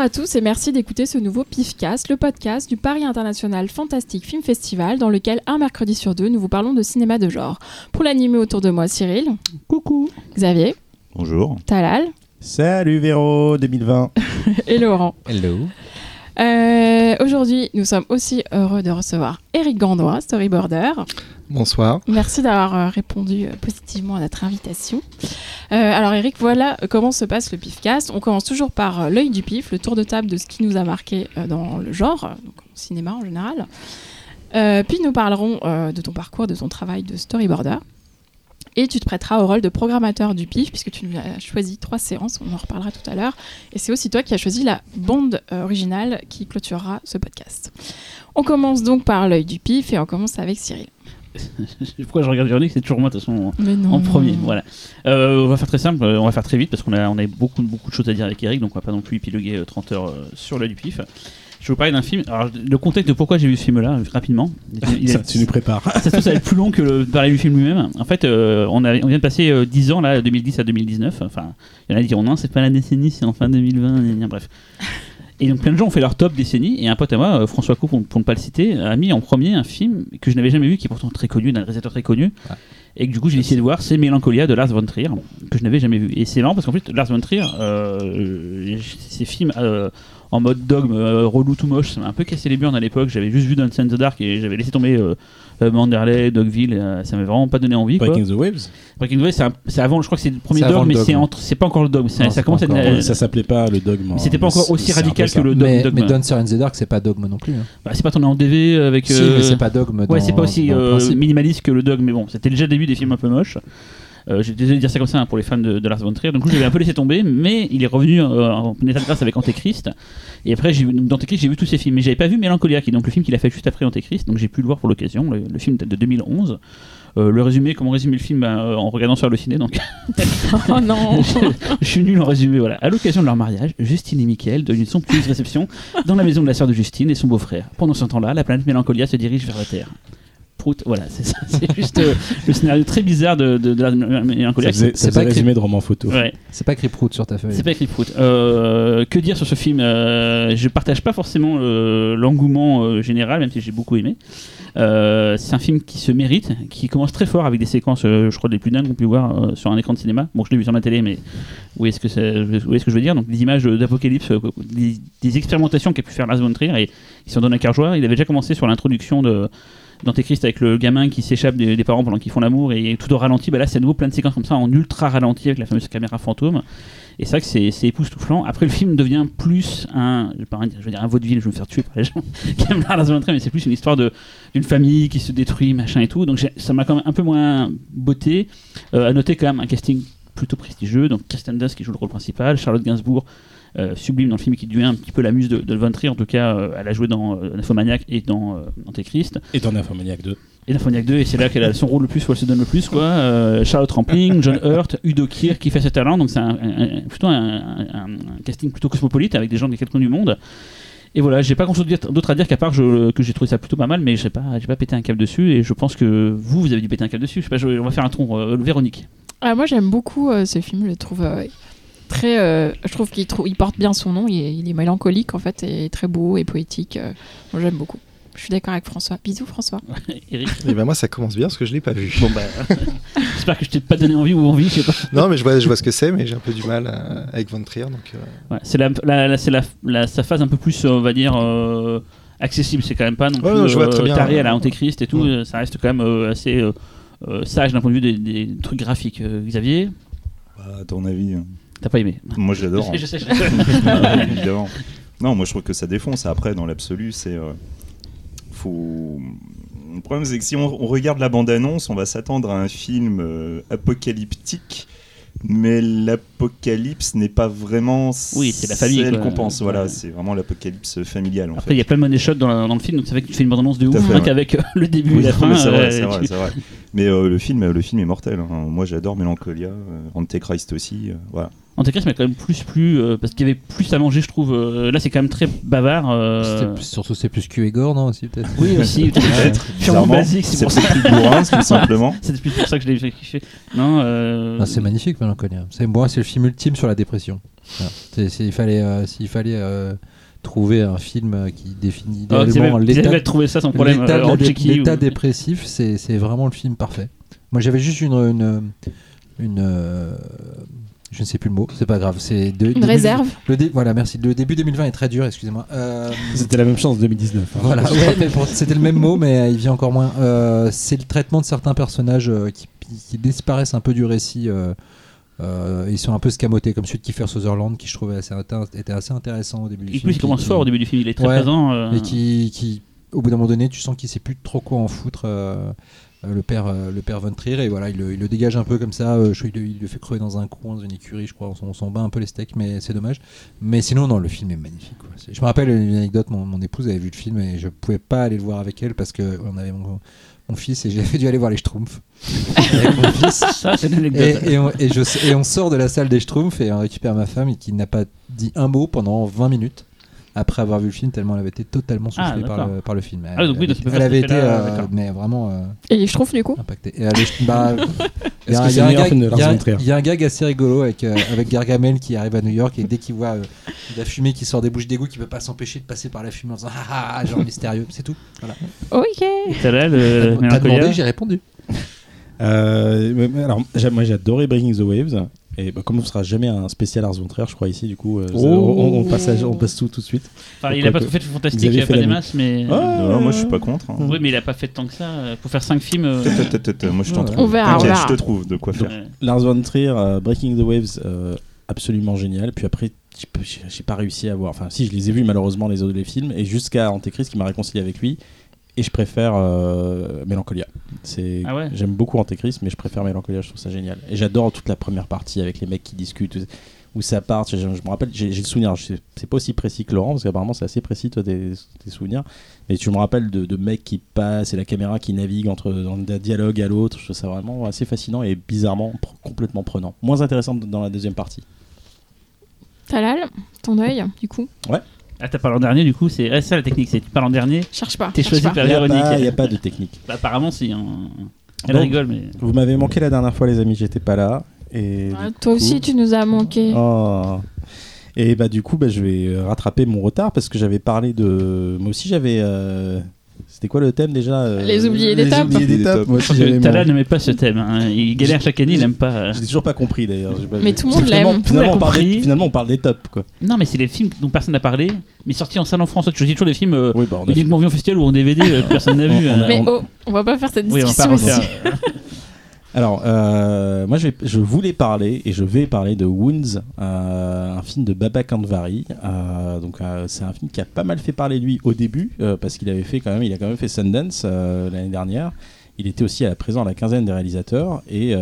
Bonjour à tous et merci d'écouter ce nouveau PIFcast, le podcast du Paris International Fantastic Film Festival, dans lequel un mercredi sur deux, nous vous parlons de cinéma de genre. Pour l'animer autour de moi, Cyril. Coucou. Xavier. Bonjour. Talal. Salut Véro 2020. et Laurent. Hello. Euh, aujourd'hui, nous sommes aussi heureux de recevoir Eric Gandois, storyboarder. Bonsoir. Merci d'avoir euh, répondu euh, positivement à notre invitation. alors Eric, voilà comment se passe le PIFcast. On commence toujours par l'œil du PIF, le tour de table de ce qui nous a marqué dans le genre, donc au cinéma en général. puis nous parlerons de ton parcours, de ton travail de storyboarder. Et tu te prêteras au rôle de programmateur du PIF, puisque tu as choisi trois séances, on en reparlera tout à l'heure. Et c'est aussi toi qui as choisi la bande euh, originale qui clôturera ce podcast. On commence donc par l'œil du PIF et on commence avec Cyril. Pourquoi je regarde Véronique? C'est toujours moi de toute façon en, premier. Voilà. Euh, on va faire très simple, on va faire très vite parce qu'on a, on a beaucoup, beaucoup de choses à dire avec Eric, donc on va pas non plus épiloguer 30 euh, heures sur l'œil du PIF. Je vais vous parler d'un film. Alors, le contexte de pourquoi j'ai vu ce film-là, rapidement. ça, tu nous prépares. Ça, ça va être plus long que le parler du film lui-même. En fait, euh, on, a, on vient de passer 10 euh, ans, là, 2010 à 2019. Enfin, il y en a qui diront non, c'est pas la décennie, c'est en fin 2020. Bref. Et donc plein de gens ont fait leur top décennie. Et un pote à moi, euh, François Coupe, pour, ne pas le citer, a mis en premier un film que je n'avais jamais vu, qui est pourtant très connu, d'un réalisateur très connu. Et que du coup j'ai décidé de voir, c'est Mélancolia de Lars von Trier, que je n'avais jamais vu. Et c'est marrant parce qu'en fait, Lars von Trier, euh, ces films en mode dogme euh, relou tout moche. Ça m'a un peu cassé les burnes à l'époque. J'avais juste vu Dance in the Dark et j'avais laissé tomber euh, euh, Manderley, Dogville. ça m'avait vraiment pas donné envie. Breaking the Waves Breaking the Waves, c'est avant, je crois que c'est le premier dogme, mais c'est entre, c'est pas encore le dogme. Ça, ça commence à Ça s'appelait pas le dogme. C'était pas encore aussi radical que le mais, dogme. Mais Dance in the Dark, c'est pas dogme non plus. Hein. Bah, c'est pas tourné en DV avec. Si, mais c'est pas dogme. Ouais, c'est pas aussi minimaliste que le dogme, mais bon, c'était déjà le début des films un peu moches. Euh, j'ai désolé de dire ça comme ça hein, pour les fans de, Lars von Trier. Donc, j'avais un peu laissé tomber, mais il est revenu euh, en état de grâce avec Antéchrist. Et après, j'ai dans Antéchrist, j'ai vu tous ses films. Mais j'avais pas vu Mélancolia, qui est donc le film qu'il a fait juste après Antéchrist. Donc, j'ai pu le voir pour l'occasion. Le, film date de 2011. Euh, le résumé, comment résumer le film bah, en regardant sur le ciné donc. oh non je, suis nul en résumé. Voilà. À l'occasion de leur mariage, Justine et Michael donnent une somptueuse réception dans la maison de la sœur de Justine et son beau-frère. Pendant ce temps-là, la planète Mélancolia se dirige vers la Terre. Voilà, c'est ça. C'est juste euh, le scénario très bizarre de, de, de la mélancolie. C'est pas résumé de roman photo. C'est pas écrit Prout sur ta feuille. C'est pas écrit Prout. Euh, que dire sur ce film euh, Je partage pas forcément l'engouement général, même si j'ai beaucoup aimé. c'est un film qui se mérite, qui commence très fort avec des séquences, je crois, des plus dingues qu'on peut voir sur un écran de cinéma. Bon, je l'ai vu sur ma télé, mais où est-ce que, est, ce que je veux dire? Donc, des images d'apocalypse, des, expérimentations qu'a pu faire Lars von Trier, et il s'en donne un quart joie. Il avait déjà commencé sur l'introduction de d'Antéchrist avec le gamin qui s'échappe des, parents pendant qu'ils font l'amour et tout au ralenti. Bah là, c'est à nouveau plein de séquences comme ça en ultra ralenti avec la fameuse caméra fantôme. Et c'est vrai que c'est époustouflant. Après, le film devient plus un, je, veux dire un vaudeville, je vais me faire tuer par les gens qui aiment la mais c'est plus une histoire d'une famille qui se détruit, machin et tout. Donc ça m'a quand même un peu moins beauté. Euh, à noter quand même un casting plutôt prestigieux. Donc Kristen Dunst qui joue le rôle principal, Charlotte Gainsbourg sublime dans le film qui devient un petit peu la muse de, de Von Trier. En tout cas, euh, elle a joué dans euh, Nymphomaniac et dans Antéchrist. Et dans Nymphomaniac 2. Et Nymphomaniac 2, et c'est là qu'elle a son rôle le plus, où elle se donne le plus. Quoi. Charlotte Rampling, John Hurt, Udo Kier qui fait ses talents. Donc c'est un, plutôt un, casting plutôt cosmopolite avec des gens des quatre coins du monde. Et voilà, j'ai pas grand chose d'autre à dire qu'à part que j'ai trouvé ça plutôt pas mal, mais j'ai pas, pas pété un câble dessus. Et je pense que vous, vous avez dû péter un câble dessus. Je sais pas, on va faire un tour. Véronique. Ah, moi, j'aime beaucoup ce film. Je le trouve très. Euh, je trouve qu'il il porte bien son nom. Il est, mélancolique en fait et très beau et poétique. Euh, moi j'aime beaucoup. Je suis d'accord avec François. Bisous François. Eric. Et eh ben moi ça commence bien parce que je l'ai pas vu. Bon bah, j'espère que je t'ai pas donné envie ou envie, je sais pas. Non mais je vois, je vois ce que c'est, mais j'ai un peu du mal euh, avec Von Trier donc. Ouais, c'est la, la, c'est la, sa phase un peu plus, on va dire. accessible, c'est quand même pas non plus je vois très bien, taré à la Antéchrist et tout, ça reste quand même assez sage d'un point de vue des, des trucs graphiques. Xavier bah, À ton avis hein. T'as pas aimé Moi j'adore. je sais, je sais. Évidemment. Non, moi je trouve que ça défonce. Après, dans l'absolu, c'est. Euh, faut. Le problème, c'est que si on, regarde la bande-annonce, on va s'attendre à un film euh, apocalyptique mais l'apocalypse n'est pas vraiment oui c'est la famille celle qu'on pense voilà c'est vraiment l'apocalypse familial après il y a plein de money shots dans, dans, le film donc ça fait que tu fais une bande annonce de ouf avec euh, le début et la fin c'est vrai, vrai, vrai, mais euh, le film le film est mortel hein. moi j'adore Mélancolia Antéchrist aussi voilà Antéchrist mais quand même plus plus parce qu'il y avait plus à manger je trouve. Là c'est quand même très bavard surtout c'est plus Q et gore non aussi peut-être? Oui aussi peut-être. Purement basique c'est pour ça. plus bourrin simplement. C'est plus pour ça que je l'ai kiffé non c'est magnifique c'est moi, c'est le film ultime sur la dépression. Voilà. C'est- c'est- il fallait, euh, s'il fallait euh, trouver un film euh, qui définit Xavier- l'état euh, dépressif, c'est vraiment le film parfait. Moi, j'avais juste une, une, une, euh, je ne sais plus le mot, c'est pas grave. C'est de- Une début- réserve. Le dé- voilà, merci. Le début 2020 est très dur, excusez-moi. Euh, C'était la même chose en 2019. hein. voilà, ouais, mais bon, c'était le même mot, mais euh, il vient encore moins. Euh, c'est le traitement de certains personnages euh, qui, qui disparaissent un peu du récit. euh, euh, ils sont un peu scamotés, comme celui de Kiefer Sutherland, qui je trouvais assez était assez intéressant au début du Et film. plus, il qui- commence qui- fort au début du film. Il est très Ouais. présent. euh, et qui, qui, au bout d'un moment donné, tu sens qu'il sait plus trop quoi en foutre. Euh, le père, euh, le père Von Trier, et voilà, il le, il le dégage un peu comme ça. euh, je, il, le- il le fait crever dans un coin, dans une écurie, je crois. On, s'en- on s'en bat un peu les steaks, mais c'est dommage. Mais sinon, non, le film est magnifique. quoi. Je me rappelle une anecdote mon, mon épouse avait vu le film et je pouvais pas aller le voir avec elle parce que on avait mon, mon fils et j'avais dû aller voir les Schtroumpfs avec mon fils. Ça, c'est une anecdote. Et, et on, et je- et on sort de la salle des Schtroumpfs et on récupère ma femme qui n'a pas dit un mot pendant 20 minutes après avoir vu le film, tellement elle avait été totalement Ah, soufflée par, le, par le film. Elle, Ah, donc oui, elle- donc avait été euh, mais vraiment euh, Et je trouve du coup. impactée. Et elle est- bah, il y a un- y gag- y a- un assez rigolo avec, euh, avec Gargamel qui arrive à New York et dès qu'il voit euh, de la fumée qui sort des bouches d'égout, qui peut pas s'empêcher de passer par la fumée en disant ah, ah, ah, genre mystérieux, c'est tout. Voilà. Ok. T'as demandé, j'ai répondu. Euh, alors, moi j'ai adoré Breaking the Waves. Et bah, comme on ne sera jamais un spécial Lars von Trier, je crois ici, du coup, euh, Oh. on, on passe à- on passe tout tout de suite. Enfin, il a pas trop fait de fantastique, il a fait pas des masses, mais. Ah. Non, moi je suis pas contre. hein. Oui, mais il a pas fait tant que ça. euh, Pour faire 5 films. euh, tut, tut, Moi je t'en trouve. Je te trouve de quoi faire. ouais. Lars von Trier, euh, Breaking the Waves, euh, absolument génial. Puis après, j'ai pas- j'ai j'ai pas réussi à voir. Enfin, si, je les ai vus malheureusement les autres les films, et jusqu'à Antéchrist qui m'a réconcilié avec lui. Et je préfère euh, Mélancolia. C'est, Ah ouais j'aime beaucoup Antéchrist, mais je préfère Mélancolia. Je trouve ça génial. Et j'adore toute la première partie avec les mecs qui discutent. Où ça part, je, je me rappelle, j'ai, j'ai le souvenir, c'est pas aussi précis que Laurent, parce qu'apparemment c'est assez précis toi tes, tes souvenirs, mais tu me rappelles de, de mecs qui passent et la caméra qui navigue entre dans d'un dialogue à l'autre, je trouve ça vraiment assez fascinant et bizarrement pr- complètement prenant. Moins intéressant dans la deuxième partie. Talal, ton œil, du coup. Ah, t'as parlé en dernier, du coup, c'est ah, ça la technique, c'est tu parles en dernier, Cherche pas. t'es choisi par Il n'y a, pas- y a pas de technique. Bah, apparemment, si. hein. Elle Bon. rigole, mais. Vous m'avez manqué la dernière fois les amis, j'étais pas là. Et Ah, toi coup- aussi, tu nous as manqué. Oh. Et bah du coup bah, je vais rattraper mon retard parce que j'avais parlé de moi aussi j'avais euh, c'était quoi le thème déjà euh, Les oubliés des les mon- Talal n'aimait pas ce thème. hein. Il galère chaque année, il aime pas. euh. J'ai toujours pas compris d'ailleurs. Mais tout le monde Finalement- l'aime. Finalement, on parle des- compris. finalement on parle des tops quoi. Non, mais c'est les films dont personne n'a parlé, mais sortis en salle en France. Tu choisis toujours des films euh, Oui bah on a- uniquement vus en festival ou en DVD, euh, que personne n'a vu. Euh. Mais oh, on va pas faire cette discussion. Alors, euh, moi, je, voulais parler et je vais parler de Wounds, euh, un film de Baba Kanvari. Euh, donc, euh, c'est un film qui a pas mal fait parler de lui au début euh, parce qu'il avait fait quand même, il a quand même fait Sundance euh, l'année dernière. Il était aussi à présent à la quinzaine des réalisateurs et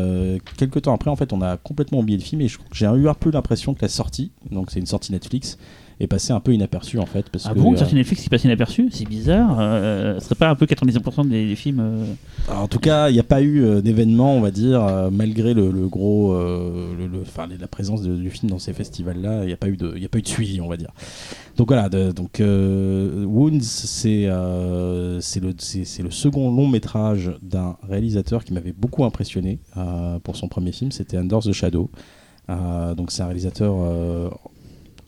quelques temps après, en fait, on a complètement oublié le film et j'ai eu un peu l'impression que la sortie, donc c'est une sortie Netflix, est passée un peu inaperçue en fait parce Ah que bon, euh, sorti Netflix qui passe inaperçu? C'est bizarre. Euh, ce serait pas un peu 95% des, des films. euh, Alors, en tout cas, il n'y a pas eu euh, d'événement, on va dire, euh, malgré le, le gros, euh, le- le- la présence de- du film dans ces festivals-là. Il n'y a pas eu de, il y a pas eu de suivi, on va dire. Donc voilà, de- donc euh, Wounds, c'est euh, le, le second long métrage d'un réalisateur qui m'avait beaucoup impressionné euh, pour son premier film. C'était Under the Shadow. Euh, donc c'est un réalisateur euh,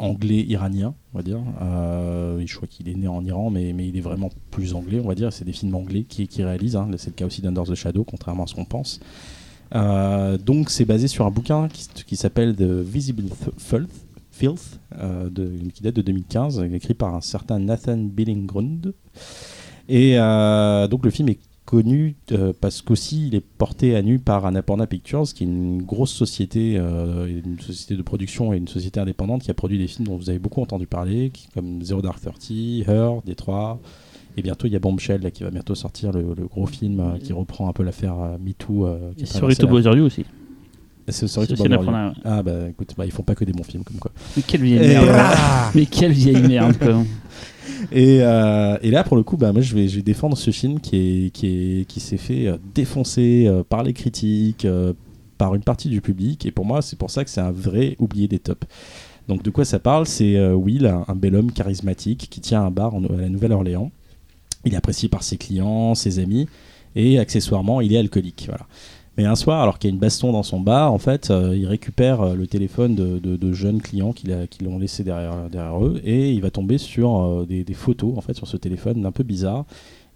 anglais iranien, on va dire. Euh, je crois qu'il est né en Iran, mais, mais il est vraiment plus anglais, on va dire. C'est des films anglais qui, qui réalise. hein. C'est le cas aussi d'Under the Shadow, contrairement à ce qu'on pense. Euh, donc c'est basé sur un bouquin qui, qui s'appelle The Visible Th- Filth, euh, de- qui date de 2015, écrit par un certain Nathan Billingrund. Et euh, donc le film est connu euh, parce qu'aussi il est porté à nu par Annapurna Pictures, qui est une grosse société, euh, une société de production et une société indépendante qui a produit des films dont vous avez beaucoup entendu parler, qui- comme Zero Dark Thirty, Her, Détroit. Et bientôt il y a Bombshell là, qui va bientôt sortir le, le gros film euh, qui reprend un peu l'affaire euh, MeToo. euh, qui Et a Sorry traversé to la- Bother You aussi. C'est Sorry C'est. Ah bah écoute, bah, ils font pas que des bons films comme quoi. Mais quelle vieille Et, merde. Mais quelle vieille merde, quoi. Et, euh, et là, pour le coup, bah, je vais, défendre ce film qui est qui est qui s'est fait euh, défoncer euh, par les critiques, par une partie du public. Et pour moi, c'est pour ça que c'est un vrai oublié des tops. Donc, de quoi ça parle? C'est Will, un, bel homme charismatique qui tient un bar à la Nouvelle-Orléans. Il est apprécié par ses clients, ses amis, et accessoirement, il est alcoolique. Voilà. Mais un soir, alors qu'il y a une baston dans son bar, en fait, euh, il récupère euh, le téléphone de, de- jeunes clients qui l'ont laissé derrière, eux et il va tomber sur euh, des, photos, en fait, sur ce téléphone un peu bizarre.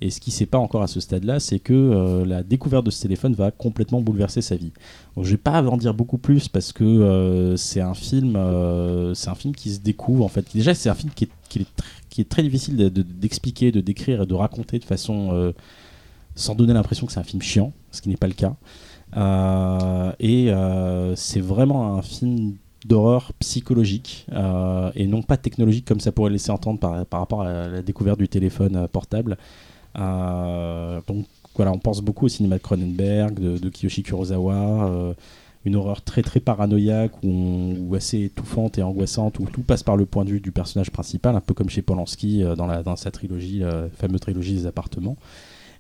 Et ce qui ne sait pas encore à ce stade-là, c'est que la découverte de ce téléphone va complètement bouleverser sa vie. Je vais pas en dire beaucoup plus parce que c'est un film, c'est un film qui se découvre en fait. Déjà, c'est un film qui est, très difficile de- de- d'expliquer, de, décrire et de raconter de façon sans donner l'impression que c'est un film chiant, ce qui n'est pas le cas. Euh, et euh, c'est vraiment un film d'horreur psychologique euh, et non pas technologique comme ça pourrait laisser entendre par, par rapport à la découverte du téléphone portable. Donc voilà, on pense beaucoup au cinéma de Cronenberg, de, de Kiyoshi Kurosawa, une horreur très très paranoïaque ou, assez étouffante et angoissante où tout passe par le point de vue du personnage principal, un peu comme chez Polanski dans, dans sa trilogie, la fameuse trilogie des appartements.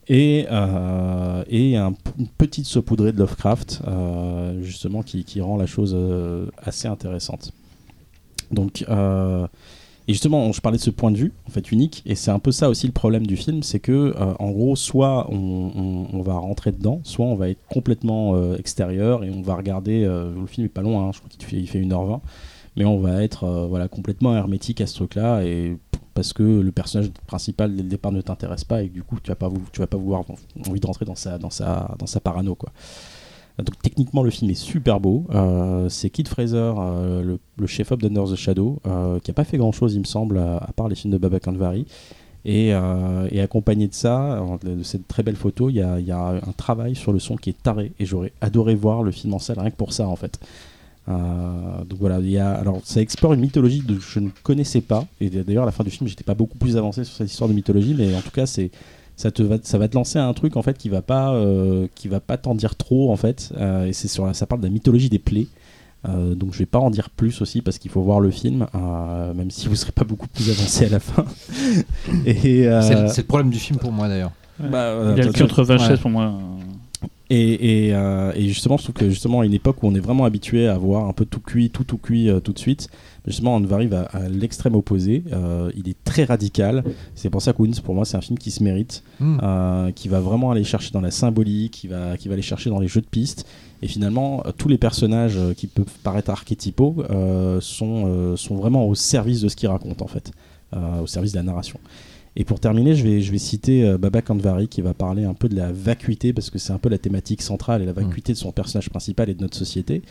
Et, euh, une petite saupoudrée de Lovecraft, euh, justement, qui, rend la chose euh, assez intéressante. Donc, et justement, je parlais de ce point de vue, en fait, unique, et c'est un peu ça aussi le problème du film, c'est que, en gros, soit on, va rentrer dedans, soit on va être complètement extérieur et on va regarder. le film est pas long, hein, je crois qu'il fait, il fait 1h20, mais on va être voilà, complètement hermétique à ce truc-là, et parce que le personnage principal dès le départ ne t'intéresse pas et que du coup tu vas pas tu vas pas vouloir envie de rentrer dans sa dans sa dans sa parano quoi. Donc techniquement le film est super beau. Euh, c'est Kid Fraser, euh, le, chef-op d'Under the Shadow, euh, qui a pas fait grand-chose il me semble à, part les films de Baba Kanvari. Et, accompagné de ça, de, cette très belle photo, il y y a un travail sur le son qui est taré. Et j'aurais adoré voir le film en salle rien que pour ça en fait. Euh, donc voilà, il y a, alors ça explore une mythologie que je ne connaissais pas. Et d'ailleurs, à la fin du film, j'étais pas beaucoup plus avancé sur cette histoire de mythologie, mais en tout cas, c'est ça te va, ça va te lancer à un truc en fait qui va pas, euh, qui va pas t'en dire trop en fait. Euh, et c'est sur, la- ça parle de la mythologie des plaies. Euh, donc je vais pas en dire plus aussi parce qu'il faut voir le film, euh, même si vous serez pas beaucoup plus avancé à la fin. et euh, C'est le- c'est le problème du film pour moi d'ailleurs. bah, euh, Il a le cul entre 20 ouais. chaises pour moi. Et, et, euh, et justement, je trouve que justement à une époque où on est vraiment habitué à voir un peu tout cuit, tout tout cuit euh, tout de suite, justement on arrive à, à l'extrême opposé. Euh, il est très radical. C'est pour ça que Wounds, pour moi, c'est un film qui se mérite, Hmm. qui va vraiment aller chercher dans la symbolique, qui va, qui va aller chercher dans les jeux de pistes. Et finalement, tous les personnages qui peuvent paraître archétypaux sont, sont vraiment au service de ce qu'ils racontent en fait, au service de la narration. Et pour terminer, je vais, je vais citer euh, Baba Kanvari qui va parler un peu de la vacuité, parce que c'est un peu la thématique centrale et la vacuité de son personnage principal et de notre société.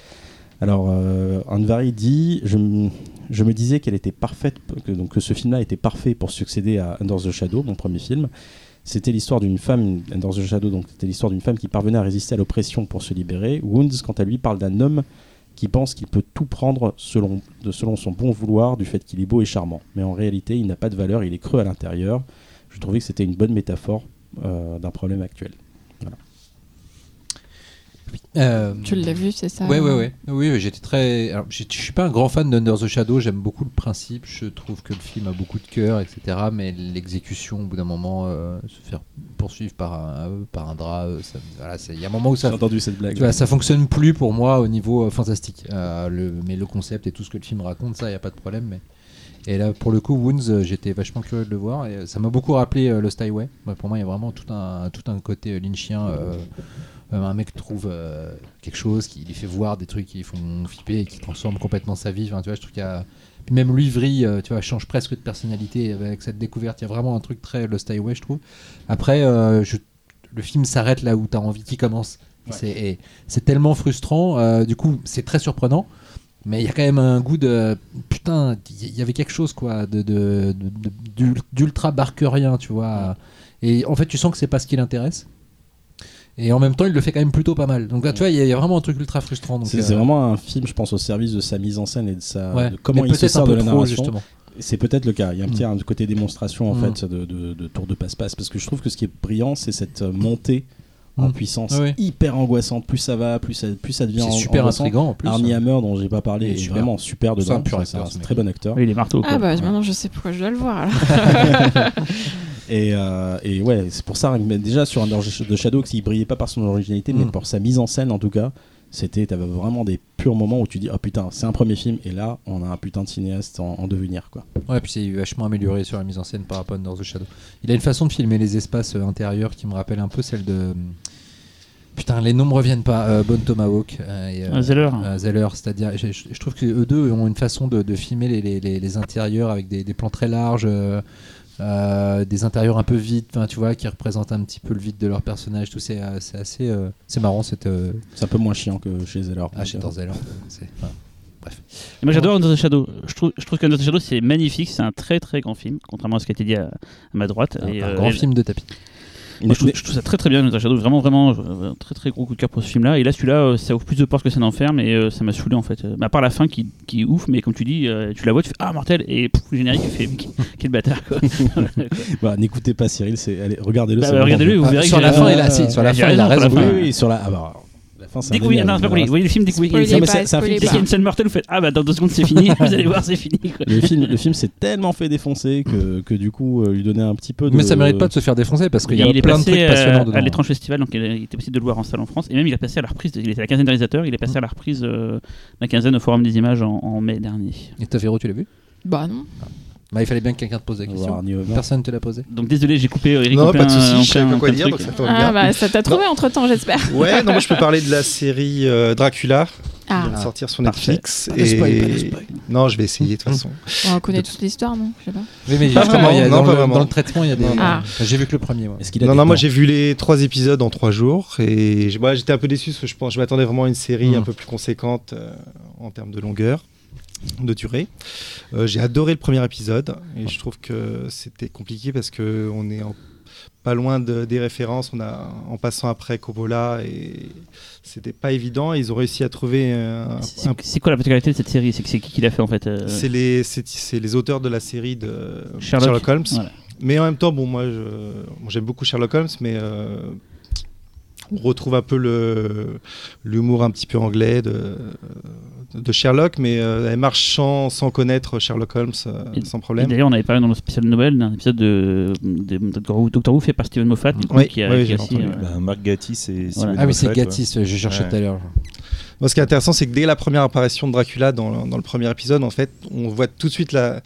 Alors, euh, Anvari dit je, je me disais qu'elle était parfaite, que, donc, que ce film-là était parfait pour succéder à Under the Shadow, mon premier film. C'était l'histoire d'une femme, Under the Shadow, donc c'était l'histoire d'une femme qui parvenait à résister à l'oppression pour se libérer. Wounds, quant à lui, parle d'un homme qui pense qu'il peut tout prendre selon, selon son bon vouloir du fait qu'il est beau et charmant. Mais en réalité, il n'a pas de valeur, il est creux à l'intérieur. Je trouvais que c'était une bonne métaphore euh, d'un problème actuel. Euh, Tu l'as vu, c'est ça Ouais, ouais, ouais. Oui, oui, j'étais très. Alors, je suis pas un grand fan d'Under the Shadow. J'aime beaucoup le principe. Je trouve que le film a beaucoup de cœur, etc. Mais l'exécution, au bout d'un moment, euh, se faire poursuivre par un, euh, par un drap, euh, ça- voilà, c'est- il y a un moment où ça. J'ai entendu cette blague. Tu vois, ça fonctionne plus pour moi au niveau euh, fantastique. Euh, le, mais le concept et tout ce que le film raconte, ça, il y a pas de problème. Mais et là, pour le coup, Wounds, euh, j'étais vachement curieux de le voir. Et euh, ça m'a beaucoup rappelé euh, Lost Highway. Pour moi, il y a vraiment tout un, tout un côté euh, lynchien. Euh, un mec trouve euh, quelque chose qui lui fait voir des trucs qui lui font flipper et qui transforme complètement sa vie. Enfin, tu vois, je trouve qu'il y a. Puis même lui, vrille, euh, tu vois, change presque de personnalité avec cette découverte. Il y a vraiment un truc très Lost Highway, je trouve. Après, je- le film s'arrête là où tu as envie qu'il commence. C'est tellement frustrant. euh, du coup, c'est très surprenant. Mais il y a quand même un goût de putain, il y avait quelque chose quoi, de, de- de- de- d'ultra barkerien, tu vois. Et en fait, tu sens que c'est pas ce qui l'intéresse. Et en même temps, il le fait quand même plutôt pas mal. Donc là, tu vois, il y, a- il y a vraiment un truc ultra frustrant. C'est euh, c'est vraiment un film, je pense, au service de sa mise en scène et de, sa, ouais. de comment Mais il se peut-être sert un de peu la trop, narration. justement. C'est peut-être le cas. Il y a un petit Mm. un côté démonstration en Mm. fait de, de, de tour de passe-passe parce que je trouve que ce qui est brillant, c'est cette euh, montée en Mm. puissance oui. hyper angoissante. Plus ça va, plus ça, plus ça devient C'est super angoissant. intriguant en plus. Armie Hammer, dont j'ai pas parlé, est est super. vraiment super C'est dedans. un pur C'est acteur, un très bon acteur. Oui, il est marteau. Ah bah Ouais. maintenant je sais pourquoi je dois le voir alors. Et, euh, et ouais, c'est pour ça, mais déjà sur Under the Shadow, s'il brillait pas par son originalité, mais Mm. pour sa mise en scène en tout cas, c'était, t'avais vraiment des purs moments où tu dis, oh putain, c'est un premier film, et là, on a un putain de cinéaste en, en devenir, quoi. Ouais, puis c'est vachement amélioré sur la mise en scène par rapport à Under the Shadow. Il a une façon de filmer les espaces euh, intérieurs qui me rappelle un peu celle de. Putain, les noms me reviennent pas. Euh, Bone Tomahawk euh, et, euh, Ah, Zeller. euh, Zeller, c'est-à-dire, je, je- je trouve que eux deux ont une façon de, de filmer les, les- les- les intérieurs avec des, des plans très larges, euh, des intérieurs un peu vides, enfin, tu vois, qui représentent un petit peu le vide de leur personnage. Tout c'est euh, c'est assez, euh, c'est marrant euh, C'est un peu moins chiant que chez Zeller. ah, j'adore Zeller. Et Moi j'adore Under the Shadow. Je trouve, je trouve qu'Under the Shadow c'est magnifique, c'est un très très grand film, contrairement à ce qui a été dit à, à ma droite. un, Et, un euh, grand et- film de tapis. Moi, je, trouve, je trouve ça très très bien the Shadow, vraiment vraiment euh, un très très gros coup de cœur pour ce film-là. Et là celui-là, euh, ça ouvre plus de portes que ça n'enferme et ça m'a saoulé en fait. Euh, À part la fin qui, qui est ouf, mais comme tu dis, tu la vois, tu fais ah mortel et pouf, le générique, tu fais mais quel bâtard quoi. Bah, N'écoutez pas Cyril, c'est- allez, regardez-le. Bah, bah, regardez-le, vous Ah, verrez sur que la j'ai- fin, il a, si, sur la fin, il a raison, sur la Oui, sur la. Ah bah, la fin, non, c'est pas compris. Vous voyez le film, Dès qu'il y a pas. une scène mortelle, vous faites ah bah dans deux secondes c'est fini, vous allez voir c'est fini. quoi. Le film, le film s'est tellement fait défoncer que, que du coup, euh, lui donner un petit peu de. Mais ça mérite pas de se faire défoncer parce qu'il y a il plein de trucs passionnants euh, dedans. à l'étrange festival, donc il il était possible de le voir en salle en France. Et même il a passé à la reprise, il était à la quinzaine de réalisateurs, il est passé à la reprise euh, la quinzaine au Forum des Images en, mai dernier. Et Véro, tu l'as vu? Bah non. Bah, Il fallait bien que quelqu'un te pose la question. Personne te l'a posé. Donc désolé, j'ai coupé Eric Non, pas de soucis, je savais pas quoi dire, donc ça Ah bah ça t'a trouvé entre temps, j'espère. Ouais, non, moi je peux parler de la série euh, Dracula qui Ah, vient de sortir sur. Netflix. Pas de spoil, pas de et... spoil. Non, je vais essayer de toute façon. on connaît toute l'histoire, non? Je sais pas. Oui, mais Pas justement, vraiment, il y a- non, dans, pas le, vraiment. dans le traitement, il y a des. Ah. Enfin, J'ai vu que le premier. moi. A Non, non, moi j'ai vu les trois épisodes en trois jours et j'étais un peu déçu parce que je, pense, je m'attendais vraiment à une série Mm. un peu plus conséquente euh, en termes de longueur, de durée. Euh, j'ai adoré le premier épisode et je trouve que c'était compliqué parce que on est en- pas loin de- des références. On a en passant après Coppola et c'était pas évident. Ils ont réussi à trouver un, C'est- quoi la particularité de cette série? C'est qui qui l'a fait en fait euh, c'est les les auteurs de la série de Sherlock. Sherlock, Holmes. Voilà. Mais en même temps, bon, moi, j'aime beaucoup Sherlock Holmes, mais euh, on retrouve un peu le l'humour un petit peu anglais de, de Sherlock, mais euh, elle marche sans, sans connaître Sherlock Holmes euh, Et- sans problème. D'ailleurs, on avait parlé dans le spécial Nobel d'un épisode de, de, Doctor Who, Doctor Who fait par Steven Moffat, du coup, Oui, qui a, oui, qui j'ai a aussi, entendu. euh, Bah, Marc Ah oui, c'est. Gatis, je cherchais Ouais. tout à l'heure. Moi, ce qui est intéressant, c'est que dès la première apparition de Dracula dans, dans le premier épisode, en fait, on voit tout de suite la,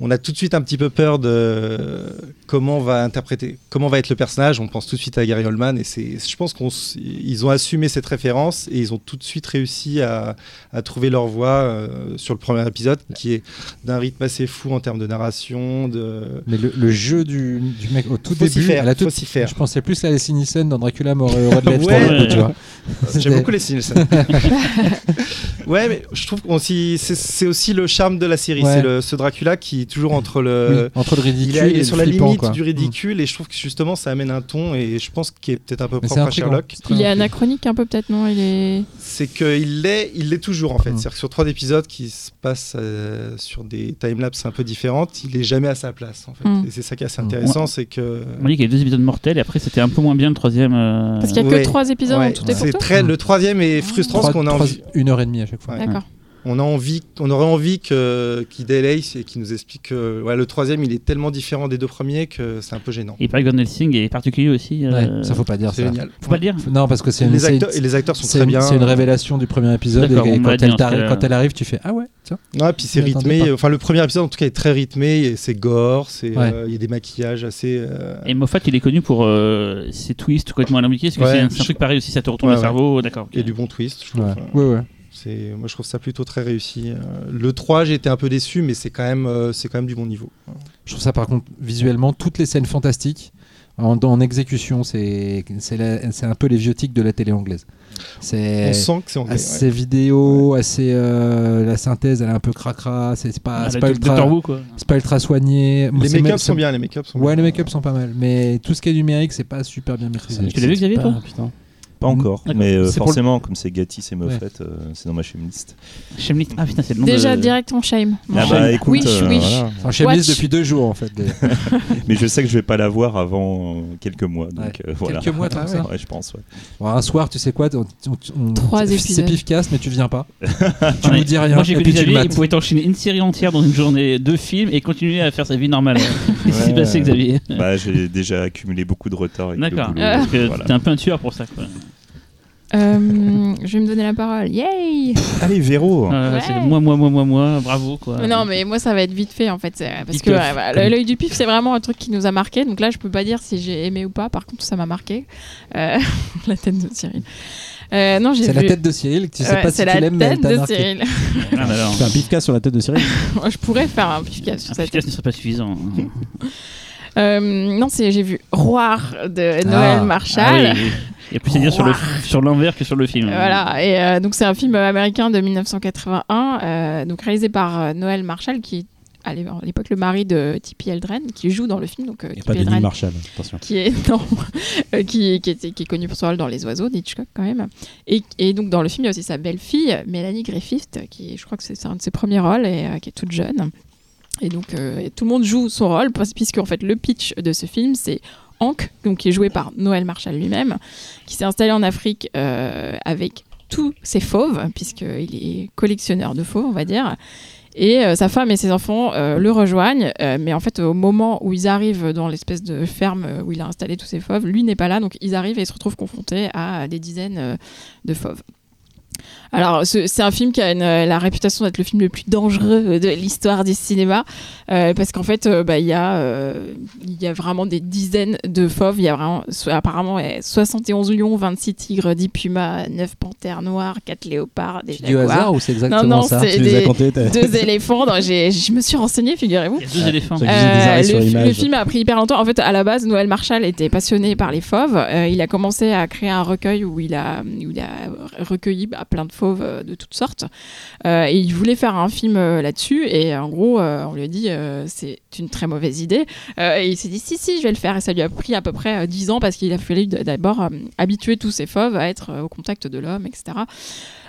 on a tout de suite un petit peu peur de comment va interpréter, comment va être le personnage. On pense tout de suite à Gary Oldman et c'est, je pense qu'ils ont assumé cette référence et ils ont tout de suite réussi à, à trouver leur voix euh, sur le premier épisode, qui est d'un rythme assez fou en termes de narration, de. Mais le, le jeu du, du mec au tout Faut début, faire, elle a faut tout- s'y faire. je pensais plus à Leslie Nielsen dans Dracula mort et heureux de l'être, Ouais. tu vois. J'aime beaucoup les Nielsen. ouais, mais je trouve s'y- c'est, aussi le charme de la série. Ouais. C'est le, ce Dracula qui est toujours entre le. Oui, entre le ridicule Il est, il est et sur le la flippant, limite quoi. du ridicule et je trouve que justement ça amène un ton et je pense qu'il est peut-être un peu Mais c'est propre à. Sherlock. Il est anachronique un peu peut-être, non? Il est. C'est qu'il l'est, il l'est toujours en fait. Mm. C'est-à-dire que sur trois épisodes qui se passent euh, sur des timelapses un peu différentes, il est jamais à sa place en fait. Mm. Et c'est ça qui est assez Mm. intéressant, c'est que. On dit qu'il y a deux épisodes mortels et après c'était un peu moins bien le troisième. euh, Parce qu'il y a Ouais. que trois épisodes Ouais, en tout et pour c'est tout. très, le troisième est frustrant qu'on a envie, une heure et demie à chaque fois. D'accord. On a envie, on aurait envie que qu'il délaye et qu'il nous explique que ouais, le troisième il est tellement différent des deux premiers que c'est un peu gênant. Et pareil, Van Helsing est particulier aussi. euh, Ouais, ça faut pas dire C'est ça. génial. Faut pas le dire. Non, parce que c'est les, acteurs, et les acteurs sont très bien. c'est une révélation du premier épisode et, quand, elle quand arrive, tu fais ah ouais, tiens. Ouais, puis c'est rythmé. Enfin, le premier épisode en tout cas est très rythmé. et C'est gore, c'est Ouais. euh, il y a des maquillages assez. euh, Et Moffat, il est connu pour euh, ses twists complètement alambiqués. Est-ce que Ouais, c'est un, je- c'est un truc pareil aussi Ça te retourne Ouais, le cerveau D'accord. Il y a du bon twist, je trouve. Ouais, ouais. C'est, moi, je trouve ça plutôt très réussi. Euh, Le 3, j'ai été un peu déçu, mais c'est quand même, euh, c'est quand même du bon niveau. Je trouve ça par contre visuellement toutes les scènes fantastiques en, en exécution, c'est c'est la- c'est un peu les vieux-tiques de la télé anglaise. On C'est sent que c'est anglais. assez ouais. vidéo, assez euh, la synthèse, elle est un peu cracra, c'est c'est pas, Ah, c'est pas ultra, Who, quoi. c'est pas ultra soigné. Les make-up sont bien, les make-up sont Ouais, bien. les make-up sont pas mal, mais tout ce qui est numérique, c'est pas super bien maîtrisé. Tu l'as vu, Xavier, toi? putain. Pas encore, D'accord. mais euh, C'est le- forcément, comme c'est Gatti, c'est Moffat, euh, c'est dans ma liste. Shameless. Ah putain, c'est le nom Déjà de... directement shame. Ah Shame. bah écoute, Wish, euh, wish. voilà. Enfin, Shameless Watch. depuis deux jours en fait. mais je sais que je vais pas la voir avant euh, quelques mois, donc Ouais. euh, voilà. Quelques mois, que ça Ouais, je pense. ouais. Bon, un soir, tu sais quoi, on- on- on- Trois c'est épisodes. pifcasse, mais tu viens pas. tu nous dis rien. Moi j'ai connu Xavier, il pouvait enchaîner une série entière dans une journée, deux films et continuer à faire sa vie normale. Qu'est-ce qui s'est passé, Xavier Bah, j'ai déjà accumulé beaucoup de retard. D'accord. voilà. t'es un peu un tueur pour ça. Quoi. Euh, je vais me donner la parole. Yay Allez, Véro Euh, Ouais. C'est le moi, moi, moi, moi, moi, bravo quoi. Non, mais moi, ça va être vite fait en fait. c'est- Parce Vite que ouais, l'œil du pif, c'est vraiment un truc qui nous a marqué. Donc là, je peux pas dire si j'ai aimé ou pas. Par contre, ça m'a marqué. Euh, la tête de Cyril. Euh, non, j'ai C'est vu. la tête de Cyril, tu sais Ouais, pas si c'est tu la l'aimes, mais elle tête t'a de marqué. Cyril. Ah, alors. Tu fais un pifcas sur la tête de Cyril je pourrais faire un pif sur Un sa podcast tête. ne serait pas suffisant. Euh, non, c'est j'ai vu Roar de Ah. Noël Ah Marshall. oui, oui. Il y a plus à dire sur le- sur l'envers que sur le film. Voilà, et euh, donc c'est un film américain de 1981, euh, donc réalisé par Noël Marshall, qui est à l'é- à l'époque le mari de Tippi Eldren, qui joue dans le film. Donc, euh, Et pas Denis Hedren, Marshall, attention. qui est non, qui, qui, était- qui est connu pour son rôle dans Les Oiseaux d'Hitchcock quand même. Et, et donc dans le film, il y a aussi sa belle-fille, Mélanie Griffith, qui je crois que c'est c'est un de ses premiers rôles et euh, qui est toute jeune. Et donc euh, tout le monde joue son rôle, puisque en fait le pitch de ce film, c'est Hank, qui est joué par Noël Marshall lui-même, qui s'est installé en Afrique euh, avec tous ses fauves, puisqu'il est collectionneur de fauves, on va dire. Et euh, sa femme et ses enfants le rejoignent, mais en fait, au moment où ils arrivent dans l'espèce de ferme où il a installé tous ses fauves, lui n'est pas là, donc ils arrivent et se retrouvent confrontés à des dizaines de fauves. Alors, ce- c'est un film qui a une- la réputation d'être le film le plus dangereux de l'histoire du cinéma, euh, parce qu'en fait, euh, bah, il y, a, euh, il y a vraiment des dizaines de fauves. Il y a vraiment, so- apparemment, ouais, 71 lions, 26 tigres, 10 pumas, 9 panthères noires, 4 léopards, des jaguars, hasard ou c'est exactement non, ça c'est- Tu les as des- comptés deux éléphants. Non, j'ai- je me suis renseignée, figurez-vous. Il deux éléphants. ça Euh, le, film a pris hyper longtemps. En fait, à la base, Noël Marshall était passionné par les fauves. Euh, il a commencé à créer un recueil où il a, où il a recueilli bah, plein de fauves euh, de toutes sortes. Euh, et il voulait faire un film euh, là-dessus. Et en gros, on lui a dit c'est une très mauvaise idée. Et il s'est dit si, si, je vais le faire. Et ça lui a pris à peu près euh, 10 ans parce qu'il a fallu d'abord habituer tous ces fauves à être au contact de l'homme, etc.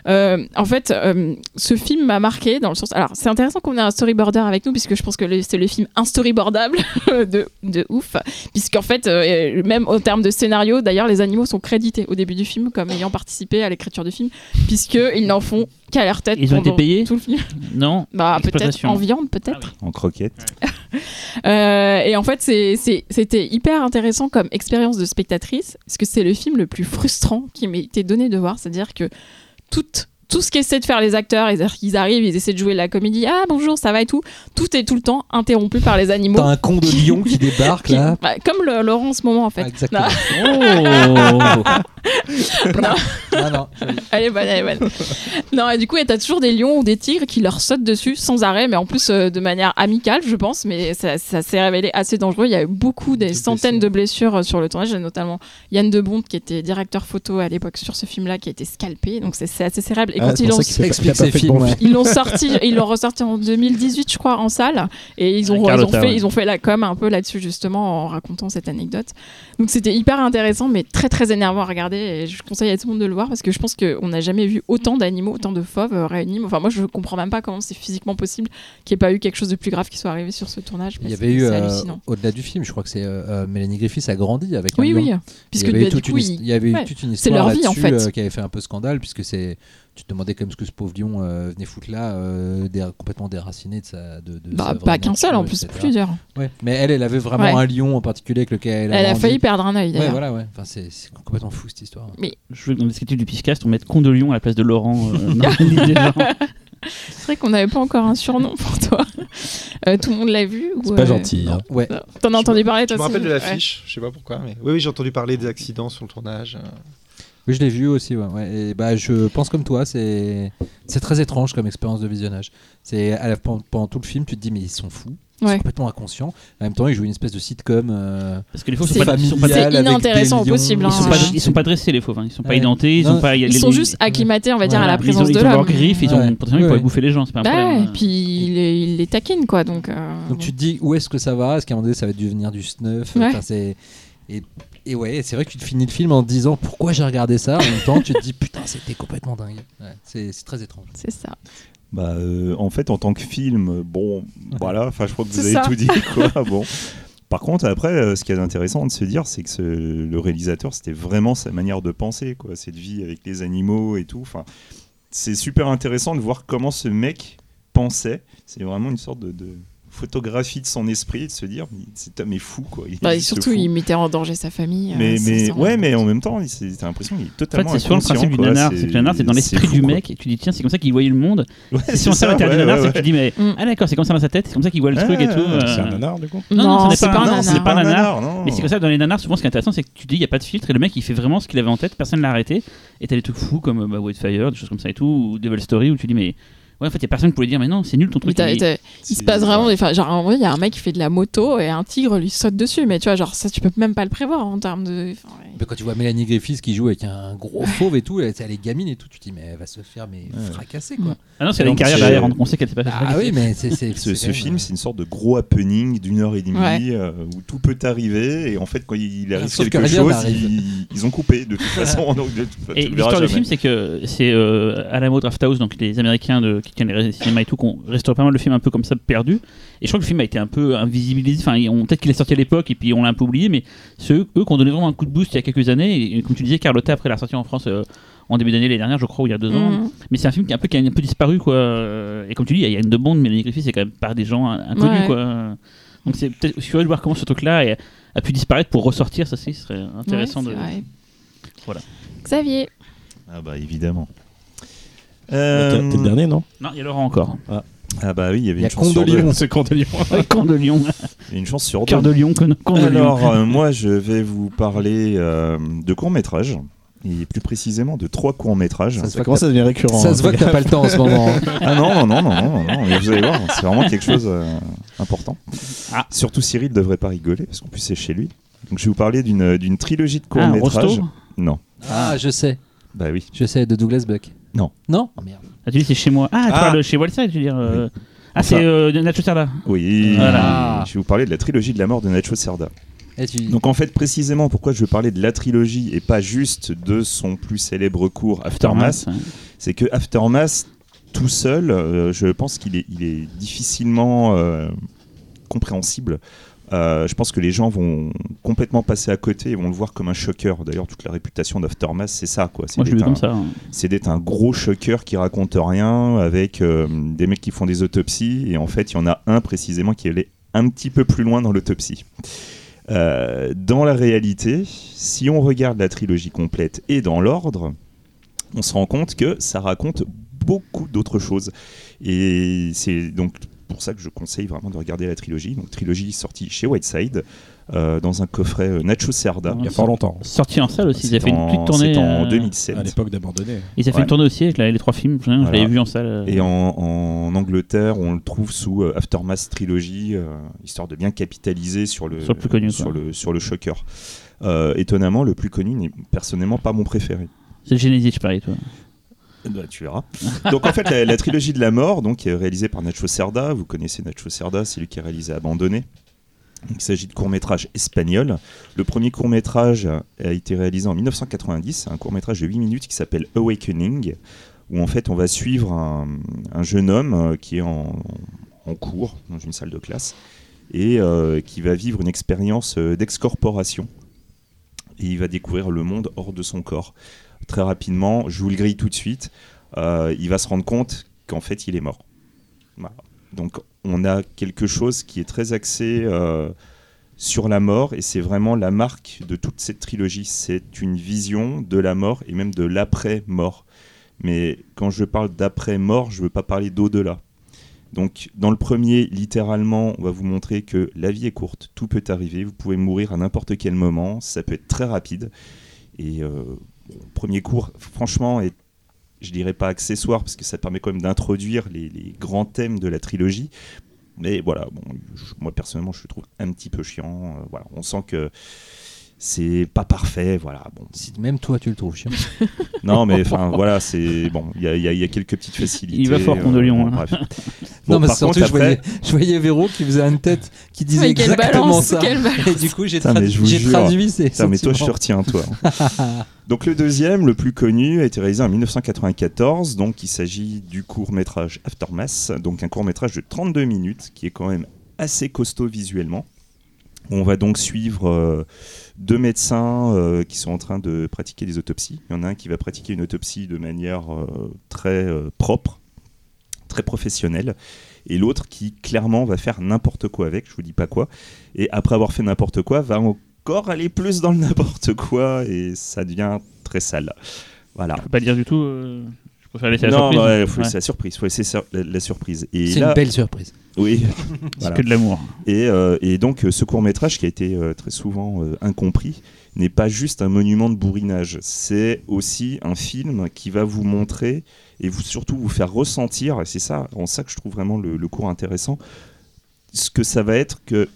Euh, en fait, euh, ce film m'a marqué dans le sens. Alors, c'est intéressant qu'on ait un storyboarder avec nous, puisque je pense que c'est le film instoryboardable de, de ouf. Puisqu'en fait, euh, même en termes de scénario, d'ailleurs, les animaux sont crédités au début du film comme ayant participé à l'écriture du film, puisqu'ils n'en font qu'à leur tête. Ils ont été payés tout le film. Non Bah, peut-être en viande, peut-être. En croquette. Euh, et en fait, c'était hyper intéressant comme expérience de spectatrice, parce que c'est le film le plus frustrant qui m'ait été donné de voir. C'est-à-dire que tout, tout ce qu'essaient de faire les acteurs, ils, arrivent, ils essaient de jouer la comédie, ah bonjour, ça va et tout, tout est tout le temps interrompu par les animaux. T'as un con de lion qui débarque là. bah, comme le, Laurent en ce moment en fait. Ah, exactement. Oh Ah non, Elle est bonne, elle est bonne. non, et du coup, t'as toujours des lions ou des tigres qui leur sautent dessus sans arrêt, mais en plus euh, de manière amicale, je pense. Mais ça, ça s'est révélé assez dangereux. Il y a eu beaucoup, des De centaines de blessures euh, sur le tournage, notamment Yann Debonte, qui était directeur photo à l'époque sur ce film-là, qui a été scalpé. Donc c'est c'est assez cérébral. Et Ah, quand ils l'ont il ils sorti, ils l'ont ressorti en 2018, je crois, en salle, et ils ont, ils fait, ouais. ils ont fait la com un peu là-dessus justement en racontant cette anecdote. Donc c'était hyper intéressant, mais très très énervant à regarder. Et je conseille à tout le monde de le voir parce que je pense qu'on n'a jamais vu autant d'animaux, autant de fauves réunis. Enfin moi je comprends même pas comment c'est physiquement possible qu'il n'y ait pas eu quelque chose de plus grave qui soit arrivé sur ce tournage. Il y avait eu, euh, au-delà du film, je crois que c'est euh, euh, Mélanie Griffiths a grandi avec un Oui lion. oui, Il puisque y avait, bah, toute coup une, il- il y avait eu ouais. toute une C'est histoire leur vie, en là-dessus, fait. euh, qui avait fait un peu scandale puisque c'est tu te demandais quand même ce que ce pauvre lion euh, venait foutre là euh, complètement déraciné de sa de, de bah, sa pas qu'un seul en plus, etc. plusieurs. Ouais. mais elle elle avait vraiment Ouais. un lion en particulier avec lequel elle a, Elle a failli perdre un œil ouais d'ailleurs. voilà ouais enfin c'est complètement fou cette histoire Je veux que dans le du Piscast, on mette Con de Lion à la place de Laurent. euh. C'est vrai qu'on n'avait pas encore un surnom pour toi. Euh, tout le monde l'a vu ou, C'est pas gentil. hein. ouais T'en as entendu parler Je me rappelle de Ouais. l'affiche, je sais pas pourquoi, mais oui, oui j'ai entendu parler des accidents sur le tournage. Oui je l'ai vu aussi ouais, ouais. et bah je pense comme toi c'est c'est très étrange comme expérience de visionnage c'est à la- pendant, tout le film tu te dis mais ils sont fous ils sont complètement inconscients en même temps ils jouent une espèce de sitcom euh, Parce que les faux sont pas, ils sont pas, inintéressant possible, ils hein. sont pas, ils sont pas dressés les fauves, hein. ils sont pas Ouais. identés, ils Non, sont pas. Ils les- sont juste acclimatés, on va dire, à la ils ont- présence ils de ont leurs l'homme. griffes, ils ont potentiellement ils Ouais, pourraient bouffer les gens, c'est pas un Bah, problème. et puis il les, il les taquine, quoi. Donc, euh, Donc tu te dis où est-ce que ça va? Est-ce qu'à un moment donné ça va devenir du snuff? Ouais. Enfin, c'est et, et ouais, c'est vrai que tu te finis le film en te disant pourquoi j'ai regardé ça. En même temps, tu te dis putain, c'était complètement dingue. Ouais, c'est très étrange. c'est ça. Bah, euh, en fait, en tant que film, bon, voilà, enfin, je crois que vous avez ça. tout dit, quoi. bon. Par contre, après, euh, ce qui est intéressant de se dire, c'est que ce- le réalisateur, c'était vraiment sa manière de penser, quoi, cette vie avec les animaux et tout. Enfin, c'est super intéressant de voir comment ce mec pensait. C'est vraiment une sorte de, de photographie de son esprit et de se dire mais cet homme est fou quoi. Il Bah, et surtout, fou. il mettait en danger sa famille. euh, mais, mais ouais, mais en même temps, c'est- t'as l'impression qu'il est En fait, totalement c'est sur le principe du nanar. C'est que le nanar, c'est dans l'esprit du quoi. mec. Et tu dis, tiens, c'est comme ça qu'il voyait le monde. Ouais, Et si on c'est ça, s'arrête à ouais, du nanar, ouais, c'est que tu dis, mais ah d'accord, c'est comme ça dans sa tête, c'est comme ça qu'il voit le Ah, truc et tout. C'est un euh, nanar, du coup Non, c'est pas un nanar, nanar. c'est pas un nanar. non. Mais c'est comme ça, dans les nanars, souvent ce qui est intéressant, c'est que tu dis, il n'y a pas de filtre et le mec il fait vraiment ce qu'il avait en tête, personne ne l'a arrêté. Et t'as des trucs fous comme bah, Whitefire, des choses comme ça et tout, ou Devil Story où tu dis, mais ouais, en fait, il y a personne qui pouvait dire, mais non, c'est nul ton truc. il se passe vraiment. Enfin, genre, en vrai, il y a un mec qui fait de la moto et un tigre lui saute dessus. Mais tu vois, genre, ça, tu peux même pas le prévoir en termes de. enfin, ouais. Mais Quand tu vois Mélanie Griffiths qui joue avec un gros fauve et tout, elle, elle est gamine et tout, tu te dis mais elle va se faire mais Ouais. fracasser quoi. Ah non, c'est une carrière derrière, on on sait qu'elle s'est pas fait Ah oui, mais c'est c'est- Ce, ce film, même- c'est une sorte de gros happening d'une heure et demie Ouais. euh, où tout peut arriver et en fait quand il arrive Sauf que quelque rien chose, ils, ils ont coupé de toute façon. donc de toute Et l'histoire du film, c'est que c'est euh, Alamo Drafthouse, donc les Américains de, qui tiennent les cinémas et tout, qui ont restauré pas mal le film un peu comme ça perdu. Et je crois que le film a été un peu invisibilisé. Enfin, peut-être qu'il est sorti à l'époque et puis on l'a un peu oublié, mais c'est eux, qui ont donné vraiment un coup de boost il y a quelques années. Et, comme tu disais, Carlotta après la sortie en France euh, en début d'année l'année dernière, je crois, ou il y a deux ans. Mhm. Mais c'est un film qui, est un peu, qui a un peu disparu, quoi. Et comme tu dis, il y a une de Bond, mais Griffith, c'est quand même par des gens in- inconnus, Ouais. quoi. Donc c'est peut-être curieux de voir comment ce truc-là a, a pu disparaître pour ressortir. Ça, c'est- ce serait intéressant Ouais, de. vrai. Voilà. Xavier. Ah bah évidemment. T'es Euh, t'es le dernier, non? Non, il y a Laurent encore. Ah bah oui, il y avait y a une chance sur Comte de deux. Lyon. C'est Comte de Lyon. Camp de Lyon. Il y a une chance sur Cœur deux. de Lyon, con- de Lyon. Alors euh, moi, je vais vous parler euh, de courts métrages et plus précisément de trois courts métrages. Ça se Ça voit commence que à devenir récurrent. ça hein, se voit que t'as pas le temps en ce moment. Ah non, non, non, non, non, non, mais vous allez voir, c'est vraiment quelque chose euh, important. Ah. Surtout Cyril devrait pas rigoler, parce qu'en plus c'est chez lui. Donc je vais vous parler d'une d'une trilogie de courts Ah, métrages. Rosto non, Ah, je sais, bah oui. je sais de Douglas Buck. Non. Non oh, merde. Ah, tu dis c'est chez moi. Ah, tu Ah. parles chez Walside, tu veux dire. euh, Ah, c'est euh, de Nacho Cerda. Oui, Voilà. je vais vous parler de la trilogie de la mort de Nacho Cerda. Tu- Donc en fait, précisément, pourquoi je veux parler de la trilogie et pas juste de son plus célèbre cours Aftermath, ouais. c'est que Aftermath, tout seul, euh, je pense qu'il est, il est difficilement euh, compréhensible. Euh, je pense que les gens vont complètement passer à côté et vont le voir comme un shocker. D'ailleurs, toute la réputation d'Aftermath, c'est ça. Quoi. C'est Moi, je d'être veux un- comme ça. hein. c'est d'être un gros shocker qui raconte rien avec euh, des mecs qui font des autopsies et en fait il y en a un précisément qui allait un petit peu plus loin dans l'autopsie. Euh, dans la réalité, si on regarde la trilogie complète et dans l'ordre, on se rend compte que ça raconte beaucoup d'autres choses. Et c'est donc pour ça que je conseille vraiment de regarder la trilogie. Donc trilogie sortie chez Whiteside euh, dans un coffret euh, Nacho Cerda. Il y a pas longtemps. Sorti en salle aussi. Ils avaient C'est fait une petite tournée. c'est en euh, 2007. À l'époque d'abandonner. Ils avaient fait Ouais. une tournée aussi avec la- les trois films. Je Voilà. l'avais vu en salle. euh. Et en, en Angleterre, on le trouve sous euh, Aftermath Trilogy, euh, histoire de bien capitaliser sur le, Sur le plus connu, sur quoi. le, sur le shocker. Euh, étonnamment, le plus connu n'est personnellement pas mon préféré. C'est le Genesis, je parie, toi. Bah, tu verras. donc en fait, la, trilogie de la mort, donc, est réalisée par Nacho Cerda, vous connaissez Nacho Cerda, c'est lui qui a réalisé Abandonné. Il s'agit de courts-métrages espagnols. Le premier court-métrage a été réalisé en 1990, c'est un court-métrage de 8 minutes qui s'appelle Awakening, où en fait on va suivre un, un jeune homme euh, qui est en, en cours dans une salle de classe et euh, qui va vivre une expérience euh, d'excorporation. Et il va découvrir le monde hors de son corps. Très rapidement, je vous le grille tout de suite, euh, il va se rendre compte qu'en fait il est mort. Donc on a quelque chose qui est très axé euh, sur la mort et c'est vraiment la marque de toute cette trilogie. C'est une vision de la mort et même de l'après-mort. Mais quand je parle d'après-mort, je ne veux pas parler d'au-delà. Donc dans le premier, littéralement, on va vous montrer que la vie est courte, tout peut arriver, vous pouvez mourir à n'importe quel moment, ça peut être très rapide. Et euh, premier cours, franchement, est, je dirais pas accessoire, parce que ça permet quand même d'introduire les, grands thèmes de la trilogie. Mais voilà, bon, moi personnellement, je le trouve un petit peu chiant. euh, voilà, on sent que c'est pas parfait. Voilà, bon. Si même toi tu le trouves chiant. Non, mais enfin, voilà, c'est bon. Il y y a- il y a quelques petites facilités. Il va fort, Lyon, bon, hein. bref. non, mais par surtout contre, je, voyais, après- je voyais Véro qui faisait une tête qui disait Mais quelle exactement balance, ça. quelle. Et du coup j'ai tradu- traduit ces mais toi, je te retiens, toi. donc, le deuxième, le plus connu, a été réalisé en 1994. Donc, il s'agit du court-métrage Aftermath. Donc, un court-métrage de 32 minutes qui est quand même assez costaud visuellement. On va donc suivre euh, deux médecins euh, qui sont en train de pratiquer des autopsies. Il y en a un qui va pratiquer une autopsie de manière euh, très propre, très très professionnel, et l'autre qui clairement va faire n'importe quoi avec, je vous dis pas quoi, et après avoir fait n'importe quoi, va encore aller plus dans le n'importe quoi, et ça devient très sale. Voilà. Peux pas dire du tout. Je préfère laisser la non, surprise. ouais, faut laisser la surprise, faut laisser sur- la, la surprise. Et C'est là, une belle surprise. oui, C'est voilà. que de l'amour. Et, euh, et donc euh, ce court métrage qui a été euh, très souvent euh, incompris n'est pas juste un monument de bourrinage, c'est aussi un film qui va vous montrer et vous, surtout vous faire ressentir, et c'est ça, en ça que je trouve vraiment le, le cours intéressant, ce que ça va être que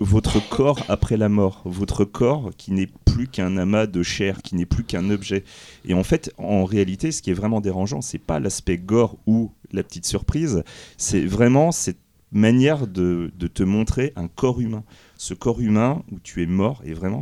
votre corps après la mort, votre corps qui n'est plus qu'un amas de chair, qui n'est plus qu'un objet. Et en fait, en réalité, ce qui est vraiment dérangeant, c'est pas l'aspect gore ou la petite surprise, c'est vraiment cette manière de, te montrer un corps humain. Ce corps humain où tu es mort et vraiment,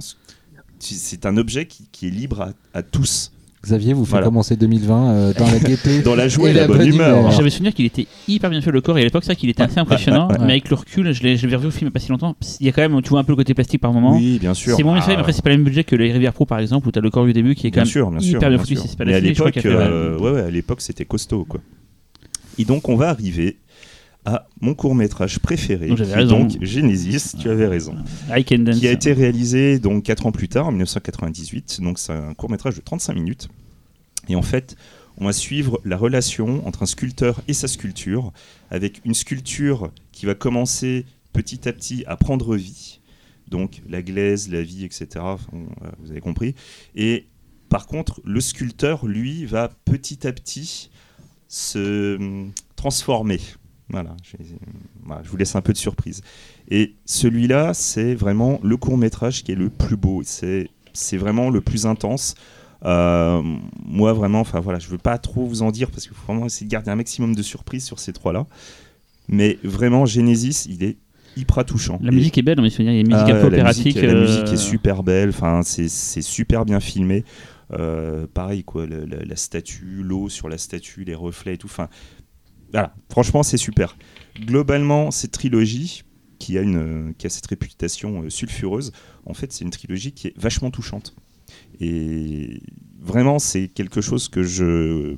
c'est un objet qui, est libre à tous. Xavier, vous faites Voilà. commencer 2020 euh, dans la gaieté. Dans la joie et, Et la, la bonne bonne humeur. humeur. J'avais souvenir qu'il était hyper bien fait le corps et à l'époque, c'est vrai qu'il était assez impressionnant. ouais, ouais. Mais avec le recul, je l'ai revu au film il a pas si longtemps. Il y a quand même, tu vois un peu le côté plastique par moment. Oui, bien sûr. C'est moins bien fait, Ah, mais après, c'est pas le même budget que les Rivières Pro par exemple, où t'as le corps du début qui est quand bien même sûr, bien sûr, hyper bien bien foutu. si C'est pas Mais la à série, je crois l'époque, fait, euh, ouais, ouais, à l'époque, c'était costaud, quoi. Et donc, on va arriver à mon court métrage préféré, Donc, qui Genesis. Tu avais raison. I Can Dance. qui a été réalisé donc 4 ans plus tard, en 1998. Donc c'est un court métrage de 35 minutes. Et en fait, on va suivre la relation entre un sculpteur et sa sculpture, avec une sculpture qui va commencer petit à petit à prendre vie. Donc la glaise, la vie, etc. Enfin, vous avez compris. Et par contre, le sculpteur, lui, va petit à petit se hum, transformer. Voilà, je vous laisse un peu de surprise. Et celui-là, c'est vraiment le court métrage qui est le plus beau. C'est vraiment le plus intense. Euh, moi, vraiment, enfin voilà, je veux pas trop vous en dire parce qu'il faut vraiment essayer de garder un maximum de surprises sur ces trois-là. Mais vraiment, Genesis, il est hyper touchant. La Et- musique est belle, souvenirs. Il y a une musique ah un peu ouais, la opératique. musique, la euh, musique est super belle, enfin, c'est super bien filmé. Euh, pareil, quoi, la statue, l'eau sur la statue, les reflets et tout. Enfin, voilà, franchement, c'est super. Globalement, cette trilogie, qui a, cette réputation euh, sulfureuse, en fait, c'est une trilogie qui est vachement touchante. Et vraiment, c'est quelque chose que je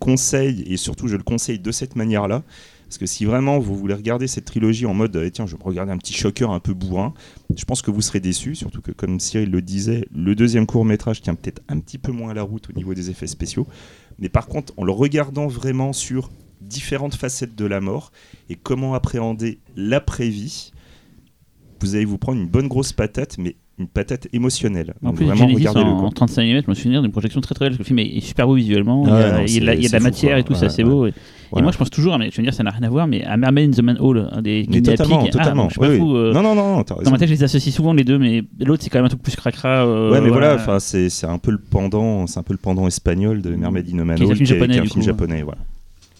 conseille, et surtout, je le conseille de cette manière-là. Parce que si vraiment vous voulez regarder cette trilogie en mode, eh, tiens, je vais regarder un petit choqueur un peu bourrin, je pense que vous serez déçus, surtout que comme Cyril le disait, le deuxième court métrage tient peut-être un petit peu moins la route au niveau des effets spéciaux. Mais par contre, en le regardant vraiment sur différentes facettes de la mort et comment appréhender l'après-vie, vous allez vous prendre une bonne grosse patate, mais une patate émotionnelle. En Donc plus, vraiment, en, en 35 mm, je me souviens d'une projection très très belle, le film est, est super beau visuellement, Ah il y a, ouais, non, il y a de la, c'est matière quoi. et tout, c'est assez ouais. beau. Et, moi je pense toujours, mais je veux dire, ça n'a rien à voir, mais à Mermaid in the Manhole, un des Mais totalement, Pig, ah, totalement. je suis pas oui, fou, oui. euh, Non, non, non, Dans ma tête, je les associe souvent les deux, mais l'autre c'est quand même un truc plus cracra. euh, Ouais, mais voilà, enfin, c'est c'est un peu le pendant, c'est un peu le pendant espagnol de Mermaid in the Manhole, Qui est un film japonais, voilà.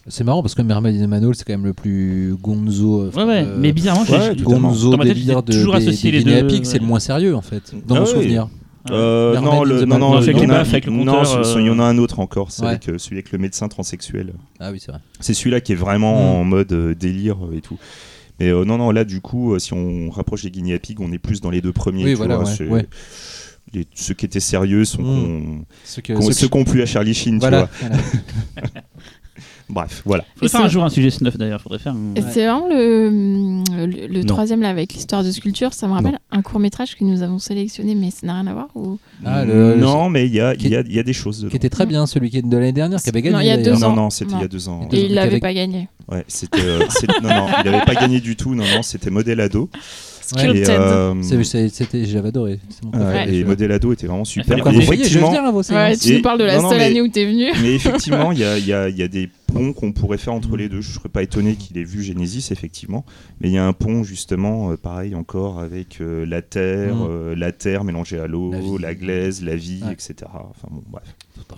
C'est marrant parce que Mermaid in the Manhole, c'est quand même le plus gonzo. euh, Ouais, ouais, euh, mais bizarrement, j'ai- ouais, gonzo dans ma tête, délire de, toujours associé des les Guinea deux. Pig, c'est le moins sérieux en fait, dans Ah mon oui. souvenir. Euh, non, in le, the non, non, Manhole. il y Avec en les baffes, avec le non, compteur, euh, il y en a un autre encore, c'est Ouais. avec euh, celui avec le médecin transsexuel. Ah oui, c'est vrai. C'est celui-là qui est vraiment Mm. en mode délire et tout. Mais euh, non, non, là, du coup, si on rapproche les Guinea Pig, on est plus dans les deux premiers. Oui, tu voilà, vois, ouais, c'est- ouais. les- ceux qui étaient sérieux sont Mm. qu'on- Ceux qui ont plu à Charlie Sheen, Voilà. tu voilà. Bref, voilà. Faudrait Et faire c'est- un jour un sujet snuff d'ailleurs, faudrait faire. un- c'est vraiment le, le, le Non. troisième là avec l'histoire de sculpture. Ça me rappelle un court métrage que nous avons sélectionné, mais ça n'a rien à voir. Ou... Ah, le- non, mais il y a, y, a, y a des choses dedans. Qui était très bien, celui qui est de l'année dernière, qui avait gagné. Non, il y a deux Non, ans. non, c'était il y a Non. deux ans. Et ans. il l'avait Avec- pas gagné. Ouais, c'était. euh, non, non, il n'avait pas gagné du tout. Non, non, c'était Model Ado. Ouais. Euh, C'était, j'avais adoré. Ouais, et. Model Ado était vraiment super. Comme Et Vous voyez, je effectivement- viens à vos Ouais, séances. tu Et- nous parles de la non, non, seule mais- année où t'es venu. Mais effectivement, il y a, il y a- il y a des ponts qu'on pourrait faire entre les deux. Je ne serais pas étonné qu'il ait vu Genesis, effectivement. Mais il y a un pont, justement, euh, pareil encore, avec euh, la terre, Mm. euh, la terre mélangée à l'eau, La glaise, la vie, Ouais. etc. Enfin bon, bref.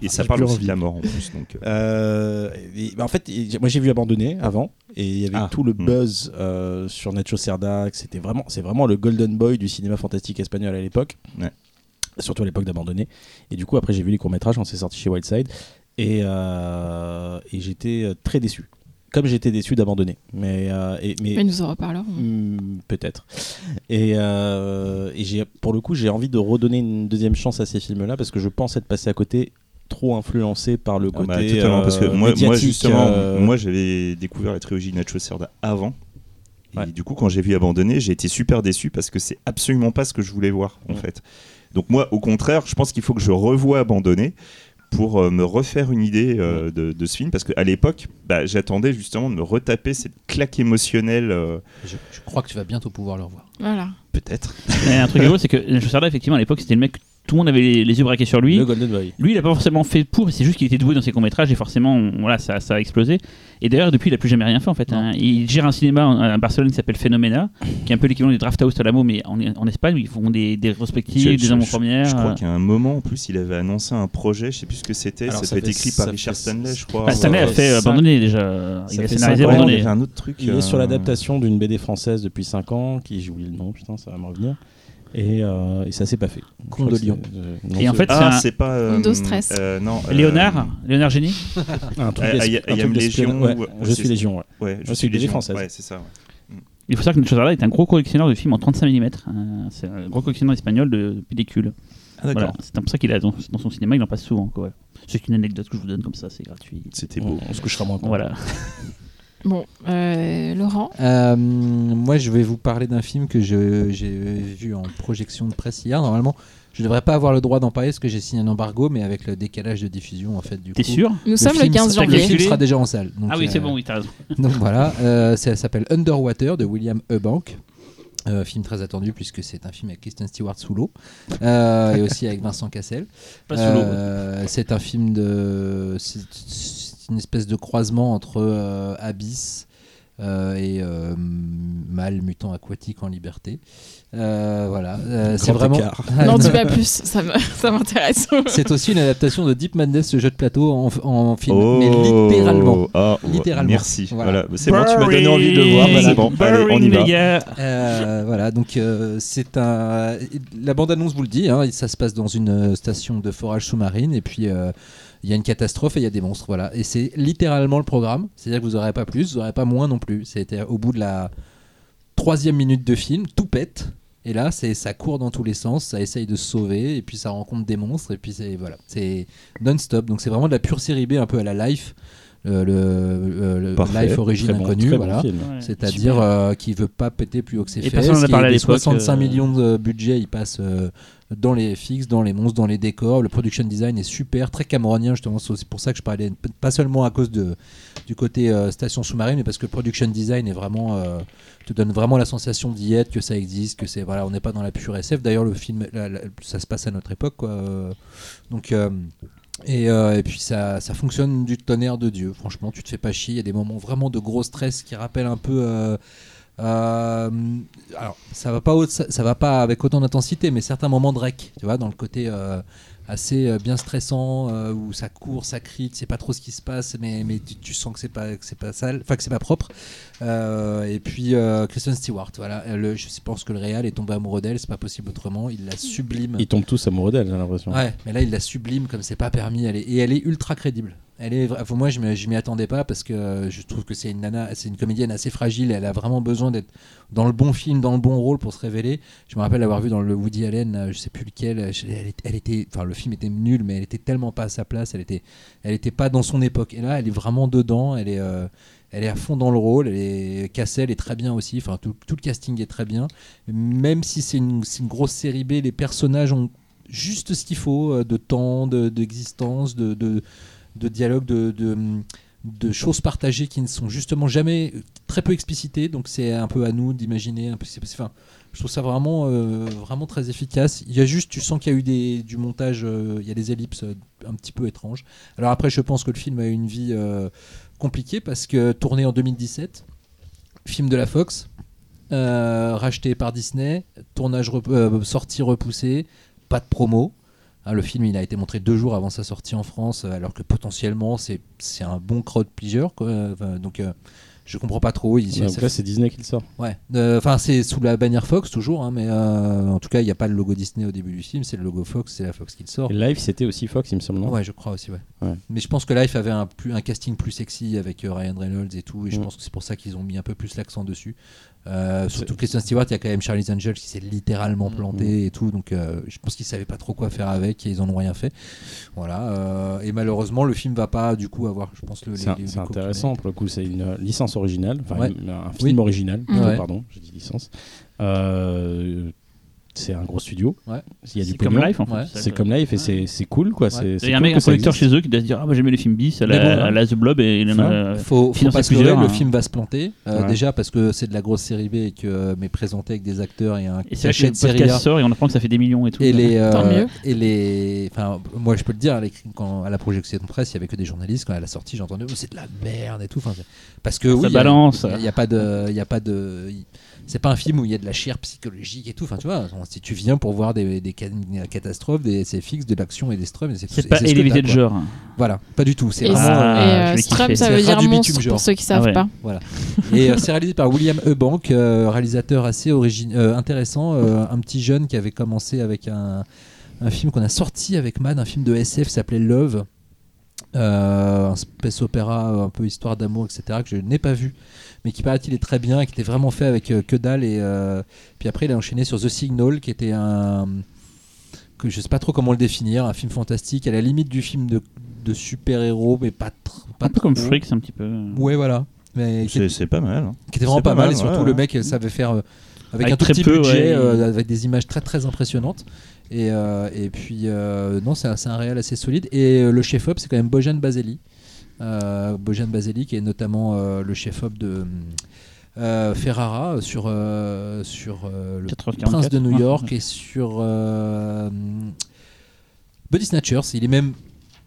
Et ça parle aussi de la mort en plus. Donc, et- bah, en fait, moi j'ai vu Abandonné avant, et il y avait Ah. tout le Mm. buzz sur Nacho Cerda, que c'était vraiment, c'est vraiment le golden boy du cinéma fantastique espagnol à l'époque, Ouais. surtout à l'époque d'Abandonné. Et du coup, après j'ai vu les courts métrages, on s'est sorti chez Wildside, et, euh, et j'étais euh, très déçu, comme j'étais déçu d'Abandonné. Mais, euh, et- mais Mais nous en reparlerons. Hmm, Peut-être. Et, euh, pour le coup, j'ai envie de redonner une deuxième chance à ces films-là parce que je pense être passé à côté trop influencé par le Ah côté bah, totalement, parce que moi, justement, euh, moi j'avais découvert la trilogie Nacho Cerda avant. Et Ouais. du coup, quand j'ai vu Abandonné, j'ai été super déçu parce que c'est absolument pas ce que je voulais voir en Ouais. fait. Donc moi, au contraire, je pense qu'il faut que je revoie Abandonné pour euh, me refaire une idée euh, de, de ce film parce qu'à l'époque, bah, j'attendais justement de me retaper cette claque émotionnelle. euh, Je, je crois que tu vas bientôt pouvoir le revoir. Voilà. Peut-être. Un truc rigolo, c'est que Nacho Cerda, effectivement, à l'époque, c'était le mec que tout le monde avait les, les yeux braqués sur lui. le Golden Boy. Lui, il a pas forcément fait pour, c'est juste qu'il était doué dans ses courts-métrages et forcément, on- voilà, ça, ça a explosé. Et d'ailleurs, depuis, il a plus jamais rien fait en fait. hein. Il gère un cinéma à Barcelone qui s'appelle Phenomena, qui est un peu l'équivalent du Draft House à l'amo, mais en, en Espagne, où ils font des, des rétrospectives, Je- des amants je- premières. Je crois euh. qu'à un moment, en plus, il avait annoncé un projet, je sais plus ce que c'était, ça ça être fait- écrit par Richard Stanley, je crois. Bah, Stanley a fait cinq- abandonner déjà. ça Il a fait scénarisé Ouais, il avait un autre truc. Il est sur euh, l'adaptation d'une BD française depuis 5 ans, qui j'oublie le nom, putain, ça va me revenir. Et, euh, et ça s'est pas fait. C'est- euh, non, Et en fait, Ah, c'est un- c'est pas. euh, Windows Stress. euh, non. euh, Léonard, Léonard Génie. un truc I- d'esp- I- un I truc am d'espionnage. Légion, Ouais, ou- je suis Légion, ouais. Ouais, je Ouais, suis Légion. française. Ouais, c'est ça. ouais. Il faut savoir que Nacho Cerda est un gros collectionneur de films en 35 mm. c'est un gros collectionneur espagnol de, de pellicules. Ah. Voilà. C'est pour ça qu'il a dans, dans son cinéma, il en passe souvent. quoi, ouais. C'est une anecdote que je vous donne comme ça, c'est gratuit. C'était beau. On, on se couchera moins. Voilà. Bon, euh, Laurent. Euh, moi, je vais vous parler d'un film que j'ai vu en projection de presse hier. Normalement, je devrais pas avoir le droit d'en parler parce que j'ai signé un embargo, mais avec le décalage de diffusion, en fait, du T'es sûr Nous sommes le film 15 sera- Le janvier. film sera déjà en salle. Donc, Ah oui, c'est euh, bon, oui, t'as raison. Donc voilà, euh, ça s'appelle Underwater de William Eubank. Euh, film très attendu puisque c'est un film avec Kristen Stewart sous l'eau euh, et aussi avec Vincent Cassel. Pas sous l'eau. Euh, c'est un film de. C'est une espèce de croisement entre euh, Abyss euh, et euh, Mâle mutant aquatique en liberté. Euh, voilà, Euh, c'est vraiment. écart. N'en dis pas plus, ça m'intéresse. c'est aussi une adaptation de Deep Madness, ce jeu de plateau en, en film, Oh, mais littéralement. ah, Littéralement. Merci. Voilà. Voilà. C'est bon, tu m'as donné envie de le voir. C'est bon. Allez, on y va. Euh, voilà, donc euh, c'est un. La bande-annonce vous le dit, hein, ça se passe dans une station de forage sous-marine et puis euh, il y a une catastrophe et il y a des monstres, voilà. Et c'est littéralement le programme, c'est-à-dire que vous n'aurez pas plus, vous n'aurez pas moins non plus. C'était au bout de la troisième minute de film, tout pète. Et là, c'est ça court dans tous les sens, ça essaye de se sauver, et puis ça rencontre des monstres, et puis c'est voilà, c'est non-stop. Donc c'est vraiment de la pure série B, un peu à la Life, le, euh, le Parfait. Life Origine Très bon, bon voilà. Ouais, C'est-à-dire super. euh, qui veut pas péter plus haut que ses Et fesses. a qui parlé à les l'époque, 65 euh. millions de budget, il passe euh, dans les FX, dans les monstres, dans les décors. Le production design est super, très camerounien justement. C'est aussi pour ça que je parlais, pas seulement à cause de, du côté euh, station sous-marine, mais parce que le production design est vraiment, euh, te donne vraiment la sensation d'y être, que ça existe, que c'est voilà, on n'est pas dans la pure SF. D'ailleurs, le film, la- la- ça se passe à notre époque, quoi. Euh, Donc euh, et, euh, et puis ça, ça fonctionne du tonnerre de Dieu. Franchement, tu te fais pas chier. Il y a des moments vraiment de gros stress qui rappellent un peu. euh, euh, alors, ça va pas, ça, va pas avec autant d'intensité, mais certains moments de rec, tu vois, dans le côté assez bien stressant où ça court, ça crie, tu sais pas trop ce qui se passe, mais, mais tu, tu sens que c'est pas, que c'est pas sale, enfin que c'est pas propre. Euh, et puis euh, Kristen Stewart, voilà, le, je pense que le Real est tombé amoureux d'elle, c'est pas possible autrement. Il la sublime. Ils tombent tous amoureux d'elle, j'ai l'impression. Ouais, mais là il la sublime comme c'est pas permis. Elle est, et elle est ultra crédible. Elle est, moi je m'y attendais pas parce que euh, je trouve que c'est une nana, c'est une comédienne assez fragile. Elle a vraiment besoin d'être dans le bon film, dans le bon rôle pour se révéler. Je me rappelle l'avoir vu dans le Woody Allen, je sais plus lequel. Elle, était, enfin le film était nul, mais elle était tellement pas à sa place. Elle était, elle était pas dans son époque. Et là elle est vraiment dedans. Elle est euh, elle est à fond dans le rôle. Elle est... Cassel est très bien aussi. Enfin, tout, le casting est très bien. Même si c'est une, grosse série B, les personnages ont juste ce qu'il faut euh, de temps, de- d'existence, de, de, de dialogue, de, de, de choses partagées qui ne sont justement jamais très peu explicitées. Donc c'est un peu à nous d'imaginer. Enfin, je trouve ça vraiment, euh, vraiment très efficace. Il y a juste, tu sens qu'il y a eu du montage, euh, il y a des ellipses un petit peu étranges. Alors après, je pense que le film a eu une vie compliquée parce que tourné en 2017, film de la Fox, euh, racheté par Disney, tournage rep- euh, sortie repoussée, pas de promo. Hein, le film il a été montré deux jours avant sa sortie en France, euh, alors que potentiellement c'est un bon crowd. Enfin, donc Je comprends pas trop. il- Donc ça là, c'est Disney qui le sort. Ouais, Euh, enfin c'est sous la bannière Fox toujours, hein, mais euh, en tout cas il n'y a pas le logo Disney au début du film, c'est le logo Fox, c'est la Fox qui le sort. Et Live, c'était aussi Fox, il me semble. non? Ouais, je crois aussi, ouais. Ouais. Mais je pense que Life avait un, plus, un casting plus sexy avec euh, Ryan Reynolds et tout, et je Mm. pense que c'est pour ça qu'ils ont mis un peu plus l'accent dessus. Surtout Kristen Stewart, il y a quand même Charlie's Angel qui s'est littéralement planté et tout, donc je pense qu'ils savaient pas trop quoi faire avec et ils en ont rien fait. Voilà, et malheureusement le film va pas du coup avoir, je pense, le. C'est intéressant pour le coup, c'est une euh, licence originale, enfin un film Oui. original, plutôt, Ouais. pardon, j'ai dit licence. Euh, c'est un gros studio, Ouais. il y a du C'est comme. Life en fait. Ouais. C'est comme Life et c'est- c'est cool quoi. Il y a un mec, un existe. chez eux qui doit se dire Ah bah j'aimais les films bis à Mais bon, la, à la The Blob et il en a. Ouais. Faut, faut financer pas se leurrer, le hein. film va se planter. Euh, Ouais. Déjà parce que c'est de la grosse série B et que euh, mais présenté avec des acteurs et un Et cachet de série A. podcast sort et on apprend que ça fait des millions et tout. Et les, euh, Tant mieux. et les, enfin, moi je peux le dire, à, l'écrit- quand, à la projection de presse, il y avait que des journalistes. Quand à la sortie, j'ai entendu, oh, c'est de la merde et tout. Parce que Ça oui, il y a- balance. Il n'y a, pas de, il y a pas de, c'est pas un film où il y a de la chair psychologique et tout. Enfin, tu vois, si tu viens pour voir des, des ca- des catastrophes, des SFX, de l'action et des strums, c'est pas t'as, de genre. Voilà, pas du tout. C'est vraiment. Ah, et, euh, Strum, ça veut dire monstre pour ceux qui savent Ah ouais. pas. Voilà. Et euh, c'est réalisé par William Eubank, euh, réalisateur assez origine, euh, intéressant, euh, un petit jeune qui avait commencé avec un, un film qu'on a sorti avec Man, un film de SF qui s'appelait Love, euh, un space opéra, un peu histoire d'amour, etc., que je n'ai pas vu, mais qui paraît-il est très bien, et qui était vraiment fait avec euh, que dalle. Et euh, puis après, il a enchaîné sur The Signal, qui était un que je sais pas trop comment le définir, un film fantastique à la limite du film de, de super-héros, mais pas, tr- pas Un peu comme trop. Freak, c'est un petit peu. Ouais, voilà. Mais C'est c'est pas mal. hein. qui était vraiment pas, pas mal, mal, et surtout ouais, le ouais. mec savait faire euh, avec, Avec un tout très petit peu, budget ouais, euh, avec des images très très impressionnantes et, euh, et puis euh, non c'est un, c'est un réel assez solide et euh, le chef op c'est quand même Bojan Baseli euh, Bojan Baseli qui est notamment euh, le chef op de euh, Ferrara sur euh, sur euh, le 444. Prince de New York et sur euh, Body Snatchers. Il est même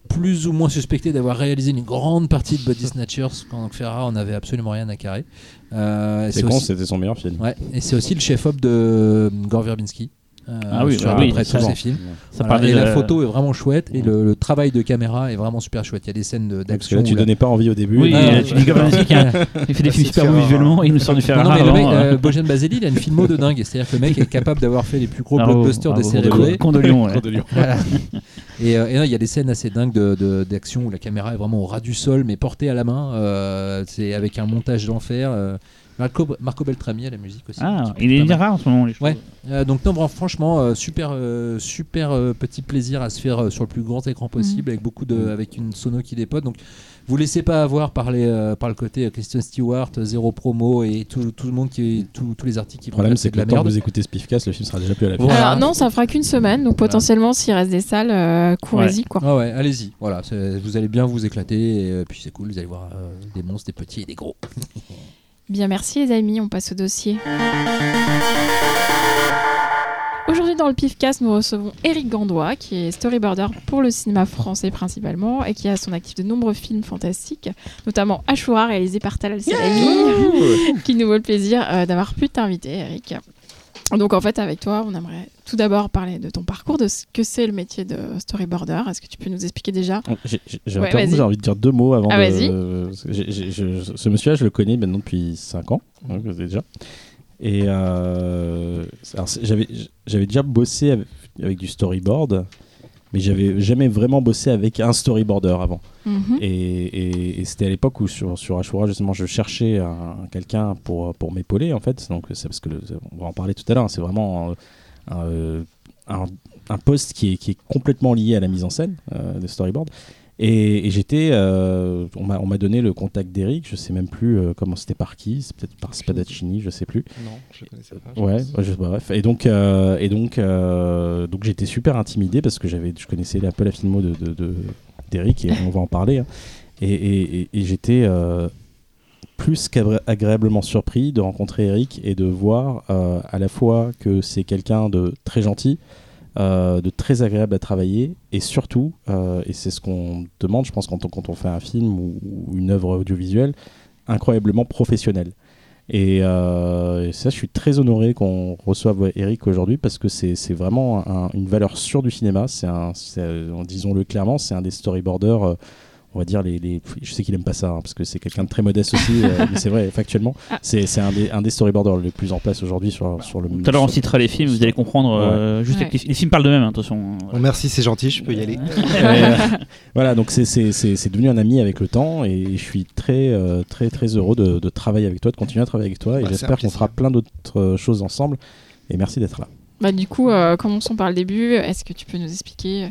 plus ou moins suspecté d'avoir réalisé une grande partie de Body Snatchers quand Ferrara en avait absolument rien à carrer. Euh, C'est con, aussi, c'était son meilleur film. ouais, et c'est aussi le chef-op de euh, Gore Verbinski. Euh, Ah oui, sur bah à peu oui, tous ses films. Ça Voilà, et de la photo est vraiment chouette et le, le travail de caméra est vraiment super chouette. Il y a des scènes de- d'action. là, tu la- donnais pas envie au début. Oui, Ah, tu dis a- il fait des films c'est super beaux visuellement et il nous sort du Non, Ferrara. non, mais le mec, avant, euh, Bojan Baseli, il a une filmo de dingue. C'est-à-dire que le mec est capable d'avoir fait les plus gros bravo, blockbusters de bravo, série Con- B. Con de Lion, ouais. Cours de Lyon. Voilà. et euh, il y a des scènes assez dingues de- de- d'action où la caméra est vraiment au ras du sol, mais portée à la main. euh, c'est avec un montage d'enfer. Marco, Marco Beltrami à la musique aussi. Ah, il est rare en ce moment, les choses. Ouais. Euh, donc non, bon, franchement, euh, super, euh, super euh, petit plaisir à se faire euh, sur le plus grand écran possible, avec beaucoup de, avec une sono qui dépote. Donc, vous laissez pas avoir par les, euh, par le côté euh, Kristen Stewart, zéro promo et tout, tout le monde qui, tout- tous les articles qui Le problème, c'est que le temps merde. vous écoutez Spiffcast, le film sera déjà plus à la Voilà. Alors non, ça fera qu'une semaine, donc potentiellement s'il reste des salles, euh, courez-y quoi. Ah ouais, allez-y. Voilà, vous allez bien vous éclater et euh, puis c'est cool. Vous allez voir euh, des monstres, des petits et des gros. Bien, merci les amis, on passe au dossier. Aujourd'hui dans le PIFcast, nous recevons Eric Gandois, qui est storyboarder pour le cinéma français principalement, et qui a à son actif de nombreux films fantastiques, notamment Ashura, réalisé par Talal Salami, qui nous vaut le plaisir euh, d'avoir pu t'inviter, Eric. Donc en fait, avec toi, on aimerait tout d'abord parler de ton parcours, de ce que c'est le métier de storyboarder. Est-ce que tu peux nous expliquer déjà? J'ai- j'ai- Ouais, envie de dire deux mots avant Ah, de. je- ce monsieur-là, je le connais maintenant depuis 5 ans, hein, déjà. Et euh, j'avais déjà bossé avec, avec du storyboard, mais j'avais jamais vraiment bossé avec un storyboarder avant. Mhm. Et, et- et c'était à l'époque où sur, sur Ashura, justement, je cherchais un- quelqu'un pour, pour m'épauler, en fait. Donc, c'est parce que le- on va en parler tout à l'heure. hein, c'est vraiment euh, un, euh, un- un poste qui est, qui est complètement lié à la mise en scène euh, de storyboard. Et, et j'étais, euh, on m'a on m'a donné le contact d'Eric. Je sais même plus euh, comment c'était par qui. C'est peut-être par Spadaccini, je sais plus. Non, je connaissais pas. je Ouais, pense. ouais, je- bref. Et donc, euh, et donc, donc j'étais super intimidé parce que j'avais, je connaissais un peu la filmo de, de, de- d'Eric et on va en parler. hein. Et, et- j'étais plus qu'agréablement surpris de rencontrer Eric et de voir euh, à la fois que c'est quelqu'un de très gentil, euh, de très agréable à travailler et surtout, euh, et c'est ce qu'on demande, je pense, quand on, fait un film ou, une œuvre audiovisuelle, incroyablement professionnel. Et, ça, je suis très honoré qu'on reçoive Eric aujourd'hui parce que c'est vraiment un- une valeur sûre du cinéma. C'est disons-le clairement, c'est un des storyboarders, on va dire les, les- je sais qu'il aime pas ça hein, parce que c'est quelqu'un de très modeste aussi euh, mais c'est vrai factuellement Ah. c'est c'est un des un des storyboarders les plus en place aujourd'hui sur sur le Tout à l'heure, on citera les films, vous allez comprendre. euh, juste Ouais. les, les films parlent hein, attention. Bon, merci, c'est gentil, je peux y aller. Euh, voilà, donc c'est- c'est c'est- c'est devenu un ami avec le temps et je suis très très très heureux de, de travailler avec toi, de continuer à travailler avec toi et Bah, j'espère qu'on fera plein d'autres choses ensemble. Et merci d'être là. Bah, du coup, euh, commençons par le début. Est-ce que tu peux nous expliquer euh,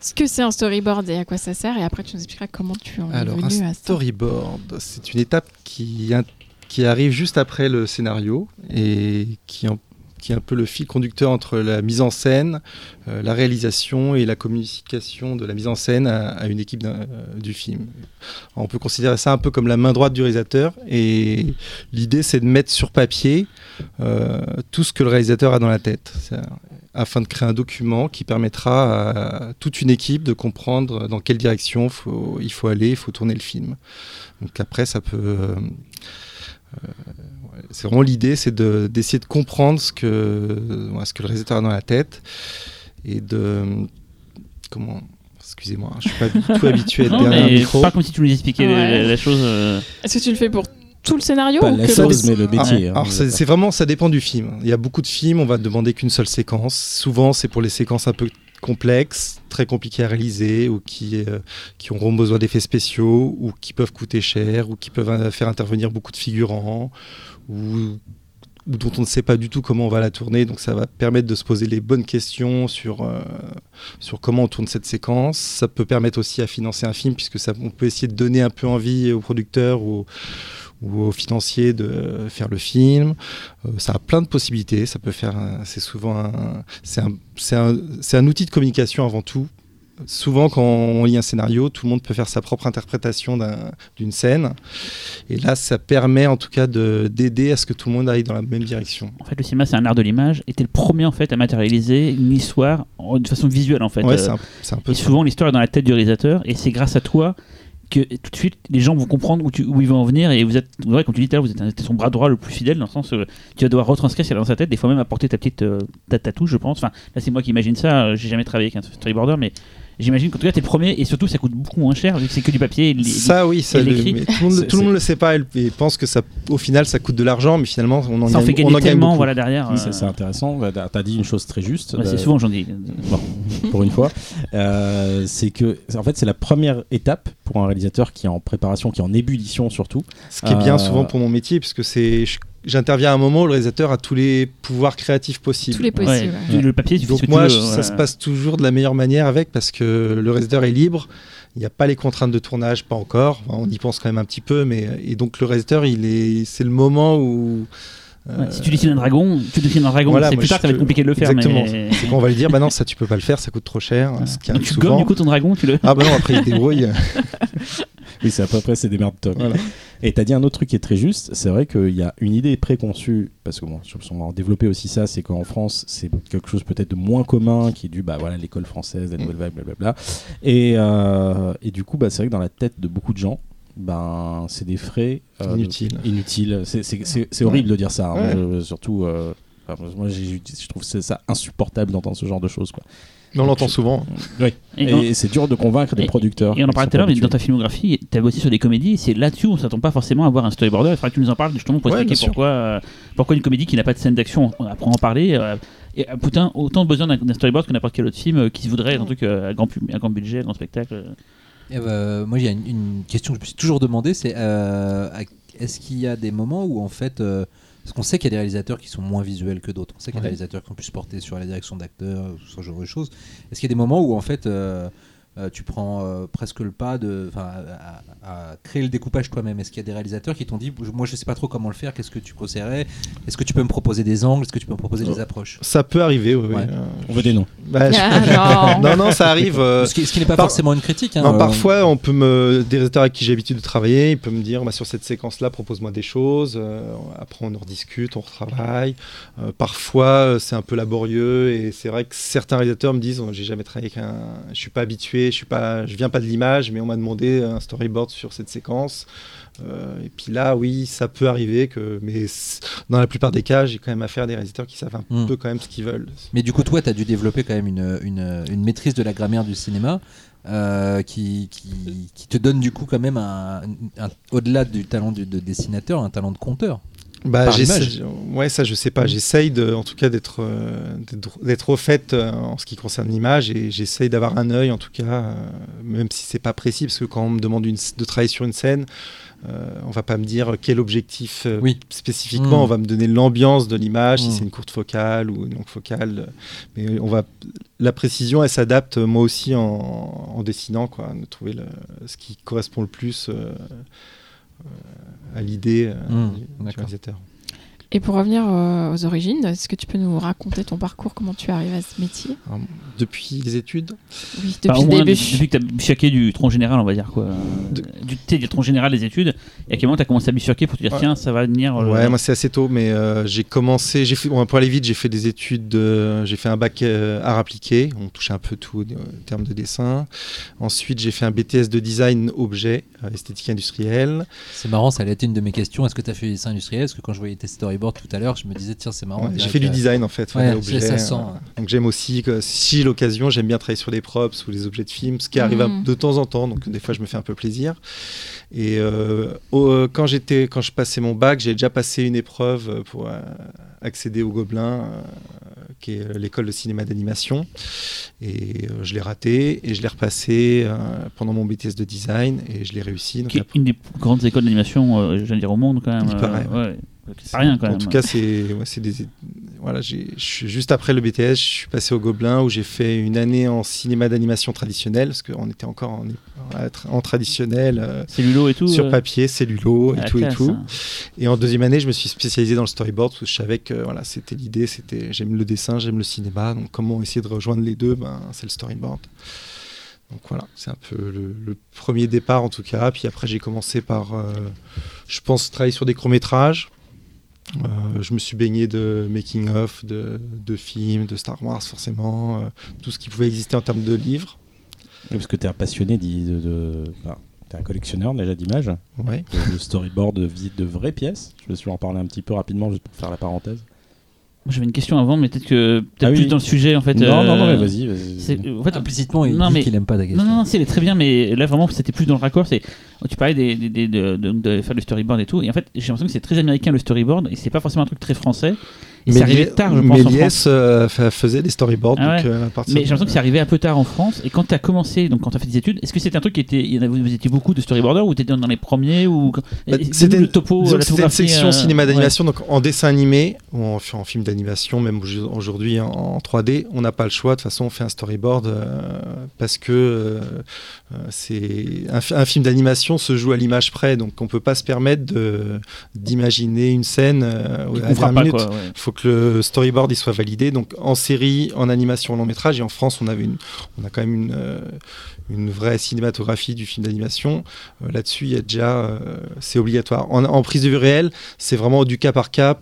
ce que c'est un storyboard et à quoi ça sert? Et après, tu nous expliqueras comment tu en Alors, es venu un à ça. storyboard, c'est une étape qui, arrive juste après le scénario et qui, en- qui est un peu le fil conducteur entre la mise en scène, euh, la réalisation et la communication de la mise en scène à, à une équipe d'un- euh, du film. On peut considérer ça un peu comme la main droite du réalisateur et l'idée c'est de mettre sur papier euh, tout ce que le réalisateur a dans la tête. C'est- afin de créer un document qui permettra à toute une équipe de comprendre dans quelle direction faut- il faut aller, il faut tourner le film. Donc après, ça peut... euh, euh, ouais, c'est vraiment l'idée, c'est de- d'essayer de, comprendre ce que, ce que le réalisateur a dans la tête et de... Comment Excusez-moi, je suis pas du tout habitué à être derrière un micro. pas comme si tu nous expliquais Ouais. la, la chose. euh, Est-ce que tu le fais pour tout le scénario Pas ou la que chose, mais le métier. Ah, hein, alors c'est c'est vraiment, ça dépend du film. Il y a beaucoup de films, on va demander qu'une seule séquence. Souvent, c'est pour les séquences un peu complexes, très compliquées à réaliser, ou qui, euh, qui auront besoin d'effets spéciaux, ou qui peuvent coûter cher, ou qui peuvent euh, faire intervenir beaucoup de figurants, ou, ou dont on ne sait pas du tout comment on va la tourner. Donc ça va permettre de se poser les bonnes questions sur, euh, sur comment on tourne cette séquence. Ça peut permettre aussi à financer un film, puisque ça, on peut essayer de donner un peu envie aux producteurs ou, ou aux financiers de faire le film. Euh, ça a plein de possibilités. Ça peut faire, c'est souvent un, c'est un, un, un outil de communication avant tout. Souvent, quand on lit un scénario, tout le monde peut faire sa propre interprétation d'un- d'une scène. Et là, ça permet en tout cas de- d'aider à ce que tout le monde aille dans la même direction. En fait, le cinéma, c'est un art de l'image. Et t'es le premier, en fait, à matérialiser une histoire de façon visuelle, en fait. Ouais, Euh, c'est un, c'est un peu et souvent, l'histoire est dans la tête du réalisateur. Et c'est grâce à toi que tout de suite, les gens vont comprendre où, tu, où ils vont en venir. Et vous êtes, vrai, comme tu dis tout vous êtes un- son bras droit le plus fidèle, dans le sens où tu vas devoir retranscrire ce dans sa tête. Des fois, même apporter ta petite euh, ta, ta touche, je pense. Enfin, là, c'est moi qui imagine ça. euh, J'ai jamais travaillé avec un storyboarder, mais. J'imagine qu'en tout cas, t'es le premier et surtout, ça coûte beaucoup moins cher vu que c'est que du papier. et Ça, oui, ça, et le- l'écrit. mais tout le monde, tout le monde c'est- le sait pas et, et pense que ça, au final, ça coûte de l'argent, mais finalement, on en ça gagne, fait on gagner en gagne tellement, beaucoup. voilà, derrière. Euh, c'est intéressant. T'as as dit une chose très juste. ouais, c'est Euh, souvent, j'en dis. Bon, pour une fois, Euh, c'est que en fait c'est la première étape pour un réalisateur qui est en préparation, qui est en ébullition surtout. Ce qui est bien Euh, souvent pour mon métier, puisque c'est, je- j'interviens à un moment où le réalisateur a tous les pouvoirs créatifs possibles. Tous les possibles. Ouais, ouais. Le papier, tu fais ce Donc tu moi, veux, ça se passe toujours de la meilleure manière avec, parce que le réalisateur est libre. Il n'y a pas les contraintes de tournage, pas encore. On y pense quand même un petit peu, mais et donc le réalisateur, il est, c'est le moment où. Ouais, si tu dessines un dragon, tu dessines un dragon. Voilà, c'est plus tard, je ça va être compliqué de le faire. Exactement. Mais... c'est quand on va lui dire, bah non, ça tu peux pas le faire, ça coûte trop cher. Ce qui Donc arrive tu souvent. gommes du coup ton dragon, tu le. Ah bah non, après il débrouille. Oui, c'est à peu près c'est des merdes top. Voilà. Et t'as dit un autre truc qui est très juste, c'est vrai qu'il y a une idée préconçue, parce que bon, je- on va en développer aussi ça, c'est qu'en France, c'est quelque chose peut-être de moins commun, qui est dû, bah voilà, l'école française, la nouvelle vague, blablabla. Et, euh, et du coup, bah, c'est vrai que dans la tête de beaucoup de gens, ben, c'est des frais euh, Inutiles. inutiles. C'est- horrible de dire ça, hein. Ouais. Moi, je- surtout. euh, enfin, moi, je trouve ça insupportable d'entendre ce genre de choses. Quoi. Mais on l'entend souvent. Oui. Et, Et, c'est dur de convaincre des producteurs. et on en parlait tout à l'heure, mais dans ta filmographie, tu as bossé sur des comédies, c'est là-dessus où on s'attend pas forcément à voir un storyboarder. Il faudra que tu nous en parles justement pour Ouais, expliquer pourquoi, euh, pourquoi une comédie qui n'a pas de scène d'action, on apprend à en parler. euh, et euh, putain, autant besoin d'un storyboard que n'importe quel autre film euh, qui se voudrait un truc euh, à grand, à grand budget, à grand spectacle. Euh. Eh ben, moi, il y a une, une question que je me suis toujours demandé, c'est euh, est-ce qu'il y a des moments où en fait, euh, parce qu'on sait qu'il y a des réalisateurs qui sont moins visuels que d'autres, on sait qu'il y a des réalisateurs qui ont pu se porter sur la direction d'acteurs, ce genre de choses. Est-ce qu'il y a des moments où en fait euh, euh, tu prends euh, presque le pas de, à, à créer le découpage toi-même Est-ce qu'il y a des réalisateurs qui t'ont dit, moi je sais pas trop comment le faire, qu'est-ce que tu conseillerais Est-ce que tu peux me proposer des angles? Est-ce que tu peux me proposer des approches? Ça peut arriver, oui. Ouais. Euh, On veut des noms. bah, je- Ah, non. non, non, ça arrive. euh, Ce qui, ce qui n'est pas par- forcément une critique. hein, Non, euh, parfois, on peut me, des réalisateurs avec qui j'ai l'habitude de travailler, ils peuvent me dire bah, sur cette séquence-là, propose-moi des choses. euh, après, on en rediscute, on retravaille. Euh, parfois, euh, c'est un peu laborieux et c'est vrai que certains réalisateurs me disent oh, j'ai jamais travaillé avec un. Je suis pas habitué, je suis pas, je viens pas de l'image, mais on m'a demandé un storyboard sur cette séquence. Euh, et puis là, oui, ça peut arriver que, mais dans la plupart des cas, j'ai quand même affaire à des réalisateurs qui savent un Hmm. peu quand même ce qu'ils veulent. Mais du coup, toi, tu as dû développer quand même une, une, une maîtrise de la grammaire du cinéma. euh, qui, qui, qui te donne du coup quand même un, un- au-delà du talent du- de dessinateur, un talent de conteur. Bah, ouais, ça je sais pas. J'essaye de, en tout cas d'être euh, d'être- au fait euh, en ce qui concerne l'image et j'essaye d'avoir un œil en tout cas, euh, même si c'est pas précis, parce que quand on me demande une, de travailler sur une scène, on va pas me dire quel objectif Oui. spécifiquement. Mm. On va me donner l'ambiance de l'image, si Mm. c'est une courte focale ou une longue focale. Mais on va la précision, elle s'adapte moi aussi en, en dessinant quoi, de trouver le, ce qui correspond le plus. À l'idée euh, Mm, du- réalisateur. Et pour revenir euh, aux origines, est-ce que tu peux nous raconter ton parcours, comment tu arrives à ce métier? Alors, depuis les études Oui, depuis le moins, début. depuis que tu as bifurqué du tronc général, on va dire quoi. De- Du, du tronc général des études, et à quel moment tu as commencé à bifurquer pour te dire Ouais. tiens, ça va venir. euh, Ouais, moi c'est assez tôt, mais euh, j'ai commencé, j'ai fait, bon, pour aller vite, j'ai fait des études, de- j'ai fait un bac euh, art appliqué, on touchait un peu tout euh, en termes de dessin. Ensuite, j'ai fait un BTS de design objet, euh, esthétique industrielle. C'est marrant, ça allait être une de mes questions. Est-ce que tu as fait du dessin industriel? Parce que quand je voyais tes tout à l'heure, je me disais, tiens, c'est marrant. Ouais, j'ai fait du design en fait, Ouais, voilà, c'est- ça sent, euh, ouais. donc j'aime aussi, que, si l'occasion, j'aime bien travailler sur des props ou les objets de film, ce qui arrive Mhm. de temps en temps, donc des fois je me fais un peu plaisir. Et euh, au- quand j'étais, quand je passais mon bac, j'ai déjà passé une épreuve pour euh, accéder au Gobelin, euh, qui est euh, l'école de cinéma d'animation. Et euh, je l'ai raté et je l'ai repassé euh, pendant mon BTS de design et je l'ai réussi. Donc qui est après- une des plus grandes écoles d'animation, euh, je de dire au monde quand même. Il paraît, euh, ouais. C'est pas rien quand en même. tout cas, c'est ouais, des voilà, juste après le BTS, je suis passé au Gobelin où j'ai fait une année en cinéma d'animation traditionnel parce qu'on était encore en, en traditionnel euh, Cellulo et tout. sur euh, papier, cellulo et la tout et tout. hein. Et en deuxième année, je me suis spécialisé dans le storyboard parce que je savais que voilà, c'était l'idée, c'était j'aime le dessin, j'aime le cinéma, donc comment essayer de rejoindre les deux, ben c'est le storyboard. Donc voilà, c'est un peu le, le premier départ en tout cas. Puis après, j'ai commencé par, euh, je pense, travailler sur des courts métrages. Euh, je me suis baigné de making of, de, de films, de Star Wars forcément, euh, tout ce qui pouvait exister en termes de livres. Oui, Parce que tu es un passionné de. de... enfin, T'es un collectionneur déjà d'images, Ouais. de, de storyboard, de visite de vraies pièces. Je vais en parler un petit peu rapidement juste pour faire la parenthèse. J'avais une question avant, mais peut-être que peut-être Ah oui, plus oui. dans le sujet en fait. non, non, non, euh, mais vas-y. vas-y. c'est- En fait, Implicitement, il Non, dit mais- qu'il aime pas ta question. Non, non, non, c'est très bien, mais là vraiment c'était plus dans le raccord. C'est tu parlais des, des- des- de, de- de faire le storyboard et tout, et en fait j'ai l'impression que c'est très américain le storyboard et c'est pas forcément un truc très français. C'est arrivé tard, je pense. Méliès euh, fa- faisait des storyboards, Ah donc euh, à Mais j'ai l'impression que c'est arrivé un peu tard en France. Et quand tu as commencé, donc quand tu as fait des études, est-ce que c'était un truc qui était. y en vous étiez beaucoup de storyboarders ou tu étais dans les premiers ou... Bah, c'était le une- topo, que c'était une section euh, cinéma ouais. d'animation, donc en dessin animé, ou en, en film d'animation, même au- aujourd'hui en, en 3D, on n'a pas le choix. De toute façon, on fait un storyboard euh, parce que euh, euh, c'est un, fi- un film d'animation se joue à l'image près, donc on peut pas se permettre de- d'imaginer une scène euh, à fera 20 pas, minutes. quoi, ouais. Faut le storyboard il soit validé. Donc en série, en animation, long métrage, et en France, on avait on a quand même une, euh, une vraie cinématographie du film d'animation. Euh, Là-dessus, il y a déjà, euh, c'est obligatoire. En, prise de vue réelle, c'est vraiment du cas par cas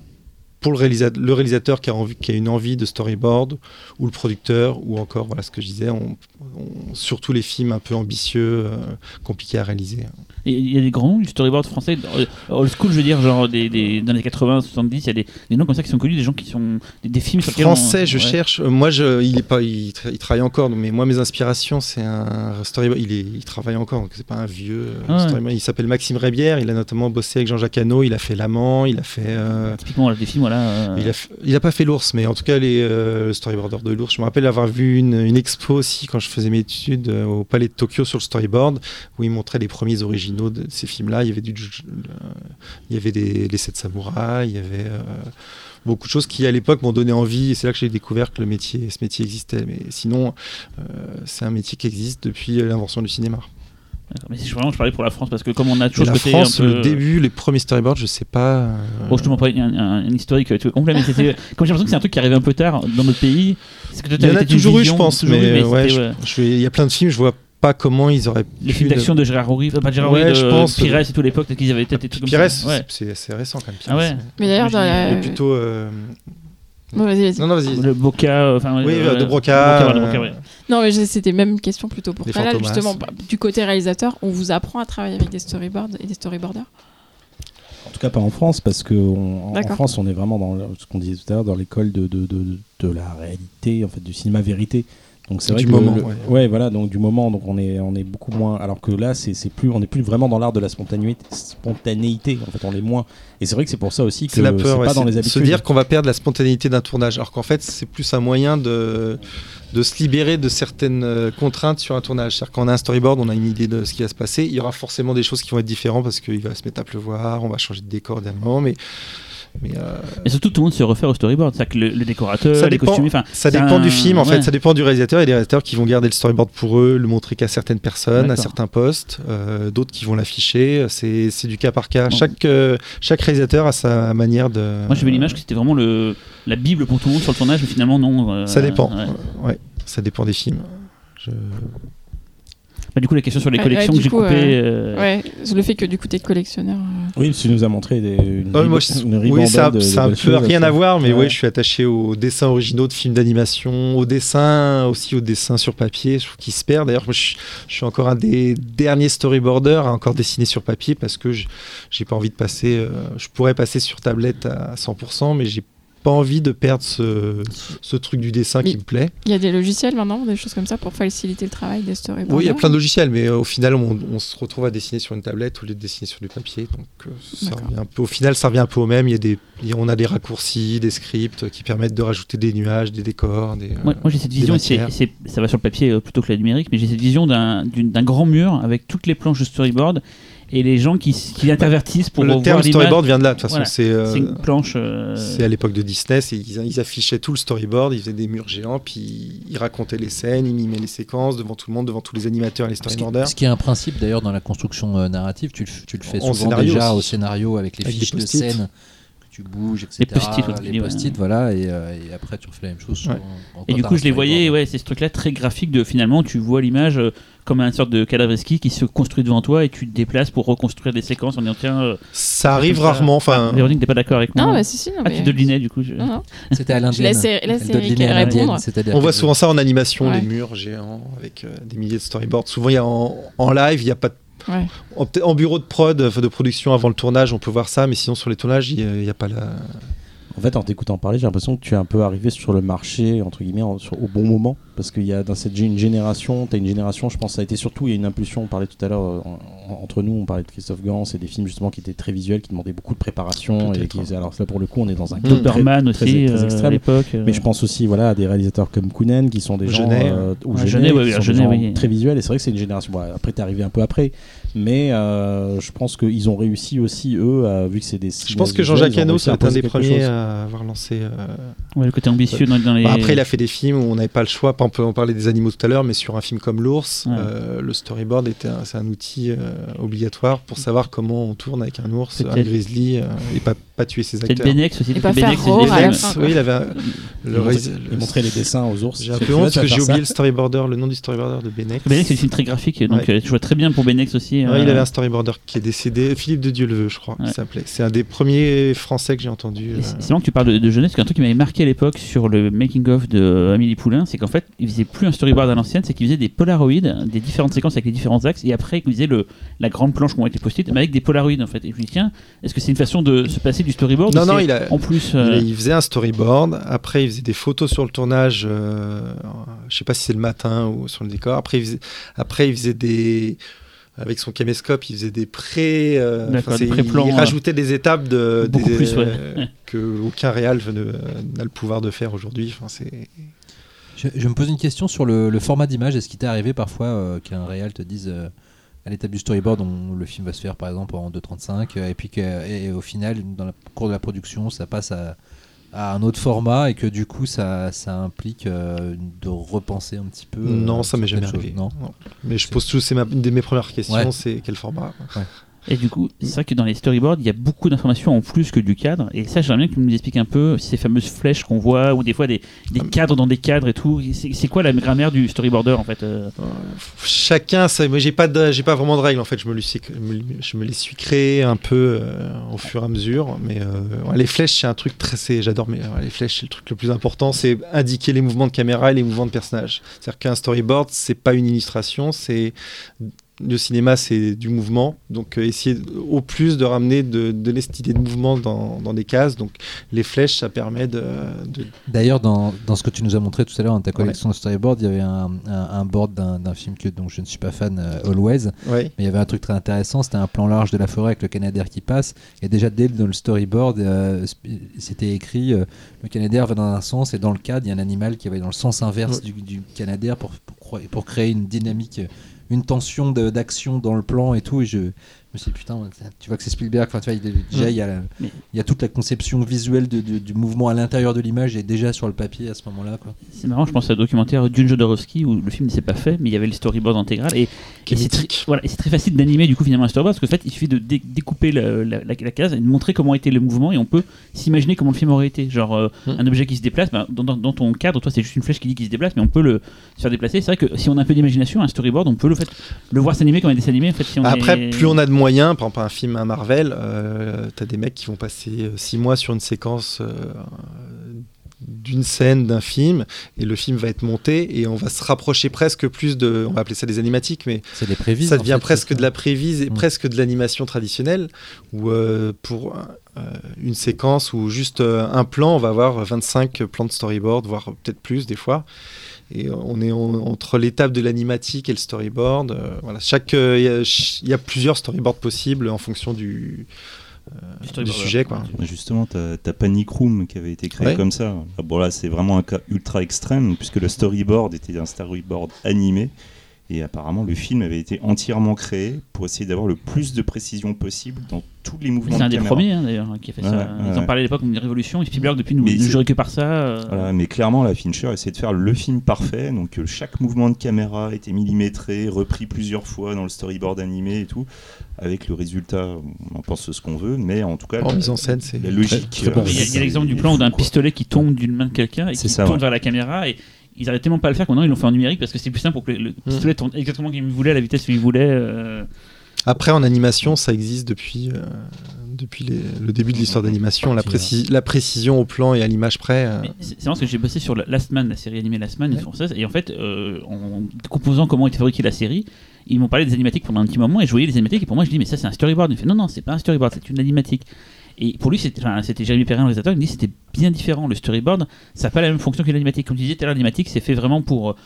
pour le réalisateur, qui a, envie, qui a une envie de storyboard, ou le producteur, ou encore, voilà ce que je disais, on, surtout les films un peu ambitieux, compliqués à réaliser. Il y a des grands noms du storyboard français, euh, old school, je veux dire, genre des, des- dans les 80, 70, il y a des, des noms comme ça qui sont connus, des gens qui sont. des, des films sur lesquels. on- Français, je ouais. cherche. Euh, Moi, je, il est pas, il, tra- il travaille encore. Mais moi, mes inspirations, c'est un storyboard. Il, est, il travaille encore, donc c'est pas un vieux euh, Ah ouais. storyboard. Il s'appelle Maxime Rébière. Il a notamment bossé avec Jean-Jacques Hano. Il a fait L'amant. Il a fait. euh, Typiquement, des films, voilà. euh, il, a il a pas fait l'ours, mais en tout cas les euh, storyboarders de l'ours. Je me rappelle avoir vu une, une expo aussi quand je faisais mes études au Palais de Tokyo sur le storyboard, où ils montraient les premiers de ces films-là. Il y avait du, euh, il y avait des les sept samouraïs, il y avait euh, beaucoup de choses qui à l'époque m'ont donné envie. Et c'est là que j'ai découvert que le métier, ce métier existait. Mais sinon, euh, c'est un métier qui existe depuis l'invention du cinéma. Mais c'est vraiment, je parlais pour la France parce que comme on a toujours la côté France, un peu. le début, les premiers storyboards, je sais pas. euh, Bon, je te montre un, un- un historique euh, complet, mais c'était. Comme j'ai l'impression que c'est un truc qui arrivait un peu tard dans notre pays. Que Il y en a toujours eu, je pense, mais ouais, je- je il y a plein de films, je vois pas comment ils auraient Les pu films de- d'action de Gérard Rory, pas de Gérard Ouais, Rory, de je pense. Pires et tout l'époque, peut-être qu'ils avaient peut-être des trucs comme Pires, ça. Ouais. c'est c'est récent quand même. Pires. Ah ouais. Mais d'ailleurs, dans la- plutôt. euh, Bon, vas-y, vas-y. Non, non, vas-y. Le Boca, euh, enfin. Oui, euh, de Broca. ouais, de Broca, ouais. Non, mais c'était même une question plutôt pour Fantomas. justement. bah, Du côté réalisateur, on vous apprend à travailler avec des storyboards et des storyboarders? En tout cas, pas en France, parce que on- en, en D'accord. France, on est vraiment dans ce qu'on disait tout à l'heure, dans l'école de, de, de, de la réalité, en fait, du cinéma vérité, Donc c'est vrai Du que moment, le- ouais. ouais. voilà, donc du moment, donc on est, on est beaucoup moins. Alors que là, c'est c'est plus, on est plus vraiment dans l'art de la spontanéité, spontanéité. En fait, on est moins. Et c'est vrai que c'est pour ça aussi que C'est la peur, ouais, pas dans les de habitudes. se dire qu'on va perdre la spontanéité d'un tournage, alors qu'en fait c'est plus un moyen de, de se libérer de certaines euh, contraintes sur un tournage. C'est-à-dire qu'on a un storyboard, on a une idée de ce qui va se passer, il y aura forcément des choses qui vont être différentes parce qu'il va se mettre à pleuvoir, on va changer de décor dernièrement, mais, mais euh, surtout, tout le monde se refait au storyboard. C'est-à-dire que le, le décorateur, Ça les dépend. costumiers, ça dépend un- du film en ouais. fait, ça dépend du réalisateur. Il y a des réalisateurs qui vont garder le storyboard pour eux, le montrer qu'à certaines personnes, à certains postes, euh, d'autres qui vont l'afficher. C'est c'est du cas par cas. Bon. Chaque, euh, chaque réalisateur a sa manière de. Moi, j'avais l'image que c'était vraiment le, la Bible pour tout le monde sur le tournage, mais finalement, non. Ça dépend. ouais. Ouais, ça dépend des films. Je- Bah, du coup, la question sur les collections ouais, que du j'ai coup, coupées. euh, euh, Ouais, le fait que du coup t'es collectionneur. euh, Oui, qu'il nous a montré des, une, Oh, moi, une oui, ça, de- ça a un belles peu choses, rien à voir, mais Ouais. ouais, je suis attaché aux dessins originaux de films d'animation, aux dessins, aussi aux dessins sur papier, je trouve qu'ils se perdent. D'ailleurs, moi, je, suis- je suis encore un des derniers storyboarders à encore dessiner sur papier parce que je- j'ai pas envie de passer. euh, je pourrais passer sur tablette à 100%, mais j'ai pas envie de perdre ce, ce truc du dessin qui me plaît. Il y a des logiciels maintenant, des choses comme ça pour faciliter le travail des storyboarders. Oui, il y a plein de logiciels, mais euh, au final, on, on se retrouve à dessiner sur une tablette au lieu de dessiner sur du papier. Donc, euh, ça D'accord. revient un peu, au final, ça revient un peu au même. Il y a des, on a des raccourcis, des scripts qui permettent de rajouter des nuages, des décors. Des, euh, Moi, moi, j'ai cette des vision, c'est- ça va sur le papier euh, plutôt que la numérique, mais j'ai cette vision d'un grand mur avec toutes les planches de storyboard et les gens qui, qui intervertissent pour le terme storyboard vient de là. De toute façon, Voilà. c'est euh, C'est une planche. euh, c'est à l'époque de Disney. c'est- Ils, ils affichaient tout le storyboard, ils faisaient des murs géants, puis ils racontaient les scènes, ils mimaient les séquences devant tout le monde, devant tous les animateurs et les Ce qui, storyboarders. ce qui est un principe d'ailleurs dans la construction euh, narrative, tu le, f- tu le fais En souvent scénario déjà aussi. au scénario avec les Avec fiches de scène que tu bouges, etc. Les post-it, ouais, voilà, et, euh, et après tu refais la même chose. sur- Ouais. en- Et du coup, je les voyais, ouais, c'est ce truc-là très graphique de finalement, tu vois l'image euh, comme un sorte de cadavreski qui se construit devant toi et tu te déplaces pour reconstruire des séquences en disant tiens. euh, Ça arrive rarement. Enfin, Ah, Véronique, t'es pas d'accord avec moi Non, bah si, si. Non, Ah, mais... tu devinais du coup. je- Non, non. C'était Alain Je Dienne. laisse- laisse Elle doit Eric deviner Alain répondre. On voit que- souvent ça en animation, Ouais. les murs géants avec euh, des milliers de storyboards. Souvent, il y a en, en live, il n'y a pas de Ouais. En, bureau de prod, de production avant le tournage, on peut voir ça, mais sinon sur les tournages, il n'y a, pas la. En fait, en t'écoutant parler, j'ai l'impression que tu es un peu arrivé sur le marché, entre guillemets, en- sur- au bon moment. Parce qu'il y a dans cette une génération, tu as une génération, je pense, ça a été surtout, il y a une impulsion, on parlait tout à l'heure, euh, en- en- entre nous, on parlait de Christophe Gans, et des films justement qui étaient très visuels, qui demandaient beaucoup de préparation. Et qui, alors là, pour le coup, on est dans un club très- Doberman très- aussi, très euh, à extrême. l'époque. euh. Mais je pense aussi voilà, à des réalisateurs comme Kounen qui sont des gens Genet, euh, ou Ouais, Genet, Genet, ouais, qui oui, sont des Genet, gens oui. très visuels et c'est vrai que c'est une génération bon, après t'es arrivé un peu après mais euh, je pense qu'ils ont réussi aussi eux à- vu que c'est des Je pense que Jean-Jacques Hano, c'est un des premiers à avoir lancé. Ouais, le côté ambitieux dans, dans les. bah, après, il a fait des films où on n'avait pas le choix. On peut en parler des animaux tout à l'heure, mais sur un film comme L'ours, Ouais. euh, le storyboard était un, c'est un outil euh, obligatoire pour savoir comment on tourne avec un ours, un grizzly, euh, et pas, pas tuer ses acteurs. Benex aussi. Et pas faire Benex, fin. oui, il avait un- il le montrait, réis- il montrait les dessins aux ours J'ai un peu honte parce que j'ai faire oublié le storyboarder, le nom du storyboarder de Benex. Benex, c'est des films très graphiques, donc Ouais. euh, je vois très bien pour Benex aussi. Ouais, euh, il avait un storyboarder qui est décédé, Philippe de Dieu le veut, je crois, Ouais. il s'appelait. C'est un des premiers français que j'ai entendu. Euh, C'est marrant que tu parles de, de jeunesse, parce qu'un truc qui m'avait marqué à l'époque sur le making-of de euh, Amélie Poulain, c'est qu'en fait, il faisait plus un storyboard à l'ancienne, c'est qu'il faisait des polaroïdes, des différentes séquences avec les différents axes, et après, il faisait le, la grande planche qu'on avec les post-it, mais avec des polaroïdes en fait. Et je me dis, tiens, est-ce que c'est une façon de se passer du storyboard Non, non, il a- En plus. Il, euh, il faisait un storyboard, après il faisait des photos sur le tournage, euh, je sais pas si c'est le matin ou sur le décor, après il faisait, après, il faisait des... Avec son caméscope, il faisait des pré... euh, des Il euh, rajoutait des étapes de, beaucoup des- plus, ouais. euh, que aucun réal n'a le pouvoir de faire aujourd'hui. Enfin, c'est... Je, je me pose une question sur le, le format d'image. Est-ce qu'il t'est arrivé parfois euh, qu'un réal te dise euh, à l'étape du storyboard, on- le film va se faire par exemple en 2.35 euh, et puis que, et, et au final, dans le cours de la production, ça passe à, à un autre format et que du coup, ça, ça implique euh, de repenser un petit peu. euh, non, ça m'est jamais arrivé. Non? Non. Mais je pose toujours, c'est ma- une de mes premières questions, Ouais. c'est quel format? Et du coup, c'est vrai que dans les storyboards, il y a beaucoup d'informations en plus que du cadre. Et ça, j'aimerais bien que tu nous expliques un peu ces fameuses flèches qu'on voit, ou des fois des, cadres dans des cadres et tout. C'est quoi la grammaire du storyboarder en fait euh? Chacun, ça, moi j'ai pas, vraiment de règles en fait. Je me, les suis- créées un peu euh, au fur et à mesure. Mais euh, les flèches, c'est un truc très, j'adore. Mais les flèches, c'est le truc le plus important, c'est indiquer les mouvements de caméra et les mouvements de personnages. C'est-à-dire qu'un storyboard, c'est pas une illustration, c'est le cinéma, c'est du mouvement. Donc, euh, essayer au plus de ramener de, de de mouvement dans, dans, des cases. Donc, les flèches, ça permet de. D'ailleurs, dans, dans, ce que tu nous as montré tout à l'heure dans ta collection ouais. de storyboard, il y avait un, un, un board d'un film que, dont je ne suis pas fan, euh, Always. Ouais. Mais il y avait un truc très intéressant c'était un plan large de la forêt avec le Canadair qui passe. Et déjà, dès dans le storyboard, euh, c'était écrit euh, le Canadair va dans un sens et dans le cadre, il y a un animal qui va dans le sens inverse ouais. du, du Canadair pour, pour, pour, créer une dynamique une tension d'action dans le plan et tout. Et je, me suis dit, putain, tu vois que c'est Spielberg. Enfin, tu vois, il, déjà, il y, a la, il y a toute la conception visuelle de, de, du mouvement à l'intérieur de l'image et déjà sur le papier à ce moment-là. C'est marrant, je pense à un documentaire d'une Jodorowsky où le film ne s'est pas fait, mais il y avait le storyboard intégral. Et, et c'est très, voilà, très facile d'animer du coup finalement un storyboard parce qu'en fait, il suffit de dé découper la, la, la, la, case et de montrer comment était le mouvement et on peut s'imaginer comment le film aurait été. Genre, euh, mmh. un objet qui se déplace, ben, dans, dans, dans, ton cadre, toi, c'est juste une flèche qui dit qu'il se déplace, mais on peut le se faire déplacer. C'est vrai que si on a un peu d'imagination, un storyboard, on peut le, fait, le voir s'animer comme un dessin animé. En fait, si on Après, est... plus on a de moyens, par exemple, un film à Marvel, euh, t'as des mecs qui vont passer 6 mois sur une séquence euh, d'une scène d'un film et le film va être monté et on va se rapprocher presque plus de on va appeler ça des animatiques mais c'est des prévises ça devient fait, presque de la prévise et mmh. presque de l'animation traditionnelle où euh, pour euh, une séquence ou juste euh, un plan on va avoir 25 plans de storyboard voire peut-être plus des fois et on est en, entre l'étape de l'animatique et le storyboard. Euh, voilà, chaque, il euh, y, y, a plusieurs storyboards possibles en fonction du, euh, du sujet. Quoi. Justement, tu as, Panic Room qui avait été créé ouais. comme ça. Bon, là, c'est vraiment un cas ultra extrême puisque le storyboard était un storyboard animé. Et apparemment, le film avait été entièrement créé pour essayer d'avoir le plus de précision possible dans tous les mouvements. C'est un des premiers hein, d'ailleurs qui a fait ouais, ça. Ils ouais. en parlaient à l'époque comme une révolution. Et Spielberg depuis nous ne jurait que par ça. Euh... Voilà, mais clairement, la Fincher essayait de faire le film parfait. Donc euh, chaque mouvement de caméra était millimétré, repris plusieurs fois dans le storyboard animé et tout. Avec le résultat, on en pense ce qu'on veut, mais en tout cas, en mise en scène, c'est la logique. Très, très il y a, a l'exemple du plan d'un pistolet qui tombe d'une main de quelqu'un et qui ça, tourne vers la caméra et ils arrêtent tellement pas à le faire qu'on ils l'ont fait en numérique parce que c'est plus simple pour que le pistolet tourne exactement comme il voulait à la vitesse qu'il voulait. Euh... Après, en animation, ça existe depuis, euh, depuis les, le début de l'histoire d'animation, la, préci la, précision au plan et à l'image près. Euh... C'est parce que j'ai bossé sur Last Man, la série animée Last Man, ouais. française, et en fait, euh, en composant comment était fabriquée la série, ils m'ont parlé des animatiques pendant un petit moment, et je voyais les animatiques, et pour moi, je dis, mais ça, c'est un storyboard. Il me fait, non, non, c'est pas un storyboard, c'est une animatique. Et pour lui, c'était enfin, Jérémy Perrin, le réalisateur, il me dit c'était bien différent. Le storyboard, ça n'a pas la même fonction que l'animatique. Comme tu disais tout à l'animatique, c'est fait vraiment pour que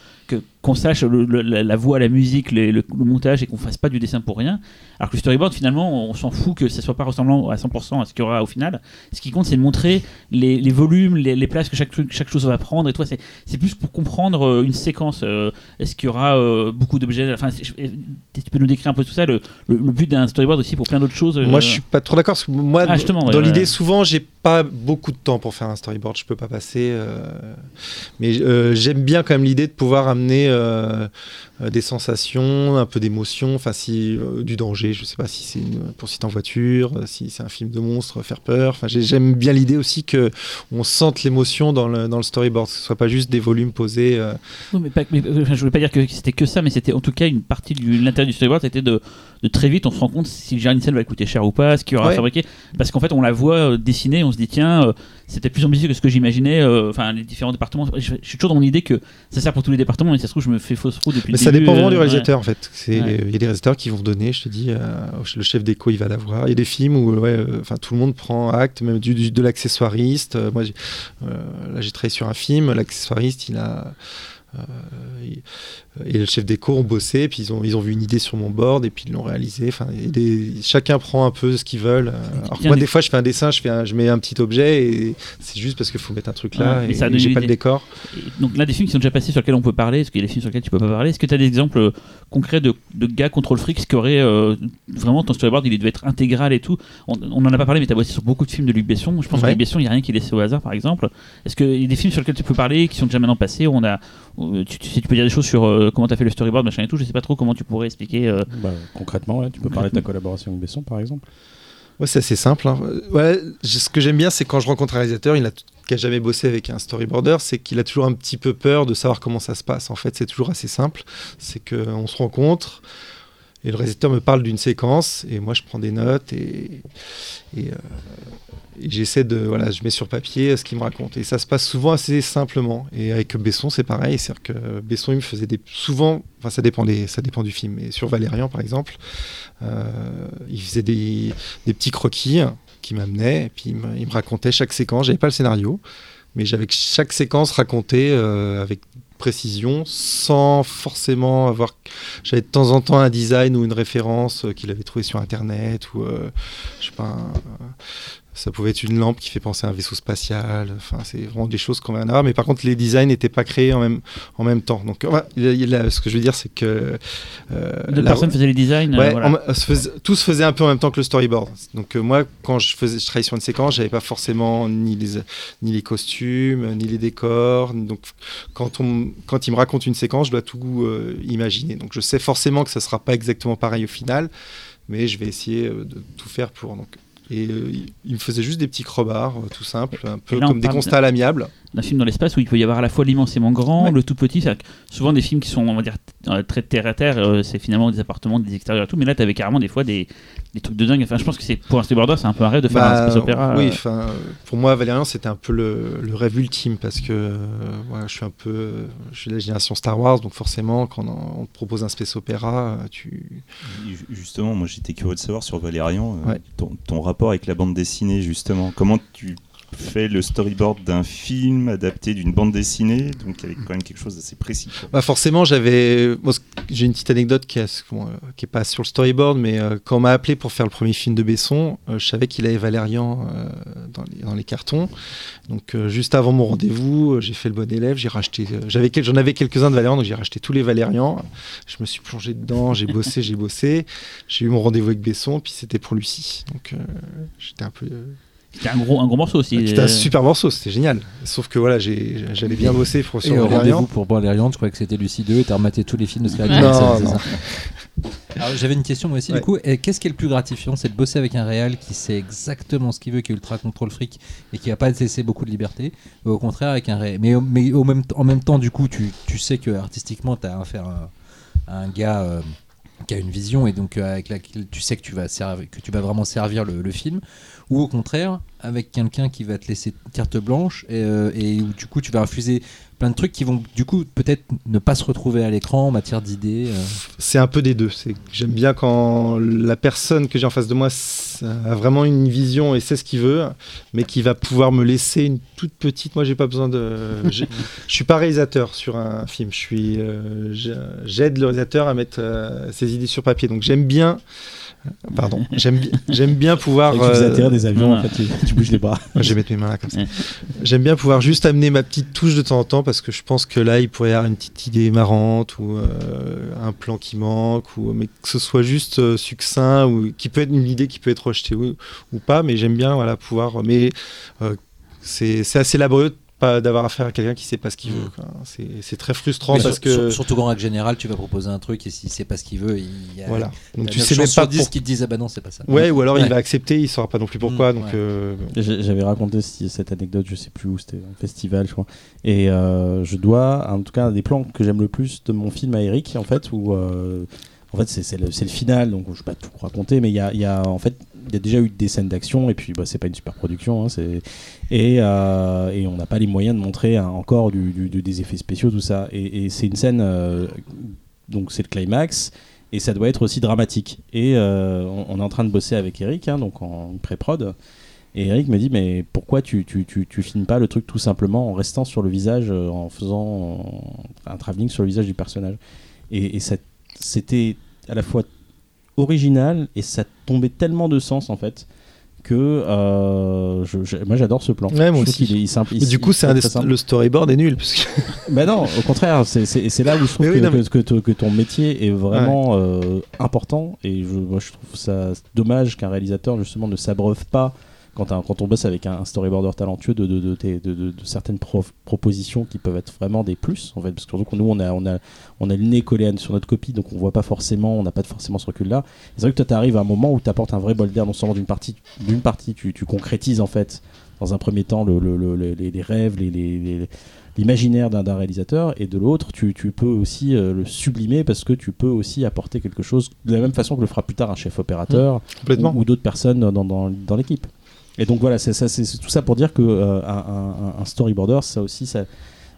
qu'on sache le, le, la voix, la musique, le, le montage et qu'on fasse pas du dessin pour rien. Alors que le storyboard, finalement, on s'en fout que ça soit pas ressemblant à 100% à ce qu'il y aura au final. Ce qui compte, c'est de montrer les, les volumes, les, les, places que chaque, chaque chose va prendre. Et toi, c'est plus pour comprendre une séquence. Euh, Est-ce qu'il y aura euh, beaucoup d'objets? Enfin, tu peux nous décrire un peu tout ça, le, but d'un storyboard aussi pour plein d'autres choses. Euh... Moi, je suis pas trop d'accord. Moi, ah, dans l'idée, ouais. souvent, j'ai pas beaucoup de temps pour faire un storyboard. Je peux pas passer. Euh, mais euh, j'aime bien quand même l'idée de pouvoir amener euh, des sensations, un peu d'émotion, enfin si du danger. Je sais pas si c'est une poursuite en voiture, si c'est un film de monstre, faire peur. Enfin, j'aime bien l'idée aussi que on sente l'émotion dans le, dans le storyboard, que ce soit pas juste des volumes posés. Non, mais, pas, mais je voulais pas dire que c'était que ça, mais c'était en tout cas une partie de l'intérêt du storyboard, c'était de, de, très vite on se rend compte si le Jarnicel va coûter cher ou pas, ce qu'il aura ouais. fabriqué, parce qu'en fait on la voit dessiner on se dit tiens euh, c'était plus ambitieux que ce que j'imaginais enfin euh, les différents départements je, je, suis toujours dans l'idée que ça sert pour tous les départements mais ça se trouve je me fais fausse route depuis mais ça dépend vraiment euh, du réalisateur ouais. en fait il ouais. y a des réalisateurs qui vont donner je te dis le chef d'écho il va l'avoir il y a des films où ouais enfin tout le monde prend acte même du, du de l'accessoiriste moi là j'ai travaillé sur un film l'accessoiriste il a euh, et le chef déco ont bossé, puis ils ont, ils ont vu une idée sur mon board et puis ils l'ont réalisé. Enfin, chacun prend un peu ce qu'ils veulent. Alors moi, des fois, je fais un dessin, je, fais un, je mets un petit objet et c'est juste parce qu'il faut mettre un truc là ouais, et, et j'ai pas le décor. Et donc là, des films qui sont déjà passés sur lesquels on peut parler, est-ce qu'il y a des films sur lesquels tu peux pas parler Est-ce que tu as des exemples euh, concrets de, de gars contre le fric qui auraient euh, vraiment ton storyboard, il devait être intégral et tout? On, on en a pas parlé, mais tu as bossé sur beaucoup de films de Luc Besson. Je pense ouais. que Luc Besson, il n'y a rien qui est laissé au hasard, par exemple. Est-ce qu'il y a des films sur lesquels tu peux parler qui sont déjà maintenant passés où on a, tu, tu, tu peux dire des choses sur euh, comment tu as fait le storyboard, machin et tout. Je sais pas trop comment tu pourrais expliquer. Euh... Bah, concrètement, ouais, tu peux parler de ta collaboration avec Besson, par exemple. Ouais, c'est assez simple. Hein. Ouais, ce que j'aime bien, c'est quand je rencontre un réalisateur, il a qui a jamais bossé avec un storyboarder, c'est qu'il a toujours un petit peu peur de savoir comment ça se passe. En fait, c'est toujours assez simple. C'est qu'on se rencontre. Et le réalisateur me parle d'une séquence et moi je prends des notes et, euh, j'essaie de voilà je mets sur papier ce qu'il me raconte. Et ça se passe souvent assez simplement. Et avec Besson c'est pareil c'est à dire que Besson il me faisait des souvent enfin ça dépend des ça dépend du film mais sur Valérian par exemple euh, il faisait des, des petits croquis qui m'amenaient et puis il me, racontait chaque séquence. J'avais pas le scénario mais j'avais chaque séquence racontée euh, avec précision sans forcément avoir j'avais de temps en temps un design ou une référence euh, qu'il avait trouvé sur internet ou euh, je sais pas ça pouvait être une lampe qui fait penser à un vaisseau spatial enfin c'est vraiment des choses qu'on va en avoir mais par contre les designs n'étaient pas créés en même en même temps donc voilà, ce que je veux dire c'est que euh, Deux la- personnes faisaient les designs. euh, Ouais, voilà. se faisait- tout se faisait un peu en même temps que le storyboard. Donc euh, moi, quand je faisais, je travaillais sur une séquence, j'avais pas forcément ni les ni les costumes, ni les décors. Donc quand on quand il me raconte une séquence, je dois tout euh, imaginer. Donc je sais forcément que ça sera pas exactement pareil au final, mais je vais essayer euh, de tout faire pour. Donc et euh, il- me faisait juste des petits crobards, euh, tout simples, un peu là, comme des constats à l'amiable. D'un film dans l'espace où il peut y avoir à la fois l'immensément grand, Ouais. le tout petit. C'est-à-dire que Souvent des films qui sont, on va dire, euh, très terre à terre, euh, c'est finalement des appartements, des extérieurs et tout. Mais là, t'avais carrément des fois des, des trucs de dingue. Enfin, je pense que c'est pour un storyboarder, c'est un peu un rêve de faire Bah, un space opéra. Oui, euh, enfin, pour moi, Valérian, c'était un peu le, le rêve ultime parce que euh, voilà, je suis un peu, je suis de la génération Star Wars, donc forcément, quand on, on te propose un space opéra, tu, Ju- Justement, moi j'étais curieux de savoir sur Valérian, euh, Ouais. ton, ton rapport avec la bande dessinée, justement. Comment tu fais le storyboard d'un film adapté d'une bande dessinée, donc avec quand même quelque chose d'assez précis. Bah forcément, j'avais. J'ai une petite anecdote qui, est, euh, qui est pas sur le storyboard, mais euh, quand on m'a appelé pour faire le premier film de Besson, euh, je savais qu'il avait Valérian dans, les, cartons. Donc, juste avant mon rendez-vous, j'ai fait le bon élève. J'ai racheté. J'en avais quelques-uns de Valérian, donc j'ai racheté tous les Valérians. Je me suis plongé dedans, j'ai bossé, j'ai bossé. J'ai eu mon rendez-vous avec Besson, puis c'était pour Lucie. Donc, j'étais un peu. C'était un gros, un gros morceau aussi. C'était un Euh, super morceau, c'était génial. Sauf que voilà, j'ai- j'allais bien bosser pour Et sur au Valérian. rendez-vous pour Valérian, je croyais que c'était Lucie 2 et t'as rematé tous les films de Scarlett Ouais. Non, non. J'avais une question moi aussi, Ouais. du coup, et qu'est-ce qui est le plus gratifiant C'est de bosser avec un réal qui sait exactement ce qu'il veut, qui est ultra contrôle fric et qui va pas te laisser beaucoup de liberté, ou au contraire avec un réal. Mais, mais au même, en même temps, du coup, tu, tu sais que artistiquement, tu as affaire à, à un gars euh, qui a une vision et donc euh, avec laquelle tu sais que tu vas, servir, que tu vas vraiment servir le, le film, ou au contraire avec quelqu'un qui va te laisser carte blanche et, euh, et où du coup tu vas infuser plein de trucs qui vont du coup peut-être ne pas se retrouver à l'écran en matière d'idées. euh. C'est un peu des deux. J'aime bien quand la personne que j'ai en face de moi a vraiment une vision et sait ce qu'il veut, mais qui va pouvoir me laisser une toute petite. Moi, j'ai pas besoin de. Je suis pas réalisateur sur un film. Je suis. euh, j'ai- J'aide le réalisateur à mettre ses idées sur papier. Donc j'aime bien. Pardon. J'aime bi- j'aime bien pouvoir. Tu euh, atterrir des avions, en ouais. fait, tu, tu bouges les bras. je vais mettre mes mains là comme ça. J'aime bien pouvoir juste amener ma petite touche de temps en temps parce que je pense que là il pourrait y avoir une petite idée marrante ou euh, un plan qui manque ou mais que ce soit juste euh, succinct ou qui peut être une idée qui peut être rejetée ou, ou pas mais j'aime bien voilà pouvoir mais euh, c'est c'est assez laborieux pas d'avoir affaire à quelqu'un qui sait pas ce qu'il Mm. veut c'est c'est très frustrant Mais parce sur- que sur- surtout qu'en règle générale, tu vas proposer un truc et s'il sait pas ce qu'il veut, il y a, voilà il y a donc tu sais même pas sur 10 pour... qui te disent ah bah non c'est pas ça. ouais ou alors Ouais. il va accepter il saura pas non plus pourquoi Mm, donc ouais. euh, J'avais raconté cette anecdote, je sais plus où, c'était un festival, je crois. Et euh, je dois, en tout cas, un des plans que j'aime le plus de mon film à Eric, en fait, où. euh, en fait, c'est c'est le, le final, donc je vais pas tout raconter, mais il y a, il y a, en fait, y a déjà eu des scènes d'action, et puis bah, c'est pas une super production, hein, euh, et on n'a pas les moyens de montrer encore des effets spéciaux, tout ça. Et, c'est une scène, euh, donc c'est le climax, et ça doit être aussi dramatique. Et euh, on, est en train de bosser avec Eric, hein, donc en pré-prod. Et Eric me dit mais pourquoi tu, tu, filmes pas le truc tout simplement en restant sur le visage, en faisant un travelling sur le visage du personnage? Et, c'était à la fois original et ça tombait tellement de sens en fait que euh, je- je- moi j'adore ce plan. Ouais, moi aussi. est simple. du coup c'est le storyboard est nul parce que Bah non, au contraire, c'est- là où je trouve Mais oui, que, non, mais- que- que- que ton métier est vraiment euh, important et je, moi, je trouve ça dommage qu'un réalisateur justement ne s'abreuve pas quand, un- quand on bosse avec un, storyboarder talentueux de, certaines prof- propositions qui peuvent être vraiment des plus en fait parce que surtout nous on a, on a, on a le nez collé sur notre copie donc on voit pas forcément, on n'a pas forcément ce recul là. C'est vrai que toi tu arrives à un moment où tu apportes un vrai bol d'air non seulement d'une partie, d'une partie tu, tu concrétises en fait dans un premier temps le, le- le- le- les, les rêves, les, les- les- l'imaginaire d'un réalisateur, et de l'autre, tu, tu peux aussi euh, le sublimer parce que tu peux aussi apporter quelque chose de la même façon que le fera plus tard un chef opérateur Complètement. ou, ou d'autres personnes dans, dans, dans l'équipe. Et donc voilà, c'est ça- c'est- tout ça pour dire que euh, storyboarder, ça aussi,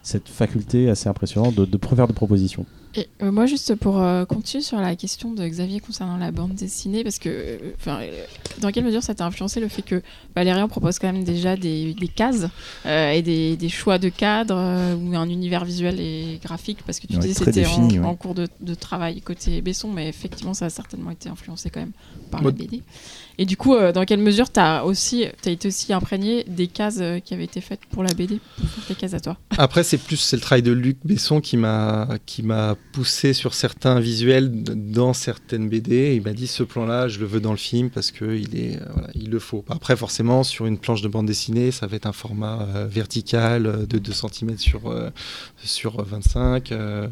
cette faculté assez impressionnante de faire des propositions. Et euh, moi, juste pour euh, continuer sur la question de Xavier concernant la bande dessinée, parce que, euh, enfin, euh, dans quelle mesure ça t'a influencé le fait que Valérian propose quand même déjà des, des cases euh, et des, des choix de cadres euh, ou un univers visuel et graphique, parce que tu Ouais, disais très c'était en, défini, ouais. en cours de, de travail côté Besson, mais effectivement, ça a certainement été influencé quand même par la. BD. Et du coup, euh, dans quelle mesure t'as aussi, t'as été aussi imprégné des cases euh, qui avaient été faites pour la BD, pour faire tes cases à toi Après, c'est plus c'est le travail de Luc Besson qui m'a qui m'a poussé sur certains visuels dans certaines BD. Il m'a dit ce plan-là, je le veux dans le film parce que il est euh, il le faut. Après, forcément, sur une planche de bande dessinée, ça va être un format euh, vertical euh, de 2 cm sur sur 25. euh,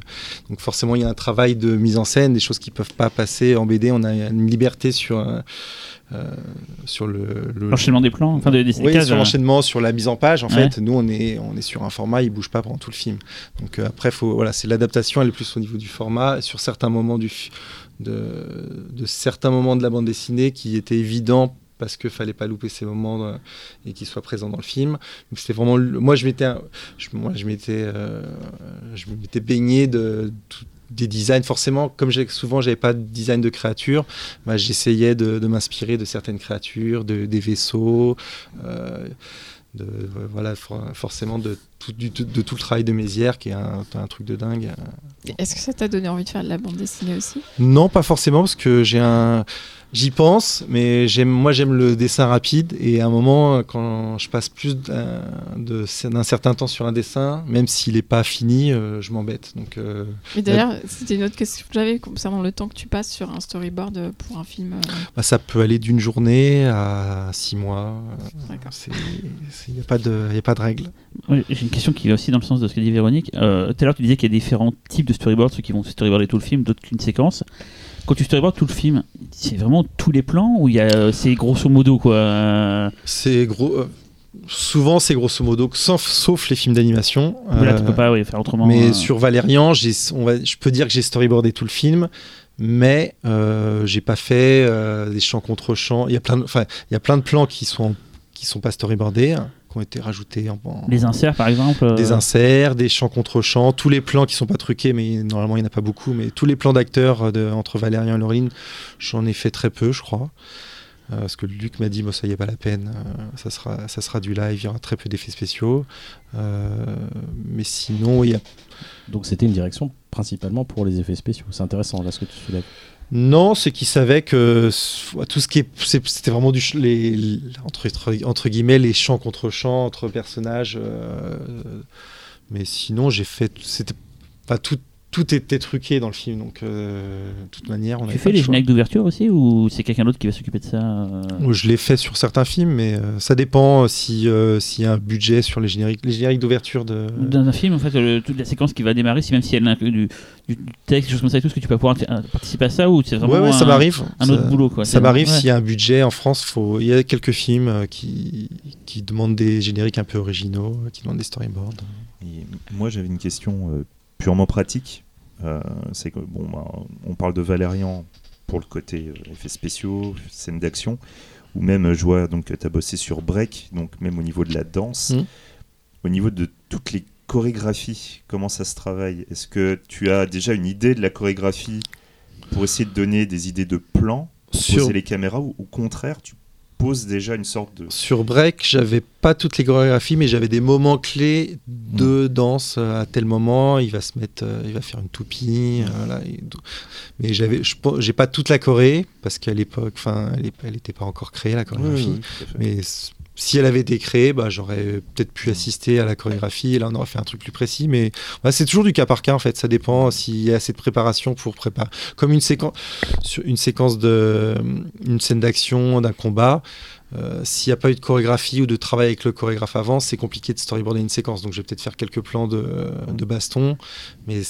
donc forcément, il y a un travail de mise en scène, des choses qui peuvent pas passer en BD. On a une liberté sur sur le, le- L'enchaînement des plans, enfin des, des oui, cases, sur euh, l'enchaînement, sur la mise en page. En Ouais. fait, nous, on est, on est sur un format, il bouge pas pendant tout le film. Donc euh, après, faut, voilà, c'est l'adaptation, elle est plus au niveau du format. Et sur certains moments du, de, de certains moments de la bande dessinée qui étaient évidents parce qu'il fallait pas louper ces moments euh, et qu'ils soient présents dans le film. Donc c'était vraiment, moi je m'étais, je, moi je m'étais, euh, je m'étais baigné de des designs. Forcément, comme souvent j'avais pas de design de créature, bah, j'essayais de, de m'inspirer de certaines créatures, de, des vaisseaux. euh, de, voilà, for- forcément de tout, du- de tout le travail de Mézières qui est un, un truc de dingue. Est-ce que ça t'a donné envie de faire de la bande dessinée aussi? Non, pas forcément parce que j'ai un, j'y pense, mais j'aime, moi j'aime le dessin rapide et à un moment quand je passe plus d'un, de- d'un certain temps sur un dessin, même s'il n'est pas fini, euh, je m'embête. Donc euh, Mais d'ailleurs, c'était une autre question que j'avais concernant le temps que tu passes sur un storyboard euh, pour un film. euh, bah, ça peut aller d'une journée à six mois. D'accord. Il n'y a pas de, il y a pas de règle. J'ai une question qui va aussi dans le sens de ce que dit Véronique. Euh, tout à l'heure, tu disais qu'il y a différents types de storyboards, ceux qui vont storyboarder tout le film, d'autres qu'une séquence. Quand tu storyboardes tout le film, c'est vraiment tous les plans ou il y a euh, c'est grosso modo quoi euh, C'est gros. euh, souvent, c'est grosso modo, sauf, sauf les films d'animation. Là, tu peux pas faire autrement. Mais euh, sur Valérian, j'ai, on va, je peux dire que j'ai storyboardé tout le film, mais euh, j'ai pas fait euh, des champs contre champs. Il y a plein, de, il y a plein de plans qui sont qui sont pas storyboardés, hein, qui ont été rajoutés en, en- Les inserts, par exemple. euh, des inserts, des champs contre champs, tous les plans qui sont pas truqués, mais normalement il n'y en a pas beaucoup, mais tous les plans d'acteurs euh, de- entre Valérian et Laureline, j'en ai fait très peu, je crois. Euh, parce que Luc m'a dit, bon, ça y est, pas la peine, euh, ça, sera, ça sera du live, il y aura très peu d'effets spéciaux. Euh, mais sinon, il y a Donc c'était une direction principalement pour les effets spéciaux. C'est intéressant là ce que tu soulèves. Non, c'est qu'ils savaient que tout ce qui est, c'était vraiment du les, entre guillemets les chants contre chants entre personnages. euh, mais sinon, j'ai fait, c'était pas tout, tout était truqué dans le film, donc euh, de toute manière, on Tu fais les génériques d'ouverture aussi ou c'est quelqu'un d'autre qui va s'occuper de ça euh Je l'ai fait sur certains films, mais euh, ça dépend si euh, s'il y a un budget sur les génériques, les génériques d'ouverture de. Dans un film, en fait, le- toute la séquence qui va démarrer, si même si elle inclut du, texte, des choses comme ça et tout, est-ce que tu peux pouvoir participer à ça ou c'est vraiment Ouais, ouais, ça un- m'arrive. un Ça- autre boulot quoi. Ça m'arrive ouais. s'il y a un budget en France. Faut... Il y a quelques films euh, qui... qui demandent des génériques un peu originaux, qui demandent des storyboards. Et moi, j'avais une question euh, purement pratique. Euh, c'est que bon, bah, on parle de Valérian pour le côté euh, effets spéciaux, scènes d'action, ou même euh, je vois donc tu as bossé sur Break, donc même au niveau de la danse, Mhm. au niveau de toutes les chorégraphies, comment ça se travaille? Est-ce que tu as déjà une idée de la chorégraphie pour essayer de donner des idées de plans, pour Sur, poser les caméras, ou au contraire, tu déjà une sorte de sur Break, j'avais pas toutes les chorégraphies, mais j'avais des moments clés de danse. euh, À tel moment, il va se mettre, euh, il va faire une toupie. euh, voilà, mais j'avais, j'ai pas toute la choré parce qu'à l'époque, enfin, elle, est- elle était pas encore créée la chorégraphie. Oui, oui. Mais si elle avait été créée, bah, j'aurais peut-être pu assister à la chorégraphie. Là, on aurait fait un truc plus précis. Mais c'est toujours du cas par cas, en fait. Ça dépend s'il y a assez de préparation pour préparer. Comme une séquence, une séquence de, une scène d'action, d'un combat. euh, S'il n'y a pas eu de chorégraphie ou de travail avec le chorégraphe avant, c'est compliqué de storyboarder une séquence. Donc, je vais peut-être faire quelques plans de, de baston, mais